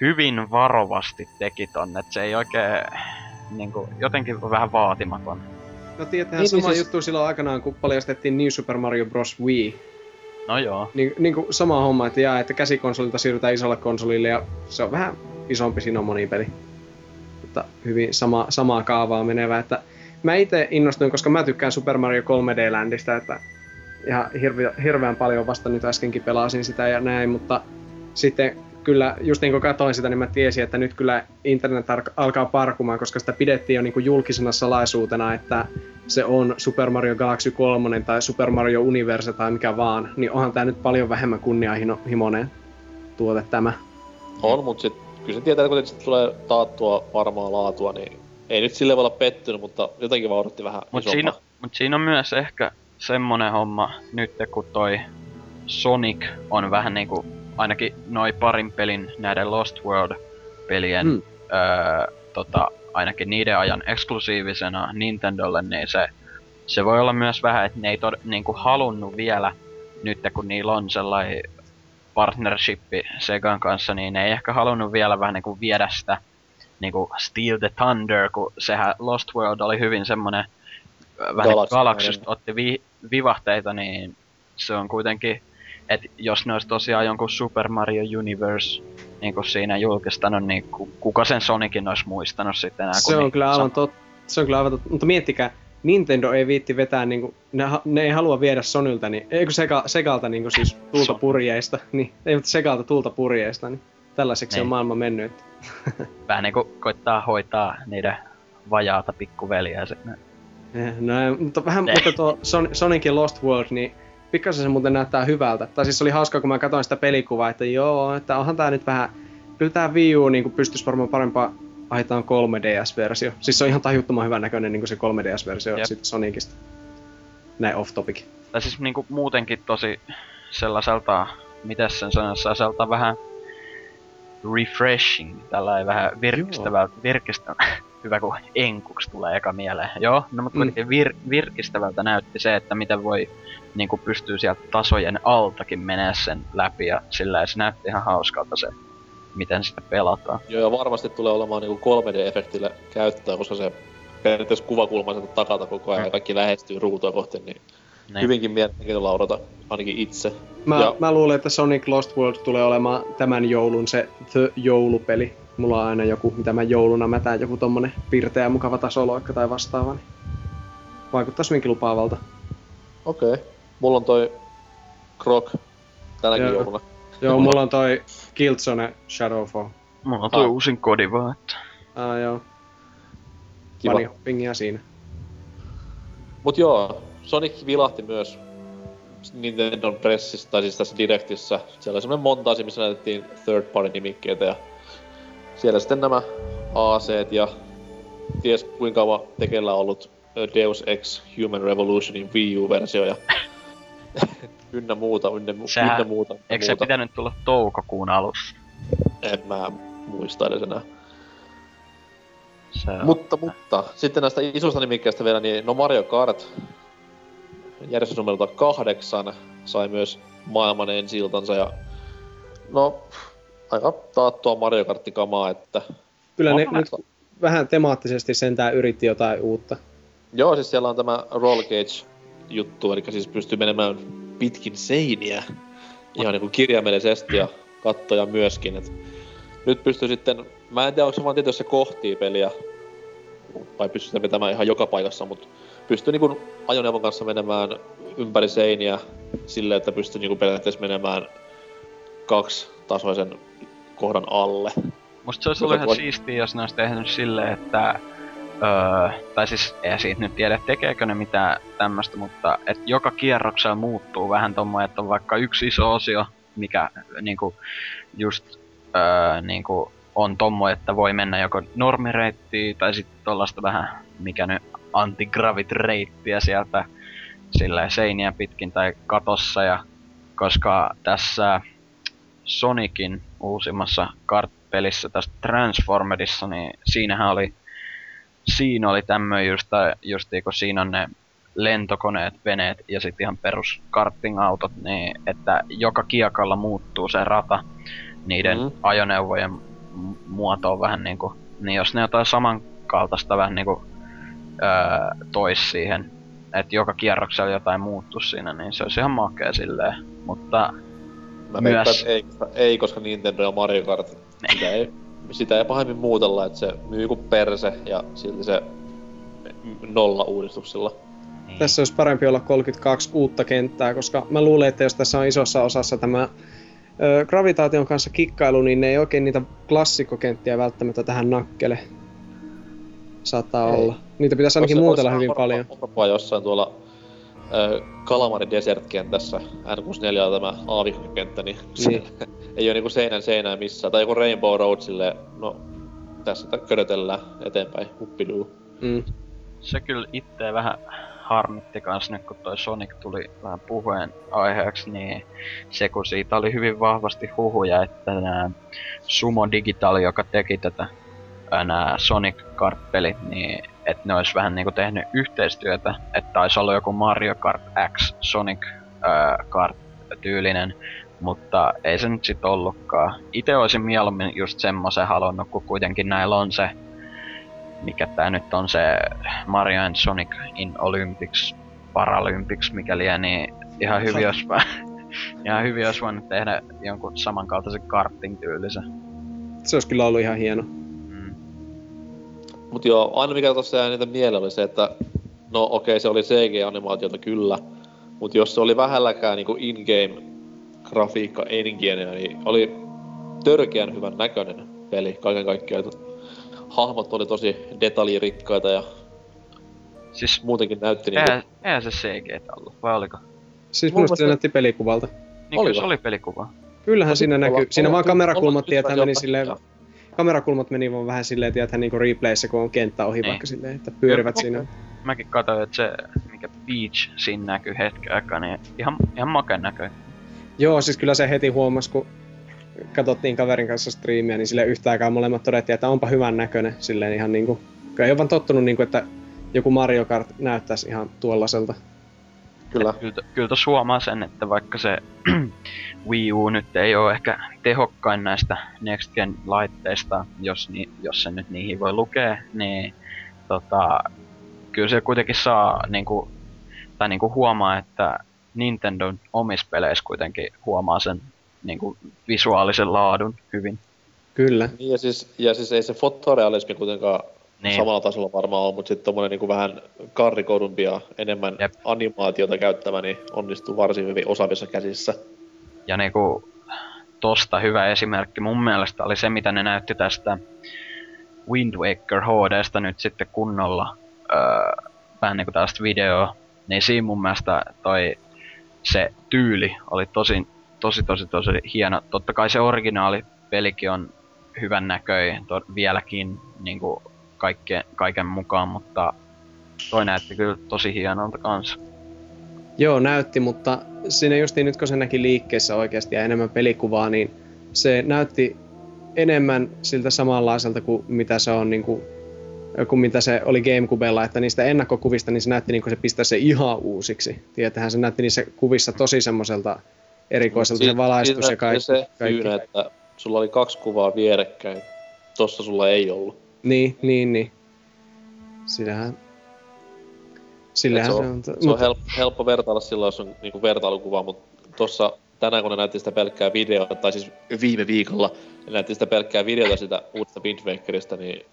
E: hyvin varovasti teki ton, että se ei oikein niinku, jotenkin vähän vaatimaton.
C: No tietäähän
B: Niin,
C: sama
B: niin siis-
C: juttu silloin aikanaan, kun paljastettiin New Super Mario Bros. Wii.
E: No joo.
C: Niin, niin kuin sama homma, että jaa, että käsikonsolilta siirrytään isolle konsolille ja se on vähän isompi siinä on monipeli. Mutta hyvin sama, samaa kaavaa menevä, että mä itse innostuin, koska mä tykkään Super Mario 3D Landista, että ihan hirveän, hirveän paljon vasta nyt äskenkin pelasin sitä ja näin, mutta sitten kyllä, just niin kuin katsoin sitä, niin mä tiesin, että nyt kyllä internet alkaa parkumaan, koska sitä pidettiin jo niin kuin julkisena salaisuutena, että se on Super Mario Galaxy 3 tai Super Mario Universe tai mikä vaan, niin onhan tää nyt paljon vähemmän kunnianhimoinen tuote tämä.
B: On, mut sit kyllä se tietää, että kun tulee taattua varmaa laatua, niin ei nyt sille voi olla pettynyt, mutta jotenkin vaan odotti vähän
E: Mut
B: isompaa.
E: siinä, mut siinä on myös ehkä semmonen homma nyt, kun toi Sonic on vähän niinku, ainakin noi parin pelin näiden Lost World-pelien,
C: Mm.
E: öö, tota, ainakin niiden ajan eksklusiivisena Nintendolle, niin se, se voi olla myös vähän, että ne ei tod, niinku halunnut vielä, nyt kun niillä on sellainen partnershippi Segan kanssa, niin ne ei ehkä halunnut vielä vähän niinku viedä sitä niinku Steal the Thunder, kun sehän Lost World oli hyvin semmonen ö, vähän
B: Galaxy,
E: Galaxysta otti vi, vivahteita, niin se on kuitenkin, että jos ne olisi tosiaan jonkun Super Mario Universe niin kuin siinä julkistanut, niin ku, kuka sen Sonicin olisi muistanut sitten enää?
C: Se on
E: niin-
C: kyllä aivan totta. Se on kyllä aivan totta. Mutta miettikää, Nintendo ei viitti vetää niinku, ne, ha- ne ei halua viedä Sonylta, niin, eikö Sega, Segalta niinku siis tulta purjeista, niin, ei mutta Segalta tulta purjeista, niin tällaiseksi
E: Niin.
C: on maailma mennyt.
E: Vähän niinku koittaa hoitaa niiden vajaata pikkuveliä sinne.
C: Eh, No, ei, mutta vähän,
E: Eh.
C: mutta tuo Son- Sonicin Lost World, niin pikkasen se muuten näyttää hyvältä. Tai siis oli hauskaa, kun mä katsoin sitä pelikuvaa, että joo, että onhan tää nyt vähän, kyllä tää Wii U niin pystyisi varmaan parempaa aitaan 3DS-versio. Siis se on ihan tajuttoman hyvän näköinen niin se 3DS-versio
E: Jep.
C: siitä Sonicista. Näin off topic.
E: Tai siis niinku muutenkin tosi sellaiselta, mitäs sen sanoisi, sellaiselta vähän refreshing, tällainen vähän virkistävältä, virkistävältä, hyvä kun enkuksi tulee eka mieleen. Joo, no mutta
C: Mm.
E: mm. vir, virkistävältä näytti se, että miten voi niinku pystyy sieltä tasojen altakin menee sen läpi ja sillä se näytti ihan hauskalta se, miten sitä pelataan.
B: Joo, ja varmasti tulee olemaan niinku 3D-efektille käyttöä, koska se periaatteessa kuvakulma sieltä takalta koko ajan ja kaikki lähestyy ruutua kohti, niin
E: Niin.
B: hyvinkin mielenkiintoista odota ainakin itse.
C: Mä,
B: Ja-
C: mä luulen, että Sonic Lost World tulee olemaan tämän joulun se The joulupeli. Mulla on aina joku, mitä mä jouluna mätään, joku tommonen pirteä mukava tasoloikka tai vastaava. Niin vaikuttaisi hyvinkin lupaavalta.
B: Okei. Okay. Mulla on toi Krok tänäkin
C: Joo.
B: jouluna.
C: Joo, mulla on toi Killzone Shadowfall.
E: Mulla on toi
B: Ah.
E: uusin kodi vaan, että...
C: Ah, joo.
B: Kiva.
C: Bunny hoppingia siinä.
B: Mut joo, Sonic vilahti myös Nintendon pressissä, tai siis tässä Directissä. Siellä oli semmonen montaasi, missä näytettiin third party nimikkeitä ja siellä sitten nämä AC ja ties kuinka kauan tekellä ollut Deus Ex Human Revolutionin Wii U-versio ja ynnä muuta, ynnä, mu-
E: Sehän-
B: ynnä muuta, ynnä
E: Eikö se pitänyt tulla toukokuun alussa?
B: En mä muista edes enää.
E: Se on.
B: Mutta, mutta, sitten näistä isosta nimikkeistä vielä, niin no Mario Kart järjestysnumerolta kahdeksan sai myös maailman ensi ja no, aika taattua Mario Kart-kamaa, että
C: Kyllä ne nyt vähän temaattisesti sentään yritti jotain uutta.
B: joo, siis siellä on tämä Roll Cage-juttu, eli siis pystyy menemään pitkin seiniä ihan niinku kirjaimellisesti ja kattoja myöskin, et nyt pystyy sitten, mä en tiedä onko se vaan tietysti se kohtii peliä, vai pystyy sitä vetämään ihan joka paikassa, mutta pystyy niinku ajoneuvon kanssa menemään ympäri seiniä silleen, että pystyy niinku periaatteessa menemään kaksi tasoisen kohdan alle.
E: Musta se olisi ollut ihan
B: voi-
E: siistiä, jos ne olisi tehnyt silleen, että... Öö, tai siis ei siitä nyt tiedä, tekeekö ne mitään tämmöstä, mutta että joka kierroksella muuttuu vähän tommoinen, että on vaikka yksi iso osio, mikä niinku just öö, niinku on tommo, että voi mennä joko normireittiin tai sitten tollaista vähän, mikä nyt antigravit-reittiä sieltä sillä seiniä pitkin tai katossa ja koska tässä Sonicin uusimmassa kart-pelissä tässä Transformedissa, niin siinähän oli siinä oli tämmöinen just, justiin kun siinä on ne lentokoneet, veneet ja sitten ihan perus karting-autot, niin että joka kiekalla muuttuu se rata niiden mm. ajoneuvojen mu- muotoon vähän niinku, niin jos ne jotain samankaltaista vähän niinku öö, tois siihen, että joka kierroksella jotain muuttuu siinä, niin se olisi ihan makea silleen, mutta
B: Mä
E: Myös-
B: veikkaan, ei, koska- ei, koska Nintendo ja Mario Kart, sitä ei, sitä ei pahemmin muutella, että se myy kuin perse ja silti se nolla uudistuksilla.
E: niin,
C: Tässä olisi parempi olla 32 uutta kenttää, koska mä luulen, että jos tässä on isossa osassa tämä ö, gravitaation kanssa kikkailu, niin ne ei oikein niitä klassikkokenttiä välttämättä tähän nakkele. Saattaa
B: Ei.
C: olla. Niitä pitäisi ainakin muutella hyvin
B: orpo-
C: paljon.
B: Orpoa jossain tuolla ö, Kalamari Desert-kentässä, N64 on tämä aavikkokenttä, niin,
C: Niin.
B: ei ole niinku seinän seinää missään. Tai joku Rainbow Road silleen, no tässä tä- körötellään eteenpäin, huppiduu.
C: Mm.
E: Se kyllä itse vähän harmitti kans nyt kun toi Sonic tuli vähän puheen aiheeksi, niin se kun siitä oli hyvin vahvasti huhuja, että nää Sumo Digital, joka teki tätä ää, nää Sonic Kart-pelit, niin että ne olisi vähän niinku tehnyt yhteistyötä, että taisi olla joku Mario Kart X Sonic Kart tyylinen, mutta ei se nyt sit ollutkaan. Itse olisin mieluummin just semmoisen halunnut, kun kuitenkin näillä on se mikä tää nyt on se Mario and Sonic in Olympics, Paralympics, mikä liian, niin ihan hyvin jos ihan hyvin jos voinut tehdä jonkun samankaltaisen karting tyylisen.
C: Se olisi kyllä ollut ihan hieno.
B: Mut joo, aina mikä tossa jäi niitä mieleen oli se, että no okei, okay, se oli CG-animaatiota kyllä, mut jos se oli vähälläkään niinku in-game grafiikka engineä, niin oli törkeän hyvän näköinen peli kaiken kaikkiaan. että Hahmot oli tosi detaljirikkaita ja
E: Siis
B: muutenkin näytti niinku...
E: eihän, eihän se CG ollut, vai oliko?
C: Siis
B: Mun
C: musta se
B: mielestä-
C: näytti pelikuvalta.
E: Niin
B: Oliko?
E: se oli pelikuva.
C: Kyllähän siinä
B: Olla-
C: näkyy. Siinä vaan kamerakulmat, tietää, meni silleen, kamerakulmat meni vaan vähän silleen, tietää niinku replayssä, kun on kenttä ohi
E: Niin.
C: vaikka silleen, että pyörivät
E: Joo,
C: siinä.
E: Mäkin katsoin, että se mikä Beach siinä näkyy hetken aikaa, niin ihan, ihan makeen näköinen.
C: Joo, siis kyllä se heti huomasi, kun katsottiin kaverin kanssa striimiä, niin sille yhtä aikaa molemmat todettiin, että onpa hyvän näköinen. Silleen ihan niinku, kun ei ole vaan tottunut niinku, että joku Mario Kart näyttäisi ihan tuollaiselta.
B: Kyllä.
E: Kyllä, kyllä tuossa huomaa sen, että vaikka se Wii U nyt ei ole ehkä tehokkain näistä Next Gen laitteista, jos, ni, jos se nyt niihin voi lukea, niin tota, kyllä se kuitenkin saa niinku, tai niinku huomaa, että Nintendo omissa peleissä kuitenkin huomaa sen niinku visuaalisen laadun hyvin.
C: Kyllä.
B: Niin ja siis, ja siis ei se fotorealismi kuitenkaan
E: Niin.
B: niin. samalla tasolla varmaan ole, mutta sitten tommonen niinku vähän karrikoidumpi ja enemmän
E: Jep.
B: Animaatiota käyttävä, niin onnistuu varsin hyvin osaavissa käsissä.
E: Ja niinku tosta hyvä esimerkki mun mielestä oli se, mitä ne näytti tästä Wind Waker HDstä nyt sitten kunnolla. Öö, vähän niinku tällaista videoa. Niin siinä mun mielestä toi se tyyli oli tosi, tosi, tosi, tosi hieno. Totta kai se originaali pelikin on hyvän näköinen vieläkin niinku kaikkeen, kaiken mukaan, mutta toi näytti kyllä tosi hienolta kanssa.
C: Joo, näytti, mutta siinä justiin nyt kun se näki liikkeessä oikeasti ja enemmän pelikuvaa, niin se näytti enemmän siltä samanlaiselta kuin mitä se on niin kuin, kuin mitä se oli Gamecubella, että niistä ennakkokuvista niin se näytti niin kuin se pistää se ihan uusiksi. Tietähän se näytti niissä kuvissa tosi semmoiselta erikoiselta se valaistus ja kaikki.
B: se
C: kaikki.
B: syynä, että sulla oli kaksi kuvaa vierekkäin. Tossa sulla ei ollut.
C: Niin, niin, niin. Sillähän, sillähän
B: Et
C: se
B: se
C: on.
B: on,
C: se
B: on helppo, helppo vertailla silloin, jos on niinku vertailukuva, mutta tossa tänään kun ne näytti sitä pelkkää videota, tai siis viime viikolla ne näytti sitä pelkkää videota sitä uudesta Wind Wakerista, niin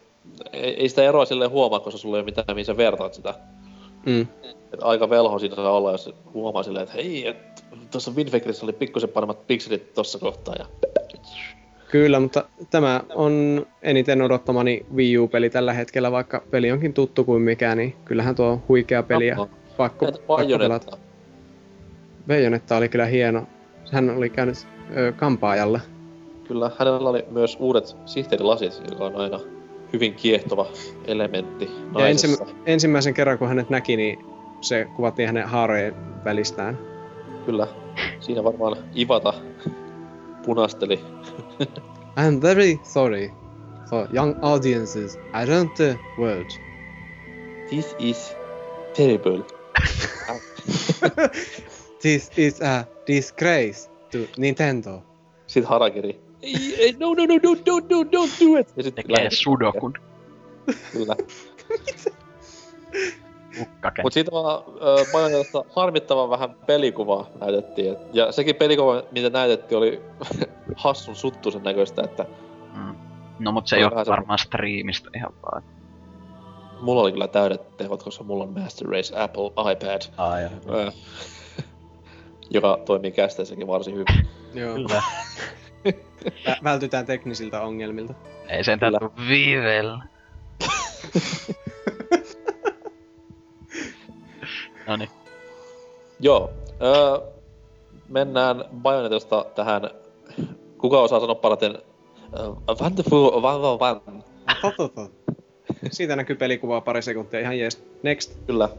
B: ei, ei sitä eroa silleen huomaa, koska sulla ei ole mitään, mihin sä vertaat sitä.
C: mm.
B: Et aika velho siinä saa olla, jos huomaa silleen, että hei, et, tuossa Wind Wakerissa oli pikkusen paremmat pikselit tossa kohtaa. Ja...
C: Kyllä, mutta tämä on eniten odottamani Wii U-peli tällä hetkellä, vaikka peli onkin tuttu kuin mikä, niin kyllähän tuo on huikea peli ja pakko, pakko pelata. Bayonetta oli kyllä hieno. Hän oli käynyt ö, kampaajalle.
B: Kyllä, hänellä oli myös uudet sihteerilasit, joka on aina hyvin kiehtova elementti
C: Ja ensi, ensimmäisen kerran kun hänet näki, niin se kuvattiin hänen haarojen välistään.
B: Kyllä, siinä varmaan Ivata punasteli.
C: I'm very sorry for young audiences around the world.
B: This is terrible.
C: This is a disgrace to Nintendo.
B: Sitten Harakiri. Ei, eh, ei, no, no, no, no, no, no, don't do it! Ja sit
E: Tekee
B: lähetti.
E: sudokun.
B: Kyllä.
E: Ukkake.
B: Mut siitä vaan äh, Bajonetasta harmittavan vähän pelikuvaa näytettiin. Et, ja sekin pelikuva, mitä näytettiin, oli hassun suttuisen näköistä, että
E: Mm. No mut se ei ole varmaan striimistä ihan vaan.
B: mulla oli kyllä täydet tehot, koska mulla on Master Race Apple iPad,
E: Ai,
B: äh, joka toimii kästeessäkin varsin hyvin.
C: Joo.
E: Kyllä.
C: Vä- vältytään teknisiltä ongelmilta.
E: Ei sen tuu viivellä. No niin.
B: Joo. Öö, mennään Bayonetasta tähän, kuka osaa sanoa parhaiten, Wonderful Van Van Van.
C: Siitä näkyy pelikuvaa pari sekuntia, ihan jees. Next.
B: Kyllä.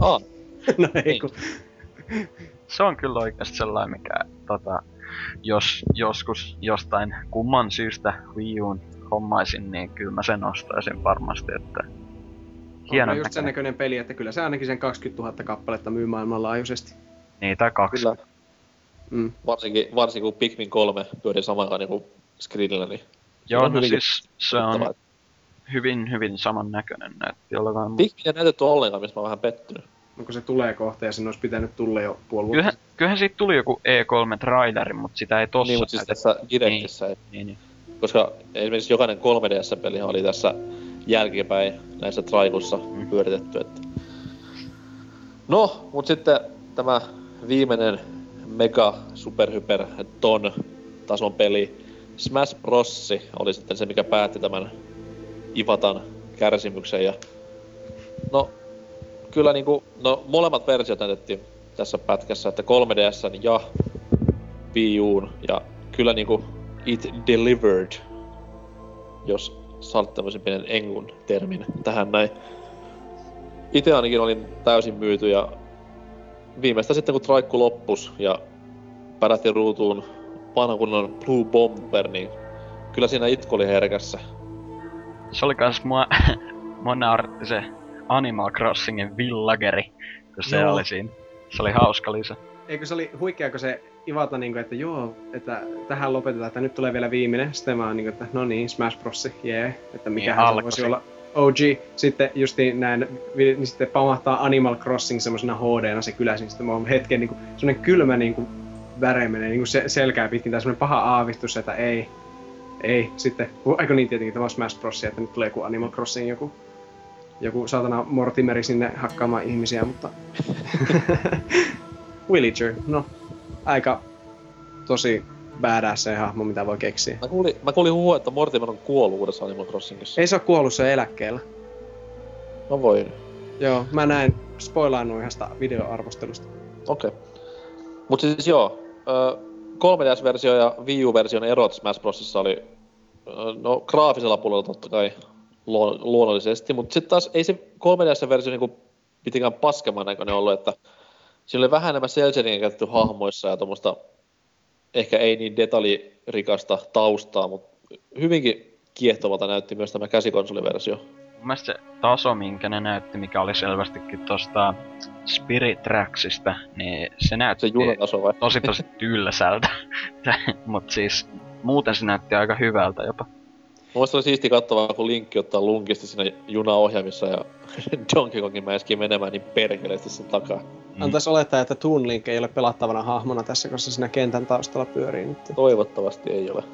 B: Ah,
C: No ei
B: Niin.
C: kun.
E: Se on kyllä oikeasti sellainen, mikä tota, jos joskus jostain kumman syystä Wii Uun hommaisin, niin kyllä mä sen ostaisin varmasti, että hieno
C: on just sen
E: näköinen.
C: näköinen peli, että kyllä se ainakin sen 20 000 kappaletta myy maailmanlaajuisesti.
E: Niin, tai kaksi.
B: kyllä.
C: Mm.
B: Varsinkin, varsinkin kun Pikmin 3 pyörii samaan aikaan niinku screenillä, niin
E: Joo,
B: on
E: no siis se on hyvin, hyvin samannäköinen näytti jollain
B: Pikmin ei näytetty ollenkaan, mistä mä oon vähän pettynyt.
C: Onko se tulee kohta ja sen olisi pitänyt tulla jo puoli vuotta
E: Kyllähän, kyllähän siitä tuli joku E3-traileri, mutta sitä ei tossa
B: Niin, mutta siis tässä Directissä ei
E: Niin, niin.
B: koska esimerkiksi jokainen 3DS-peli oli tässä jälkipäin näissä traikussa
E: Mm.
B: pyöritetty. Että. No, mutta sitten tämä viimeinen mega superhyper ton tason peli Smash Bros. oli sitten se, mikä päätti tämän Ivatan kärsimyksen. Ja no, kyllä niinku, no molemmat versiot näytettiin tässä pätkässä, että 3DS ja Wii Uun, ja kyllä niinku it delivered, jos saat tämmöisen pienen engun termin tähän näin. Itse ainakin olin täysin myyty ja viimeistä sitten kun traikku loppus ja pärähti ruutuun vanhan kunnon Blue Bomber, niin kyllä siinä itku oli herkässä.
E: Se oli kans mua, mua nauratti se Animal Crossingin villageri, kun se
C: Joo.
E: oli siinä. Se oli hauska lisä.
C: Eikö se oli huikea, kun se Ivata, niin kuin, että joo, että tähän lopetetaan, että nyt tulee vielä viimeinen. Sitten mä oon niin kuin, että no niin, Smash Bros. jee, yeah. että mikähän se
E: alkoi
C: voisi
E: se.
C: olla OG. Sitten justiin näin, niin sitten pamahtaa Animal Crossing semmoisena HD-na se kylä, niin sitten mä oon hetken niin kuin, semmonen kylmä niin kuin, väre menee niin kuin se, selkää pitkin, tai semmonen paha aavistus, että ei, ei, sitten, eikö niin tietenkin, tämä on Smash Bros. että nyt tulee joku Animal Crossing joku, joku saatana Mortimeri sinne hakkaamaan ihmisiä, mutta... Villager, no, aika tosi badass se hahmo, mitä voi keksiä.
B: Mä kuulin, mä kuulin huhua, että Mortimer on kuollut uudessa Animal Crossingissa.
C: Ei se ole kuollut, se eläkkeellä.
B: Mä voin.
C: Joo, mä näin spoilaannut yhdestä videoarvostelusta.
B: Okei. Okay. Mut siis joo, ö, 3DS-versio ja Wii U-version erot Smash Brosissa oli, no graafisella puolella totta kai luon- luonnollisesti, mutta sitten taas ei se 3DS-versio niinku pitikään paskemman näköinen ollut, että siinä oli vähän enemmän cel käytetty hahmoissa ja tuommoista ehkä ei niin detaljirikasta taustaa, mutta hyvinkin kiehtovalta näytti myös tämä käsikonsoliversio.
E: Mun mielestä se taso, minkä ne näytti, mikä oli selvästikin tosta Spirit Tracksista, niin se näytti
B: Se junataso vai?
E: tosi tosi tylsältä. Mut siis muuten se näytti aika hyvältä jopa.
B: Mun mielestä oli siisti kattavaa, kun Linkki ottaa lunkisti siinä junaohjaamissa ja Donkey Kongin mäiskii menemään niin perkeleesti sen takaa.
C: Mm. Antaisi olettaa, että Toon Link ei ole pelattavana hahmona tässä, koska siinä kentän taustalla pyörii nyt.
B: Toivottavasti ei ole.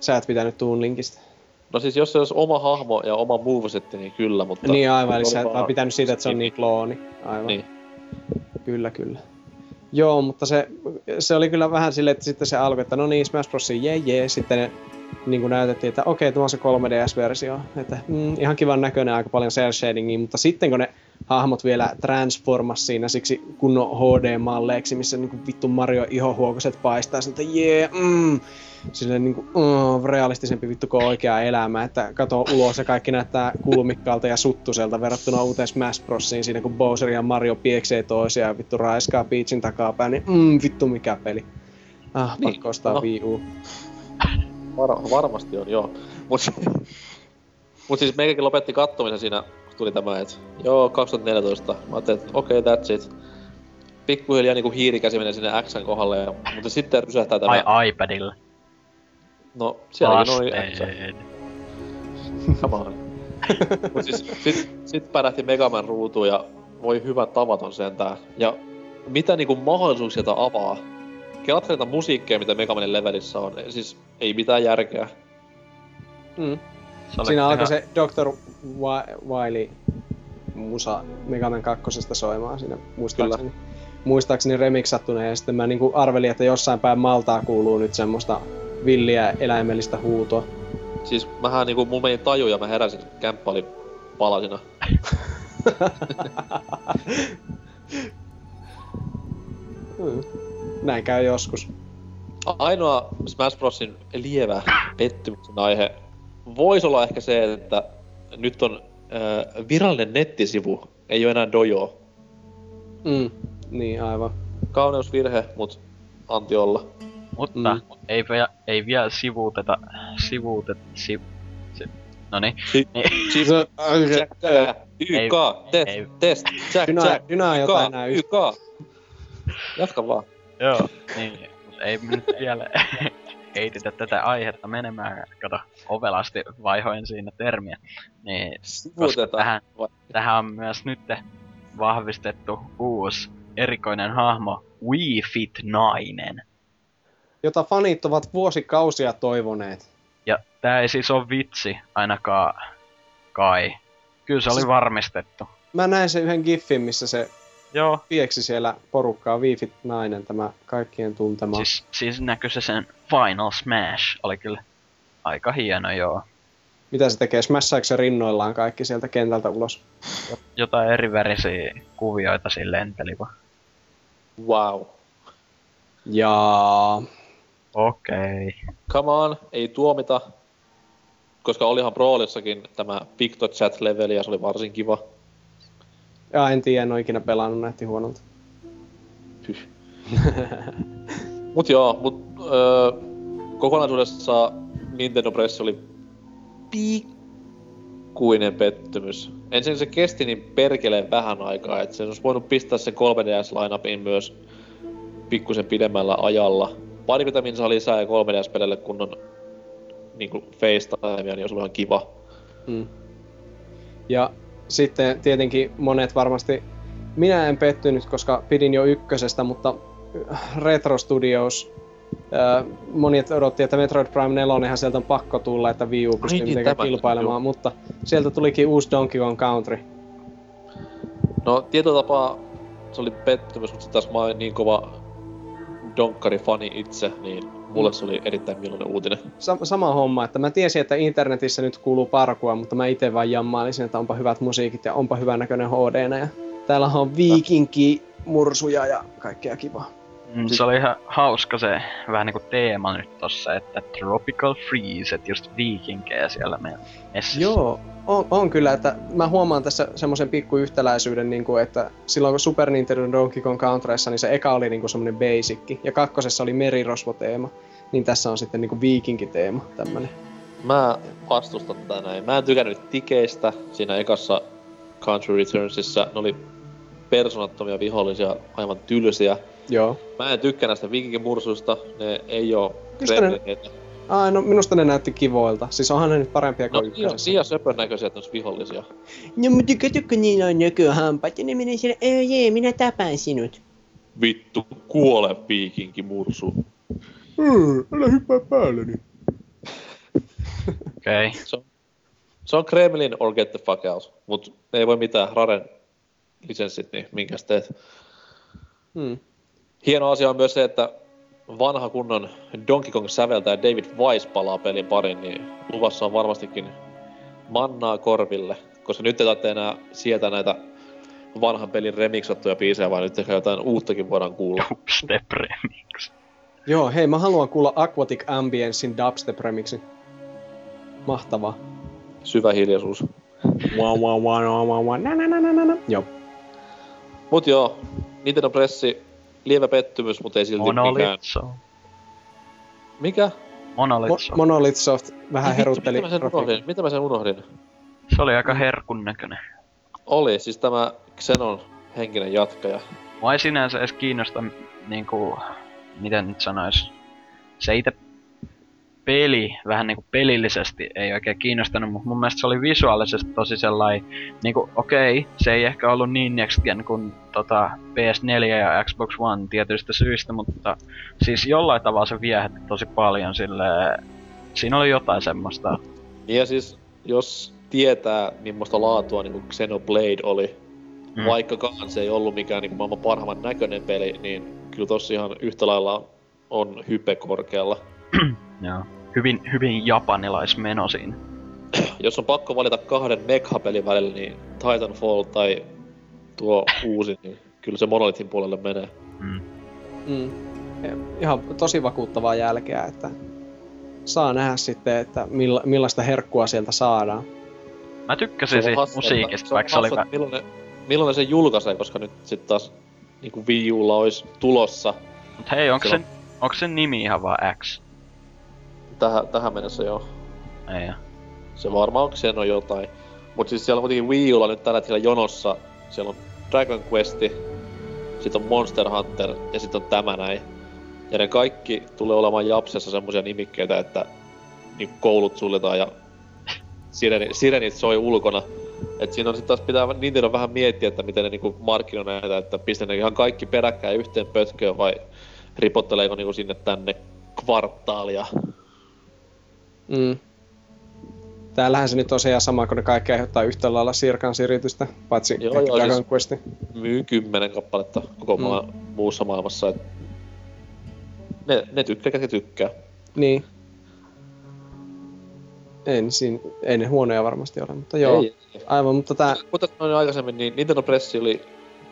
C: Sä et pitänyt Toon Linkistä.
B: No siis jos se olisi oma hahmo ja oma movesetti, niin kyllä, mutta...
C: Niin aivan, eli sä et vaan pitänyt siitä, että se on niin klooni. Aivan.
B: Niin.
C: Kyllä, kyllä. Joo, mutta se, se oli kyllä vähän silleen, että sitten se alkoi, että no niin, Smash Bros. jee jee. Sitten ne niin kuin näytettiin, että okei, tämä on se 3DS-versio. Että mm, ihan kivan näköinen, aika paljon cel shadingia, mutta sitten kun ne hahmot vielä transformas siinä siksi kunnon HD-malleiksi, missä niin kuin vittu Mario ihohuokoset paistaa, sitten jee, mm, silleen niin kuin, mm, realistisempi vittu kuin oikea elämä, että kato ulos ja kaikki näyttää kulmikkaalta ja suttuselta verrattuna uuteen Smash Brosiin siinä, kun Bowser ja Mario pieksee toisiaan ja vittu raiskaa Peachin takapäin, niin mm, vittu mikä peli. Ah,
B: Niin,
C: pakko ostaa
B: no.
C: Wii U.
B: Var- varmasti on, joo. Mut, mut siis meikäkin lopetti kattomisen siinä, kun tuli tämä, että joo, 2014. Mä ajattelin, että okei, okay, that's it. Pikkuhiljaa niinku hiirikäsi menee sinne Xn kohdalle, ja, mutta sitten rysähtää tämä...
E: Ai iPadilla.
B: No, sielläkin oli X. Come on. Mut siis sit, sit pärähti Megaman ruutuun ja voi hyvä tavaton sentään. Ja mitä niinku mahdollisuuksia avaa? Kelatko näitä musiikkeja, mitä Megamanin levelissä on? Siis ei mitään järkeä.
C: Mm. Siinä alkoi
E: ihan-
C: se Dr. Wi- Wily musa Mega Man 2 soimaan siinä muistaakseni. Muistaakseni remixattuna ja sitten mä niinku arvelin, että jossain päin Maltaa kuuluu nyt semmoista villiä eläimellistä huutoa.
B: Siis mähän niinku, mun meni taju ja mä heräsin, kämppä oli palasina.
C: Hmm. Näin käy joskus.
B: Ainoa Smash Brosin lievä pettymyksen aihe voisi olla ehkä se, että nyt on äh, virallinen nettisivu, ei ole enää dojo.
C: Mm. Niin, aivan.
B: Kauneusvirhe, mut anti olla.
E: Mutta
C: Mm.
E: ei, vielä, ei vielä sivuuteta, sivuutet, si, si, noniin,
B: Si-
E: niin,
B: Siis
C: Se-
B: Jack, äh, YK, test, test, Jack,
C: Dynä,
B: Jack, YK. YK. Jatka vaan.
E: Joo, niin, ei nyt vielä heitetä tätä aihetta menemään, kato, ovelasti vaihoin siinä termiä, niin koska tähän, tähän on myös nyt vahvistettu uusi erikoinen hahmo, Wii Fit nainen.
C: Jota fanit ovat vuosikausia toivoneet.
E: Ja tää ei siis ole vitsi, ainakaan kai. Kyllä se oli
C: Siis-
E: varmistettu.
C: Mä näin sen yhden giffin, missä se
E: Joo,
C: pieksi siellä porukkaa, Wiifit nainen, tämä kaikkien tuntema.
E: siis, siis näkyy se sen Final Smash, oli kyllä aika hieno joo.
C: Mitä se tekee? Smashaako se rinnoillaan kaikki sieltä kentältä ulos?
E: Jotain eri värisiä kuvioita siinä lenteli vaan.
B: Wow.
C: Ja
E: Okei. Okay.
B: Come on, ei tuomita. Koska olihan Brawlissakin tämä PictoChat-leveli ja se oli varsin kiva.
C: Ja en tiedä, en ole ikinä pelannut, näytti huonolta.
B: Mut joo, mut öö, kokonaisuudessa Nintendo Press oli pikkuinen pettymys. Ensin se kesti niin perkeleen vähän aikaa, että sen olisi voinut pistää sen 3DS-lineupin myös pikkusen pidemmällä ajalla. Parikymmentä minsaa lisää ja 3DS-pelille kunnon niinku FaceTimea, niin olisi ollut ihan kiva.
C: Mm. Ja sitten tietenkin monet varmasti, minä en pettynyt, koska pidin jo ykkösestä, mutta Retro Studios, ää, monet odotti, että Metroid Prime 4 sieltä on pakko tulla, että Wii U pystyy
B: niin,
C: mitenkään kilpailemaan,
B: joo.
C: mutta sieltä tulikin uusi Donkey Kong Country.
B: No tietyllä tapaa se oli pettymys, mutta taas mä oon niin kova Donkkari-fani itse, niin mulle se oli erittäin mieluinen uutinen.
C: Sa- sama homma, että mä tiesin, että internetissä nyt kuuluu parkua, mutta mä itse vaan jammailisin, että onpa hyvät musiikit ja onpa hyvän näköinen HD. Ja täällä on viikinki, mursuja ja kaikkea kivaa.
E: Mm, se oli ihan hauska se vähän niinku teema nyt tossa, että Tropical Freeze, et just viikinkejä siellä meidän messissä.
C: Joo, on, on kyllä, että mä huomaan tässä semmoisen pikku yhtäläisyyden, niin kuin, että silloin kun Super Nintendo Donkey Kong Countryssa, niin se eka oli niin kuin semmoinen basicki, ja kakkosessa oli merirosvo-teema, niin tässä on sitten niin kuin viikinkiteema, tämmönen.
B: Mä vastustan tätä näin. Mä en tykännyt tikeistä siinä ekassa Country Returnsissa. Ne oli persoonattomia vihollisia, aivan tylsiä.
C: Joo.
B: Mä en tykkää näistä viikinkimursuista. Ne ei oo
C: Mistä ne-. Ai, no minusta ne näytti kivoilta. Siis onhan ne nyt parempia
B: No
C: kuin
B: niin,
C: ykkösessä.
B: liian söpön näköisiä, että ne olisi vihollisia.
F: No mutta kato, kun niillä on näköhampaat ja ne menee siellä, öö jee, minä tapan sinut.
B: Vittu, kuole viikinkimursu.
C: Hmm, älä hyppää päälleni.
E: Okei. Okay.
B: Se on, se on Kremlin or get the fuck out. Mut ei voi mitään, Raren lisenssit, niin minkäs teet.
C: Hmm.
B: Hieno asia on myös se, että vanha kunnon Donkey Kong säveltäjä David Wise palaa pelin parin, niin luvassa on varmastikin mannaa korville. Koska nyt ei tarvitse enää sieltä näitä vanhan pelin remiksattuja biisejä, vaan nyt ehkä jotain uuttakin voidaan kuulla.
E: Dubstep Remix.
C: Joo, hei, mä haluan kuulla Aquatic Ambiencein dubstep remixin. Mahtavaa.
B: Syvä hiljaisuus.
C: Wow, wow, wow, wow, wow, na, na, na, na, na. Joo.
B: Mut joo, Nintendo Pressi, lievä pettymys, mutta ei silti mikään.
E: Monolith Soft.
B: Mikä?
E: Monolith
C: Mo-
E: Soft.
C: Monolith Soft vähän herutteli.
B: Mitä mä sen
C: grafiikkaa.
B: unohdin? Mitä mä sen unohdin?
E: Se oli aika herkun näköinen.
B: Oli, siis tämä Xenon henkinen jatkaja.
E: Mua ei sinänsä edes kiinnosta niinku, miten nyt sanois, se itse peli, vähän niinku pelillisesti ei oikein kiinnostanut, mutta mun mielestä se oli visuaalisesti tosi sellainen, niinku okei, se ei ehkä ollut niin next gen kuin tota PS4 ja Xbox One tietyistä syistä, mutta siis jollain tavalla se viehätti tosi paljon sille siinä oli jotain semmoista.
B: Ja siis, jos tietää, millaista laatua niin Xenoblade oli,
E: Mm.
B: mm. vaikkakaan se ei ollut mikään niin maailman parhaimman näköinen peli, niin kyllä tossa ihan yhtä lailla on hype korkealla.
E: Joo. Hyvin, hyvin japanilaismeno siinä.
B: Jos on pakko valita kahden Mekha-pelin välillä, niin Titanfall tai tuo uusi, niin kyllä se Monolithin puolelle menee.
E: Mm.
C: Mm. Ihan tosi vakuuttavaa jälkeä, että saa nähdä sitten, että milla, millaista herkkua sieltä saadaan.
E: Mä tykkäsin siitä musiikista,
B: se
E: vaikka se oli...
B: hassu,
E: vä-
B: että milloin, ne, milloin ne sen julkaisee, koska nyt sit taas niinku Wii Ulla olisi tulossa
E: Mut hei, onko sen, onko sen nimi ihan vaan X?
B: Tähän, tähän mennessä jo.
E: Ei oo.
B: Se varmaan onko siellä on jotain. Mut siis siellä on kuitenkin Wii Ulla nyt tällä hetkellä jonossa. Siellä on Dragon Questi, sit on Monster Hunter ja sit on tämä näin. Ja ne kaikki tulee olemaan Japsessa semmosia nimikkeitä, että niin koulut suljetaan ja sireni, sirenit soi ulkona. Et siinä on sit taas pitää Nintendo vähän miettiä, että miten ne niinku markkinoi näitä, että pistää ne ihan kaikki peräkkäin yhteen pötköön vai ripotteleeko niinku sinne tänne kvartaalia.
C: Mm. Täällähän se nyt on se ihan sama, kun ne kaikki aiheuttaa yhtä lailla Sirkan siritystä, paitsi
B: Joo, joo,
C: Dragon
B: siis-
C: Questi.
B: myy kymmenen kappaletta koko
C: Mm.
B: maa, muussa maailmassa. Et ne, ne tykkää, ketkä tykkää.
C: Niin. Ei, niin siinä, ei ne huonoja varmasti ole, mutta joo.
B: Ei,
C: Aivan, mutta tää,
B: Kuten sanoin aikaisemmin, niin Nintendo Pressi oli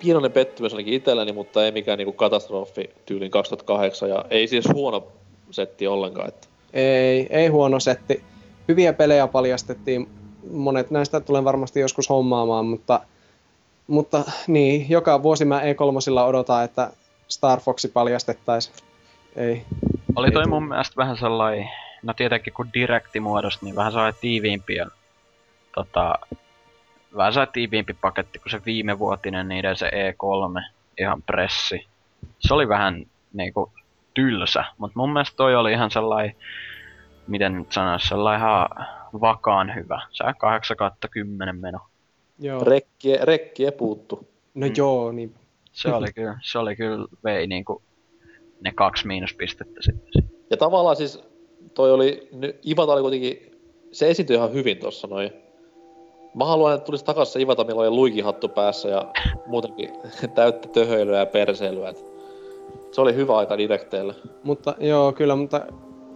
B: pienoinen pettymys ainakin itselläni, mutta ei mikään niinku katastrofi tyylin 2008. Ja ei siis huono setti ollenkaan. Että
C: ei, ei huono setti. Hyviä pelejä paljastettiin. Monet näistä tulen varmasti joskus hommaamaan, mutta, mutta niin, joka vuosi mä E3 odotan, että Star Foxi paljastettaisiin. Ei.
E: Oli
C: Ei
E: toi
C: tuu.
E: mun mielestä vähän sellainen, no tietenkin kun direktimuodosta, niin vähän sellainen tiiviimpi ja tota, vähän sellainen tiiviimpi paketti kuin se viimevuotinen niiden se E3, ihan pressi. Se oli vähän niinku tylsä, mutta mun mielestä toi oli ihan sellainen, miten nyt sanois, sellainen ihan vakaan hyvä. Se on 8 kautta 10 meno.
C: Joo.
B: rekkiä, rekkiä puuttu.
C: No joo, niin.
E: Se oli kyllä, se oli kyllä vei niinku ne kaksi miinuspistettä sitten.
B: Ja tavallaan siis toi oli, Ivata oli kuitenkin, se esiintyi ihan hyvin tossa noin. Mä haluan, että tulisi takas se Ivata, millä oli luikihattu päässä ja muutenkin täyttä töhöilyä ja perseilyä. Et se oli hyvä aika direkteille.
C: Mutta joo, kyllä, mutta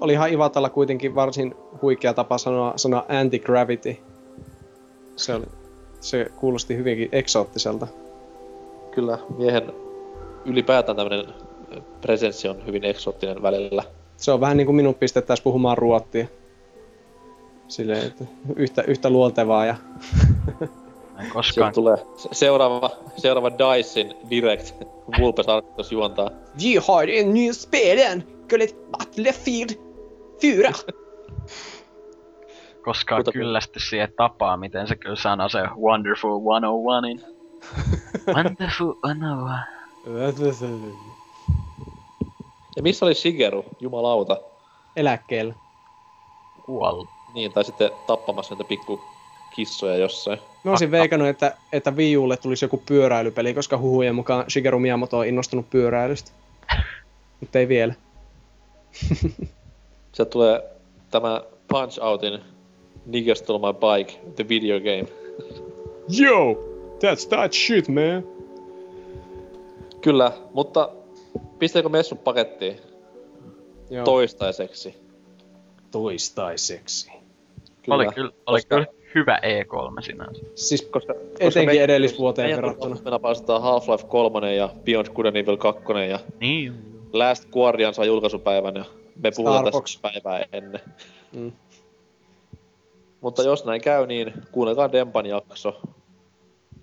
C: olihan Ivatalla kuitenkin varsin huikea tapa sanoa, sanoa anti-gravity. Se, oli, se kuulosti hyvinkin eksoottiselta.
B: Kyllä miehen ylipäätään tämmönen presenssi on hyvin eksoottinen välillä.
C: Se on vähän niin kuin minun pistettäisiin puhumaan ruottia. Silleen, että yhtä, yhtä luontevaa ja
E: En
B: Sieltä
E: koskaan
B: tulee se- seuraava, seuraava Dicein Direct. Vulpes Arctos juontaa.
F: Vi har en ny spelen! Gullet Battlefield 4!
E: koskaan
B: Mutta-
E: kyllästy siihen tapaan, miten se kyllä sanoo se Wonderful 101in. Wonderful 101.
B: Ja missä oli Shigeru? Jumalauta.
C: eläkkeellä.
E: Kuollut.
B: Niin, tai sitten tappamassa niitä pikku kissoja jossain.
C: Mä olisin veikannut, että, että Wii Ulle tulisi joku pyöräilypeli, koska huhujen mukaan Shigeru Miyamoto on innostunut pyöräilystä. Mutta ei vielä.
B: Sieltä tulee tämä Punch Outin Nigga Stole My Bike, the video game.
C: Yo! That's that shit, man!
B: Kyllä, mutta pistääkö messu pakettiin
C: Joo.
B: toistaiseksi?
C: toistaiseksi.
B: Kyllä.
E: Oli kyllä, oli
B: koska-
E: kyllä hyvä E3 sinänsä.
C: Siis
B: Koska,
C: etenkin
B: meidän-
C: edellisvuoteen
B: meidän
C: verrattuna.
B: Meillä päästään Half-Life 3 ja Beyond Good and Evil 2 ja
E: Niin.
B: Last Guardian saa julkaisupäivän ja me puhutaan tästä päivää ennen.
C: Mm.
B: Mutta jos näin käy, niin kuunnelkaa Dempan jakso.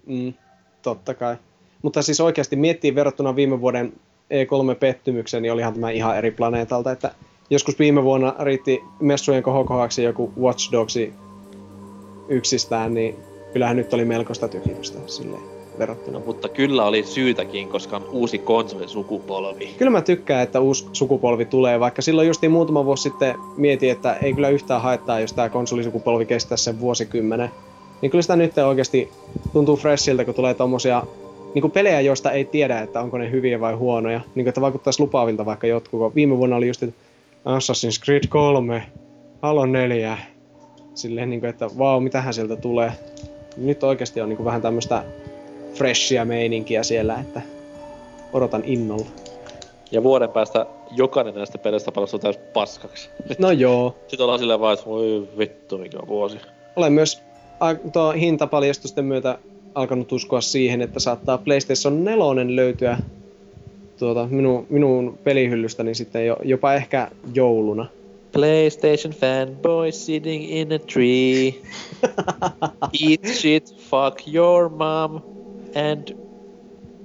C: Mm, totta kai. Mutta siis oikeasti miettii verrattuna viime vuoden E3-pettymykseen, niin olihan tämä ihan eri planeetalta. Että joskus viime vuonna riitti messujen kohokohaksi joku Watch Dogsi yksistään, niin kyllähän nyt oli melkoista tyhjitystä silleen verrattuna.
B: No, mutta kyllä oli syytäkin, koska on uusi konsolisukupolvi.
C: Kyllä mä tykkään, että uusi sukupolvi tulee, vaikka silloin justiin muutama vuosi sitten mietin, että ei kyllä yhtään haittaa, jos tämä konsolisukupolvi kestää sen vuosikymmenen. Niin kyllä sitä nyt oikeasti tuntuu freshiltä, kun tulee tommosia niin kuin pelejä, joista ei tiedä, että onko ne hyviä vai huonoja. Niin kuin, että vaikuttaisi lupaavilta vaikka jotkut. Viime vuonna oli just Assassin's Creed 3, Halo 4. Silleen, niin kuin, että vau, mitähän sieltä tulee. Nyt oikeasti on niin kuin vähän tämmöistä freshia meininkiä siellä, että odotan innolla.
B: Ja vuoden päästä jokainen näistä peleistä palastuu täys paskaksi.
C: No joo.
B: Sitten ollaan silleen vaan, että voi vittu mikä vuosi.
C: Olen myös tuo hintapaljastusten myötä alkanut uskoa siihen, että saattaa PlayStation 4 löytyä tuota, minun, minun pelihyllystäni sitten jo, jopa ehkä jouluna.
B: PlayStation fanboy sitting in a tree. Eat shit, fuck your mom, and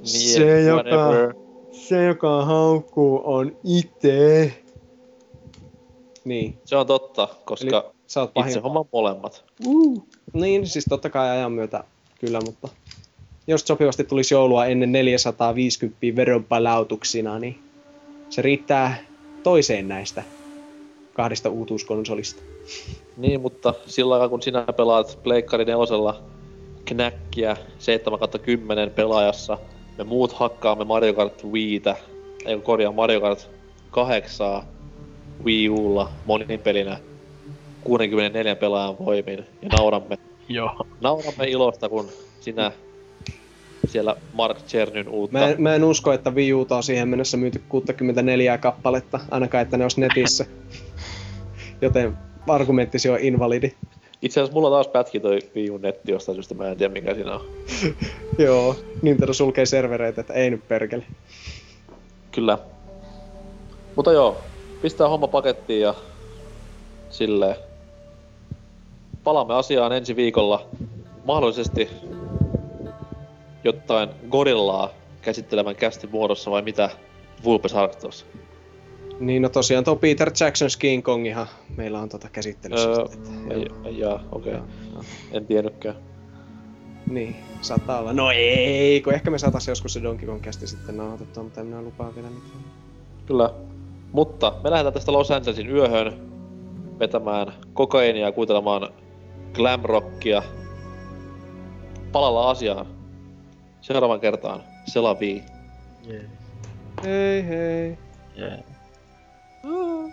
C: Se, joka- Se, joka haukkuu, on itse. Niin,
B: Se on totta, koska
C: Eli sä oot
B: itse homman molemmat.
C: Niin, siis totta kai ajan myötä kyllä, mutta jos sopivasti tulisi joulua ennen 450 veronpalautuksina, niin se riittää toiseen näistä kahdesta uutuuskonsolista.
B: Niin, mutta sillä aikaa kun sinä pelaat Pleikkari nelosella knäkkiä 7 10 pelaajassa, me muut hakkaamme Mario Kart Wiitä, ei korjaa Mario Kart 8 Wii Ulla monin pelinä 64 pelaajan voimin ja nauramme,
E: Joo.
B: nauramme ilosta, kun sinä siellä Mark Chernyn uutta.
C: Mä en, mä en usko, että Wii Uta on siihen mennessä myyty 64 kappaletta, ainakaan että ne olisi netissä. Joten argumenttisi on invalidi.
B: Itse asiassa mulla taas pätki toi Wii U netti jostain syystä, mä en tiedä mikä siinä on.
C: Joo, Nintendo sulkee servereitä, että ei nyt perkele.
B: Kyllä. Mutta joo, pistää homma pakettiin ja silleen. Palaamme asiaan ensi viikolla. Mahdollisesti jotain gorillaa käsittelevän kästi muodossa vai mitä Vulpes Arctos?
C: Niin no tosiaan tuo Peter Jackson's King Kongihan meillä on tota käsittelyssä.
B: Öö, jaa, okei.
C: Joo.
B: En tiennytkään.
C: Niin, saattaa olla. No ei, kun ehkä me saatais joskus se Donkey Kong kästi sitten nauhoitettua, mutta en minä lupaa vielä mitään.
B: Kyllä. Mutta me lähdetään tästä Los Angelesin yöhön vetämään kokainia ja kuuntelemaan glamrockia. Palalla asiaan. Seuraavan kertaan. Selavi.
E: Yeah.
C: Hei hei.
E: Yeah.
G: I'm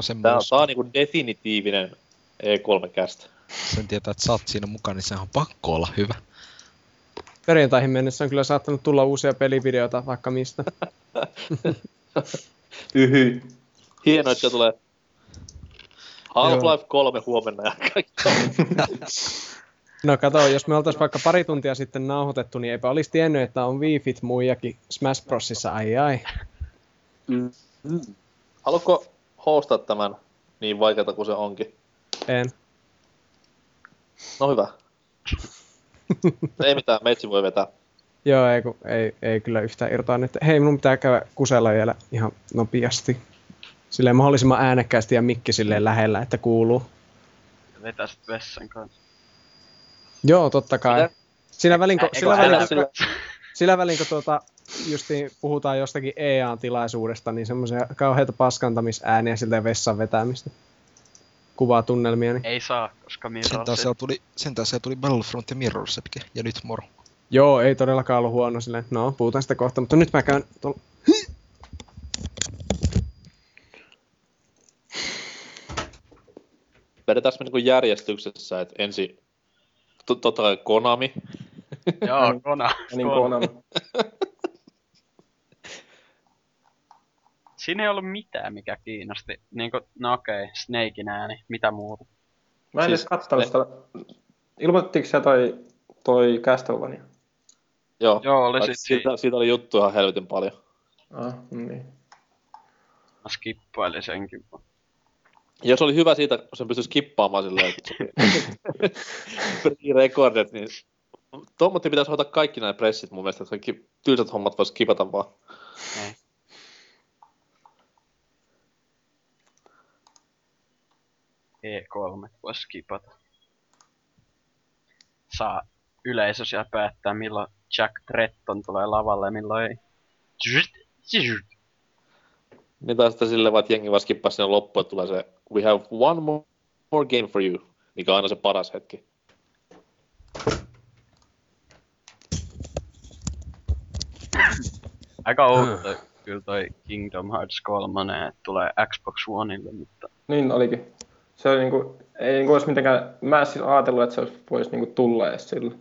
H: Joo, sen
B: Tää on,
H: muistan.
B: tää on niinku definitiivinen E3-kästä.
H: Sen tietää, että sä oot siinä mukana, niin sehän on pakko olla hyvä.
C: Perjantaihin mennessä on kyllä saattanut tulla uusia pelivideoita vaikka mistä.
B: Yhy. Hienoa, että se tulee Half-Life 3 huomenna ja kaikki.
C: No kato, jos me oltais vaikka pari tuntia sitten nauhoitettu, niin eipä olisi tiennyt, että on Wii-Fit muijakin Smash Brosissa, ai ai.
B: Haluatko hostaa tämän niin vaikeata kuin se onkin?
C: En.
B: No hyvä. Ei mitään, meitsi voi vetää.
C: Joo, ei, kun, ei, ei kyllä yhtään irtoa nyt. Hei, minun pitää käydä kusella vielä ihan nopeasti. Silleen mahdollisimman äänekkäästi ja mikki silleen lähellä, että kuuluu.
E: Vetää sit vessan kanssa.
C: Joo, totta kai.
B: Mitä?
C: Sillä välin, kun, sillä välin,
B: sillä-
C: kun, sillä välin, kun tuota, justiin puhutaan jostakin EA-tilaisuudesta, niin semmoisia kauheita paskantamisääniä siltä vessan vetämistä. Kuvaa tunnelmia, niin
E: Ei saa, koska
H: Sentään
E: Mirror
H: siellä tuli, tuli Battlefront ja Mirror Sepke, ja nyt moro.
C: Joo, ei todellakaan ollut huono silleen. No, puhutaan sitä kohta, mutta nyt mä käyn tuolla...
B: Vedetään me niinku järjestyksessä, että ensin to- totta kai Konami,
E: Joo, Kona.
D: Niin Konami.
E: Siinä ei ollut mitään, mikä kiinnosti. Niinku, no okei, okay, Snakein ääni, mitä muuta.
D: Mä en
B: Siis
D: edes kattonut sitä. Ilmoitettiinko se toi, toi Castlevania?
B: Joo,
E: Joo, oli sit
B: siitä, siitä oli juttu ihan helvetin paljon.
D: Ah, niin.
E: Mä skippailin senkin.
B: Jos oli hyvä siitä, kun sen pystyi skippaamaan silleen, että pre-recorded, niin Tommotti pitäisi hoitaa kaikki nämä pressit mun mielestä, että kaikki tylsät hommat vois skipata vaan.
E: Ei. E3 voisi skipata. Saa yleisö siellä päättää, milloin Jack Tretton tulee lavalle ja milloin ei.
B: Niin taas sitten silleen vaan, että jengi vaan skippaa sinne loppuun, että tulee se We have one more, more game for you, mikä on aina se paras hetki.
E: Aika outo kyllä toi Kingdom Hearts 3, että tulee Xbox Oneille, mutta
D: Niin olikin. Se oli niinku, ei niinku olisi mitenkään, mä en siis ajatellut, että se olisi, voisi niinku tulla edes sillä.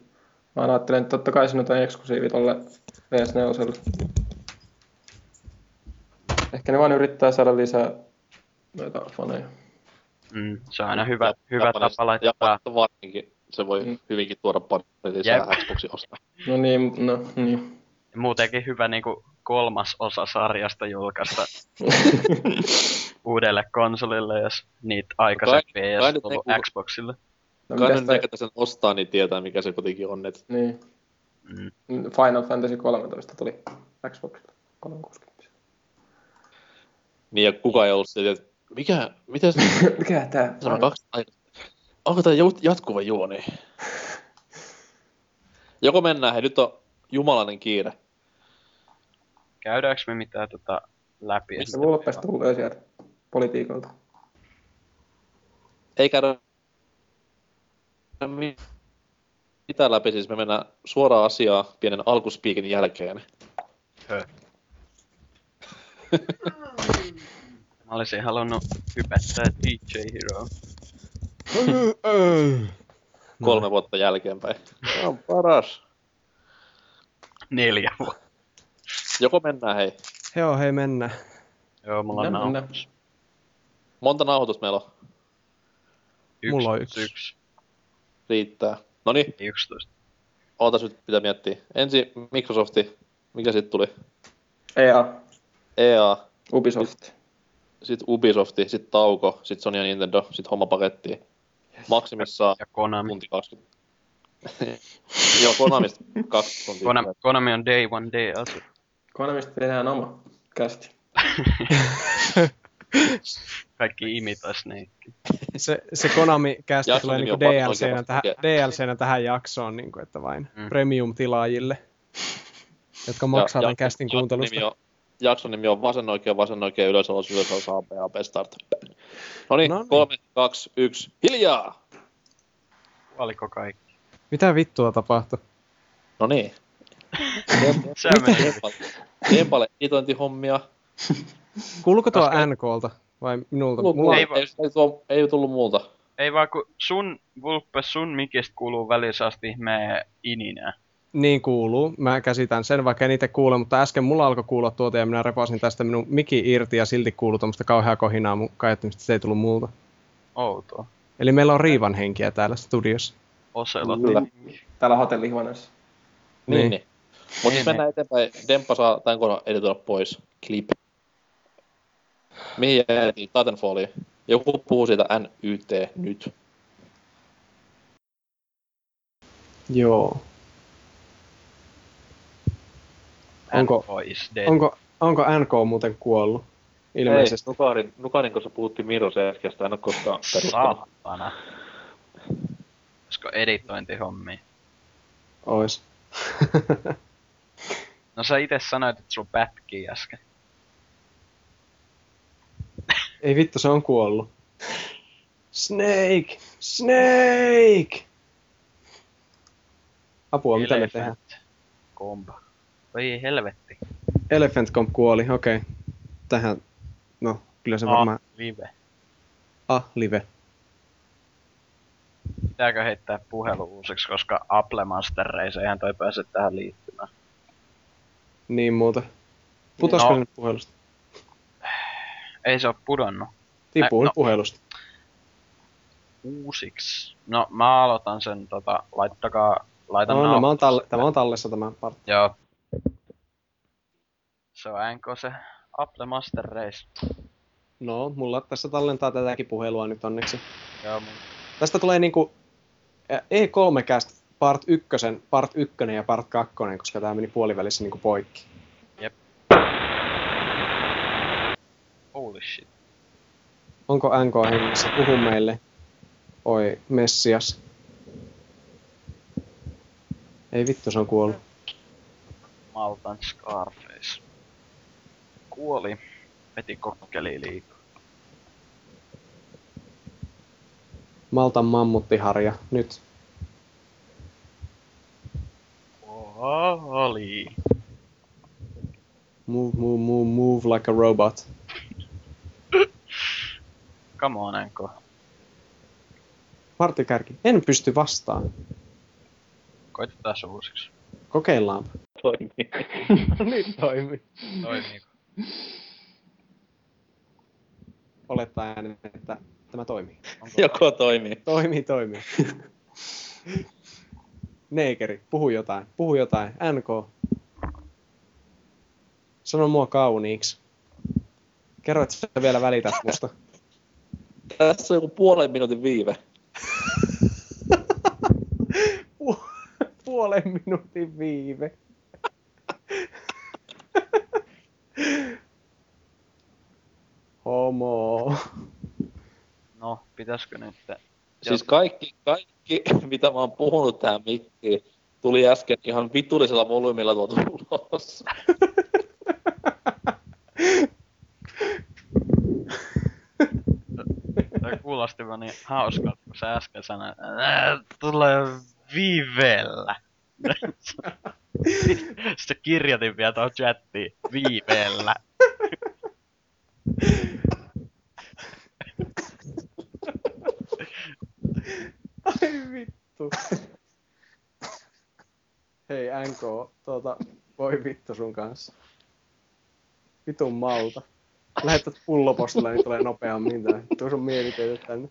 D: Mä ajattelin, että totta kai se nyt on eksklusiivi tolle PS4. Ehkä ne vaan yrittää saada lisää noita faneja.
E: mm, se on aina hyvä,
B: Ja-
E: hyvä tapa laittaa.
B: Japanissa varsinkin se voi
D: Mm.
B: hyvinkin tuoda paljon lisää. Xboxin ostaa.
D: No niin, no niin.
E: Muutenkin hyvä niinku kolmas osa sarjasta julkaista uudelle konsolille, jos niitä aikaisempia ei edes
B: nyt
E: tullut
B: niinku-
E: Xboxille.
D: No
B: Kai
D: mitäs
B: nyt sen ostaa, niin tietää, mikä se kuitenkin on. Et
D: niin.
E: Mm.
D: Final Fantasy 13 tuli Xboxille. 360.
B: niin ja kukaan ei ollut sieltä, että mikä, miten se
D: Mikä tää on?
B: kaksi Onko tämä jatkuva juoni? Joko mennään, hei nyt on jumalainen kiire.
E: Käydäänkö me mitään tota läpi?
B: Mistä
D: Se Vulpes tulee sieltä politiikalta.
B: Ei käydä mi- mitä läpi, siis me mennään suoraan asiaan pienen alkuspiikin jälkeen.
E: Hö. Mä olisin halunnut hypättää DJ Hero.
B: Kolme vuotta jälkeenpäin. Se on paras.
E: Neljä vuotta.
B: Joko mennään, hei.
C: Joo, hei mennään.
E: Joo, mulla on nauhoitus.
B: Monta nauhoitusta meillä on?
E: Yksi,
C: Mulla on yksi.
E: yksi.
B: Riittää. No niin,
E: Ei 11.
B: ootas nyt pitää miettiä. Ensin Microsofti, mikä sitten tuli?
D: EA,
B: EA,
D: Ubisoft.
B: sitten Ubisofti, sitten Tauko, sitten Sony ja Nintendo, sitten homma pakettiin. Maksimissaan
E: Ja Konami.
B: tunti 20. Joo, Konamista kaksi tuntia.
E: Konami, Konami on Day One Day asia.
D: Konamista tehdään oma kästi.
E: Kaikki imitoi Snake.
C: Se, se Konami-kästi
B: Jakson
C: tulee niinku
B: on
C: DLCnä, tähän, DLCnä tähän jaksoon, niinku, että vain
E: Mm.
C: premium-tilaajille, jotka maksaa tämän kästin kuuntelusta.
B: Nimi on, jakson nimi on vasen oikea, vasen oikea, ylösalas, ylösalas, A, B, A, B, start. No niin,
C: No niin.
B: kolme, kaksi, yksi, hiljaa!
E: Oliko kaikki?
C: Mitä vittua tapahtui?
B: No niin. Dempalle editointihommia.
C: Kuuluuko tuo
E: Koska-
C: NKlta vai minulta?
B: Mulla,
C: Mulla,
B: ei,
E: Ei
B: ei, ei, tuo- ei tullut muuta.
E: Ei vaan kun sun, Vulppe, sun mikistä kuuluu välissä asti ihmeen ininä.
C: niin kuuluu. Mä käsitän sen, vaikka en itse kuule, mutta äsken mulla alkoi kuulla tuota ja minä repasin tästä minun miki irti ja silti kuuluu tuommoista kauheaa kohinaa mun kaiuttimista, se ei tullut multa.
E: Outoa.
C: Eli meillä on riivan henkiä täällä studiossa.
E: Oselot.
B: Kyllä.
D: Täällä hotellihuoneessa.
B: Niin,
C: Niin.
B: niin. Mutta
E: Niin,
B: mennään eteenpäin. Demppa saa tämän kohdalla editoida pois. Clip. Mihin jäätiin? Titanfalliin. Joku puhuu siitä NYT nyt.
C: Joo. Onko-. Onko, onko NK muuten kuollut? Ilmeisesti.
B: Ei, Nukarin, Nukarin kanssa puhuttiin Miro Sefkestä, en ole koskaan perustanut.
E: Saatana. Olisiko editointihommi?
C: Ois.
E: No sä itse sanoit, että sulla pätkii äsken.
C: Ei vittu, se on kuollut. Snake! Snake! Apua, mitä me
E: Elephant
C: tehdään?
E: Komba. Voi helvetti.
C: Elephant Comp kuoli, okei. Okay. Tähän, no, kyllä se varmaan...
E: live.
C: Ah, live.
E: Pitääkö heittää puhelu uusiksi, koska Apple Master Race, eihän toi pääse tähän liittymään.
C: Niin muuta. Putosko
E: No.
C: nyt puhelusta?
E: Ei se oo pudonnut.
C: Tipuin
E: no.
C: puhelusta.
E: Uusiksi. No mä aloitan sen tota, laittakaa, laitan
C: No, no, mä oon talle, tämä on tallessa tämä partti.
E: Joo. Se on NK se Apple Master Race.
C: No, mulla tässä tallentaa tätäkin puhelua nyt onneksi.
E: Joo, mun
C: Tästä tulee niinku ä, E3-cast part 1, part 1 ja part 2, koska tämä meni puolivälissä niinku poikki.
E: holy shit.
C: Onko NK hengissä? Puhu meille. Oi, Messias. Ei vittu, se on kuollut.
E: Maltan Scarface. Kuoli. Veti kokkeli liikaa.
C: Maltan mammuttiharja. Nyt.
E: Kuoli.
C: Move, move, move, move like a robot.
E: Come on, NK.
C: Martti Kärki. En pysty vastaan.
E: Koitetaan uusiksi.
C: Kokeillaanpa.
B: Toimii.
C: Nyt toimii.
E: Toimiiko?
C: Olettaen, että tämä toimii.
B: Joko toimii.
C: Toimii, toimii. Neekeri, puhu jotain, puhu jotain. NK. Sano mua kauniiksi. Kerro, että sä vielä välität musta.
B: Tässä on joku puolen minuutin viive.
C: Pu- Puolen minuutin viive. Homo.
E: No, pitäisikö nyt?
B: Siis kaikki, kaikki, mitä mä oon puhunut tähän mikkiin, tuli äsken ihan vitullisella volyymilla tuolta ulos.
E: Toi kuulosti vaan niin hauskalta, kun sä äsken sanoit, "Ää, tulee viiveellä. Sitten kirjoitin vielä tuohon chattiin, viiveellä.
C: Ai vittu. Hei NK, tuota, voi vittu sun kanssa. Vitun malta. Lähetät pullopostilla, niin tulee nopeammin tää. Tuo sun mielipiteet tänne.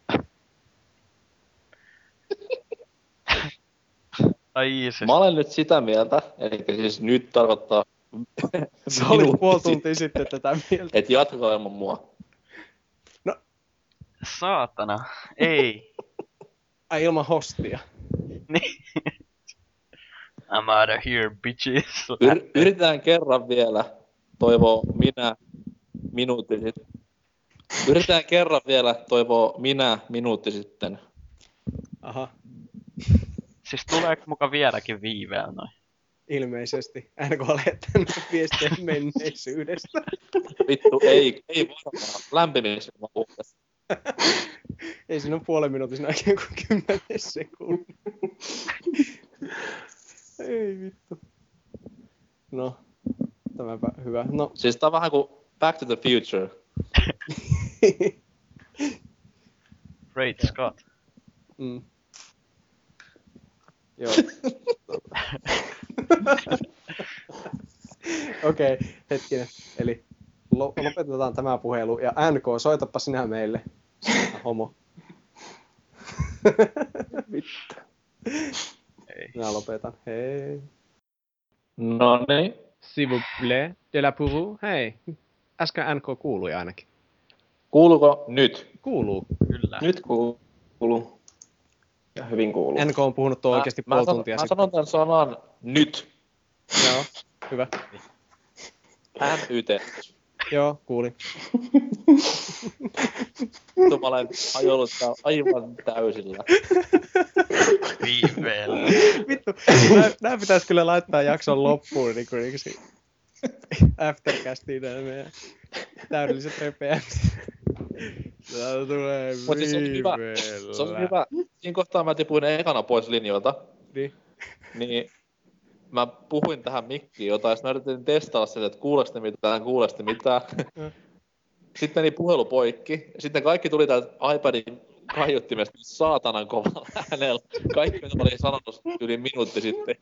E: Ai Iisis.
B: Mä olen nyt sitä mieltä, eli siis nyt tarkoittaa
C: Sä olit puoli
B: sitten,
C: tuntia sitten tätä mieltä.
B: Et jatkaa ilman mua.
E: Saatana. Ei.
C: Ai ilman hostia.
E: Niin. I'm out of here, bitches.
B: Yr- yritetään kerran vielä, toivoo minä minuutti sitten. Yritetään kerran vielä, toivoo minä minuutti sitten.
C: Aha,
E: Siis tuleeko muka vieläkin viiveellä noin?
C: ilmeisesti. NK lähettänyt viestiä menneisyydestä.
B: Vittu, ei, ei varmaan. Puhun tässä.
C: Ei siinä ole puolen minuutin oikein kuin kymmenes sekunnin. Ei vittu. No, tämäpä hyvä. No,
B: Siis tää on vähän kuin Back to the Future.
E: Great Scott.
C: mm. Joo. Okei, okay, hetkinen. Eli lopetetaan tämä puhelu. Ja NK, soitapa sinä meille. Homo.
B: Vittu.
E: Ei.
C: Minä lopetan. Hei.
B: No niin.
C: S'il vous plaît, de la vous. Hei. Äsken NK kuului ainakin.
B: Kuuluuko nyt?
C: Kuuluu.
E: Kyllä.
D: Nyt kuuluu. Ja hyvin kuuluu.
C: NK on puhunut tuo oikeasti
B: mä,
C: puoli
B: sanon,
C: tuntia
B: mä
C: sitten.
B: sanon tämän sanan nyt.
C: Joo, hyvä.
B: NYT.
C: Joo, kuulin.
B: Vittu, mä olen tää aivan täysillä.
E: Viiveellä.
C: Vittu, nää, nää pitäisi kyllä laittaa jakson loppuun niin kuin, aftercastiin nämä meidän täydelliset repeät. Täällä tulee
B: Mut siis se oli hyvä.
C: viiveellä.
B: Se on hyvä. Siinä kohtaa mä tipuin ekana pois linjoilta.
C: Niin.
B: Niin mä puhuin tähän mikkiin jotain, sitten mä yritin testailla sitä, että kuuleeko te mitään, kuuleeko te mitään. Sitten meni puhelu poikki. Sitten kaikki tuli täältä iPadin kaiuttimesta saatanan kovalla äänellä. Kaikki, mitä olin sanonut yli minuutti sitten.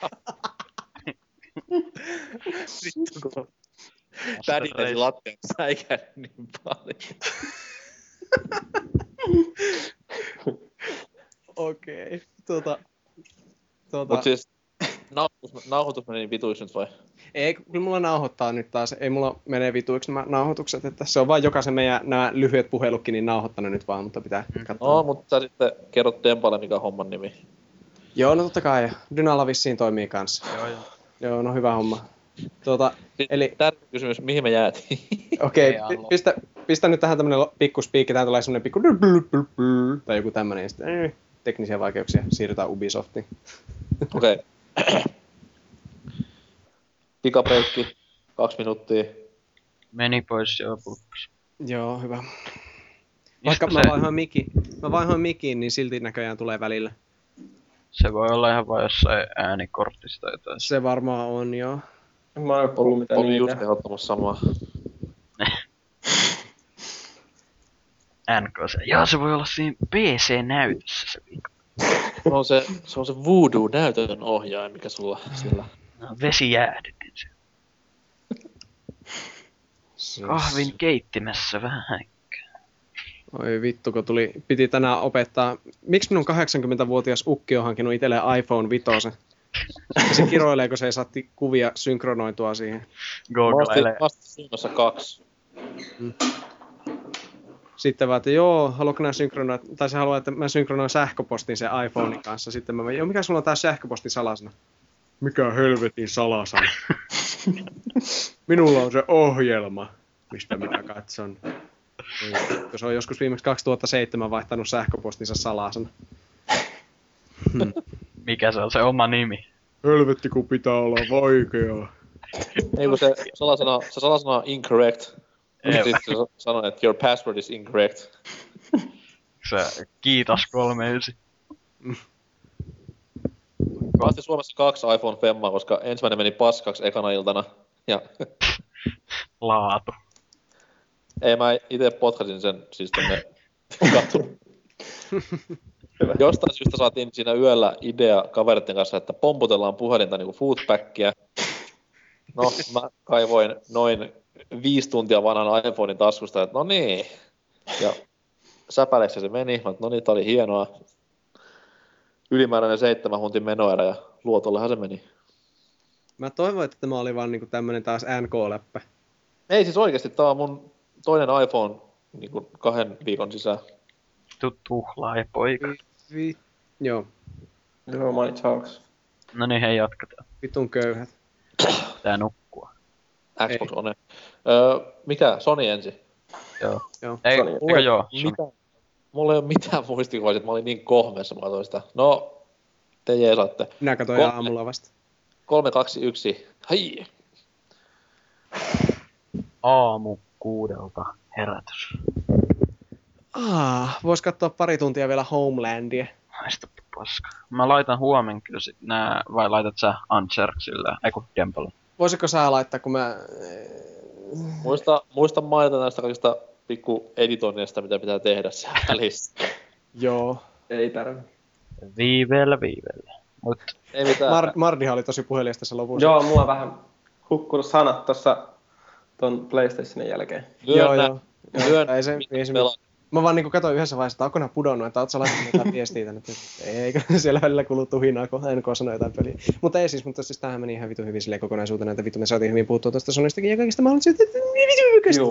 B: Vittu, kun tädin lattian säikään niin paljon.
C: Okei. Okay. Tuota, tuota,
B: Mut siis, nauhoitus, nauhoitus meni vituiksi nyt vai?
C: Ei, kyllä mulla nauhoittaa nyt taas. Ei mulla mene vituiksi nämä nauhoitukset. Että se on vaan jokaisen meidän nämä lyhyet puhelukin niin nauhoittanut nyt vaan, mutta pitää katsoa.
B: No, mutta sä sitten kerrot Tempalle, mikä on homman nimi.
C: Joo, no totta kai. Dynalla vissiin toimii kanssa.
E: Joo, joo.
C: Joo, no hyvä homma. Tuota,
B: Eli... Tärkeä kysymys, mihin me jäätiin?
C: okei,
E: Ei
C: okay, pistä, pistä nyt tähän tämmönen pikku spiikki. Tähän tulee semmonen pikku tai joku tämmönen. Ja sitten eh, teknisiä vaikeuksia. Siirrytään Ubisoftiin.
B: Okei. Okay. Pikapeikki, kaksi minuuttia.
E: Meni pois joo pulppus.
C: Joo, hyvä. Vaikka
E: Mistä
C: mä
E: se,
C: vaihoin mikin, mä vaihoin mikin, niin silti näköjään tulee välillä.
E: se voi olla ihan vaan jossain äänikortista tai jotain.
C: Se varmaan on, joo.
D: Mä en kuullut mitään
B: Olin just
D: niitä.
B: ehdottamassa samaa.
E: NKC. Joo, se voi olla siinä PC-näytössä se vika.
B: Se on se, se, on se Voodoo-näytön ohjaaja, mikä sulla sillä.
E: No, vesi jäähdytin sen. Kahvin keittimessä vähän.
C: Oi vittu, kun tuli, piti tänään opettaa. Miksi minun 80-vuotias ukki on hankinut itselleen iPhone 5? Ja se kiroilee, kun se ei saa ti- kuvia synkronoitua siihen.
E: Google
B: Vasta suunnassa kaksi.
C: Sitten vaan, että joo, haluatko nämä synkronoida, tai se haluaa, että mä synkronoin sähköpostin sen iPhonein kanssa. Sitten mä, joo, mikä sulla on tää sähköpostin salasana? Mikä helvetin salasana? Minulla on se ohjelma, mistä minä katson. Se on joskus viimeksi 2007 vaihtanut sähköpostinsa salasana.
E: Mikä se on se oma nimi?
C: Helvetti, kun pitää olla vaikeaa.
B: Ei kun se salasana, se salasana on incorrect. Sanoo, että your password is incorrect.
E: Se kiitos 39.
B: Mä ostin Suomessa kaksi iPhone Femmaa, koska ensimmäinen meni paskaksi ekana iltana. Ja
E: Laatu.
B: ei mä itse potkasin sen siis tonne katuun. Jostain syystä saatiin siinä yöllä idea kaveritten kanssa, että pomputellaan puhelinta niinku foodpackia. No, mä kaivoin noin viisi tuntia vanhan iPhonein taskusta, että no niin. Ja säpäleksi se meni, mä, että no niin, tää oli hienoa. Ylimääräinen seitsemän huntin menoerä ja luotollehan se meni.
C: Mä toivon, että tämä oli vaan niinku tämmönen taas NK-läppä.
B: Ei siis oikeesti, tää on mun toinen iPhone niin kuin kahden viikon sisään.
E: Tu tuhlaa ja poika.
C: Vi... Joo,
D: Joo, money talks.
E: No niin, hei jatketaan.
C: vitun köyhät.
E: Tää nukkua.
B: Xbox One. Öö, mikä? Sony ensin.
E: Joo.
C: Joo.
E: Ei,
D: Sony.
E: eikö joo?
B: Mitä? Mulla ei ole mitään muistikuvaa, että mä olin niin kohmeessa, mä katsoin sitä. No, te jeesaatte.
C: Minä katsoin
B: Kolme.
C: aamulla vasta.
B: 3, 2, 1. Hai!
E: Aamu kuudelta herätys.
C: Ah, vois katsoa pari tuntia vielä Homelandia.
E: Haista paska. Mä laitan huomen kyllä sit nää, vai laitat sä Uncharksille? Eiku, Dempolle.
C: Voisiko sä laittaa, kun mä...
B: Muista, muista mainita näistä kaikista pikku editoinneista, mitä pitää tehdä siellä välissä.
C: Joo.
D: Ei tarvi.
E: Viivellä, viivellä. Mut
B: Ei mitään.
C: Mar- Mardihan oli tosi puhelias tässä lopussa.
D: Joo, mulla on vähän hukkunut sanat tossa ton PlayStationin jälkeen.
B: Lyönnä,
C: joo, joo.
B: lyönnä,
C: Ei se, ei se. Mä vaan niinku katsoin yhdessä vaiheessa, että onko nää pudonnut, että oot sä laittanut jotain viestiä tänne. että Eikö, siellä välillä kuluu tuhinaa, kun NK sanoi jotain peliä. Mutta ei siis, mutta siis tämähän meni ihan vitu hyvin silleen kokonaisuutena, että vittu me saatiin hyvin puhuttua tuosta Sonistakin ja kaikista mahdollisista.
D: Joo.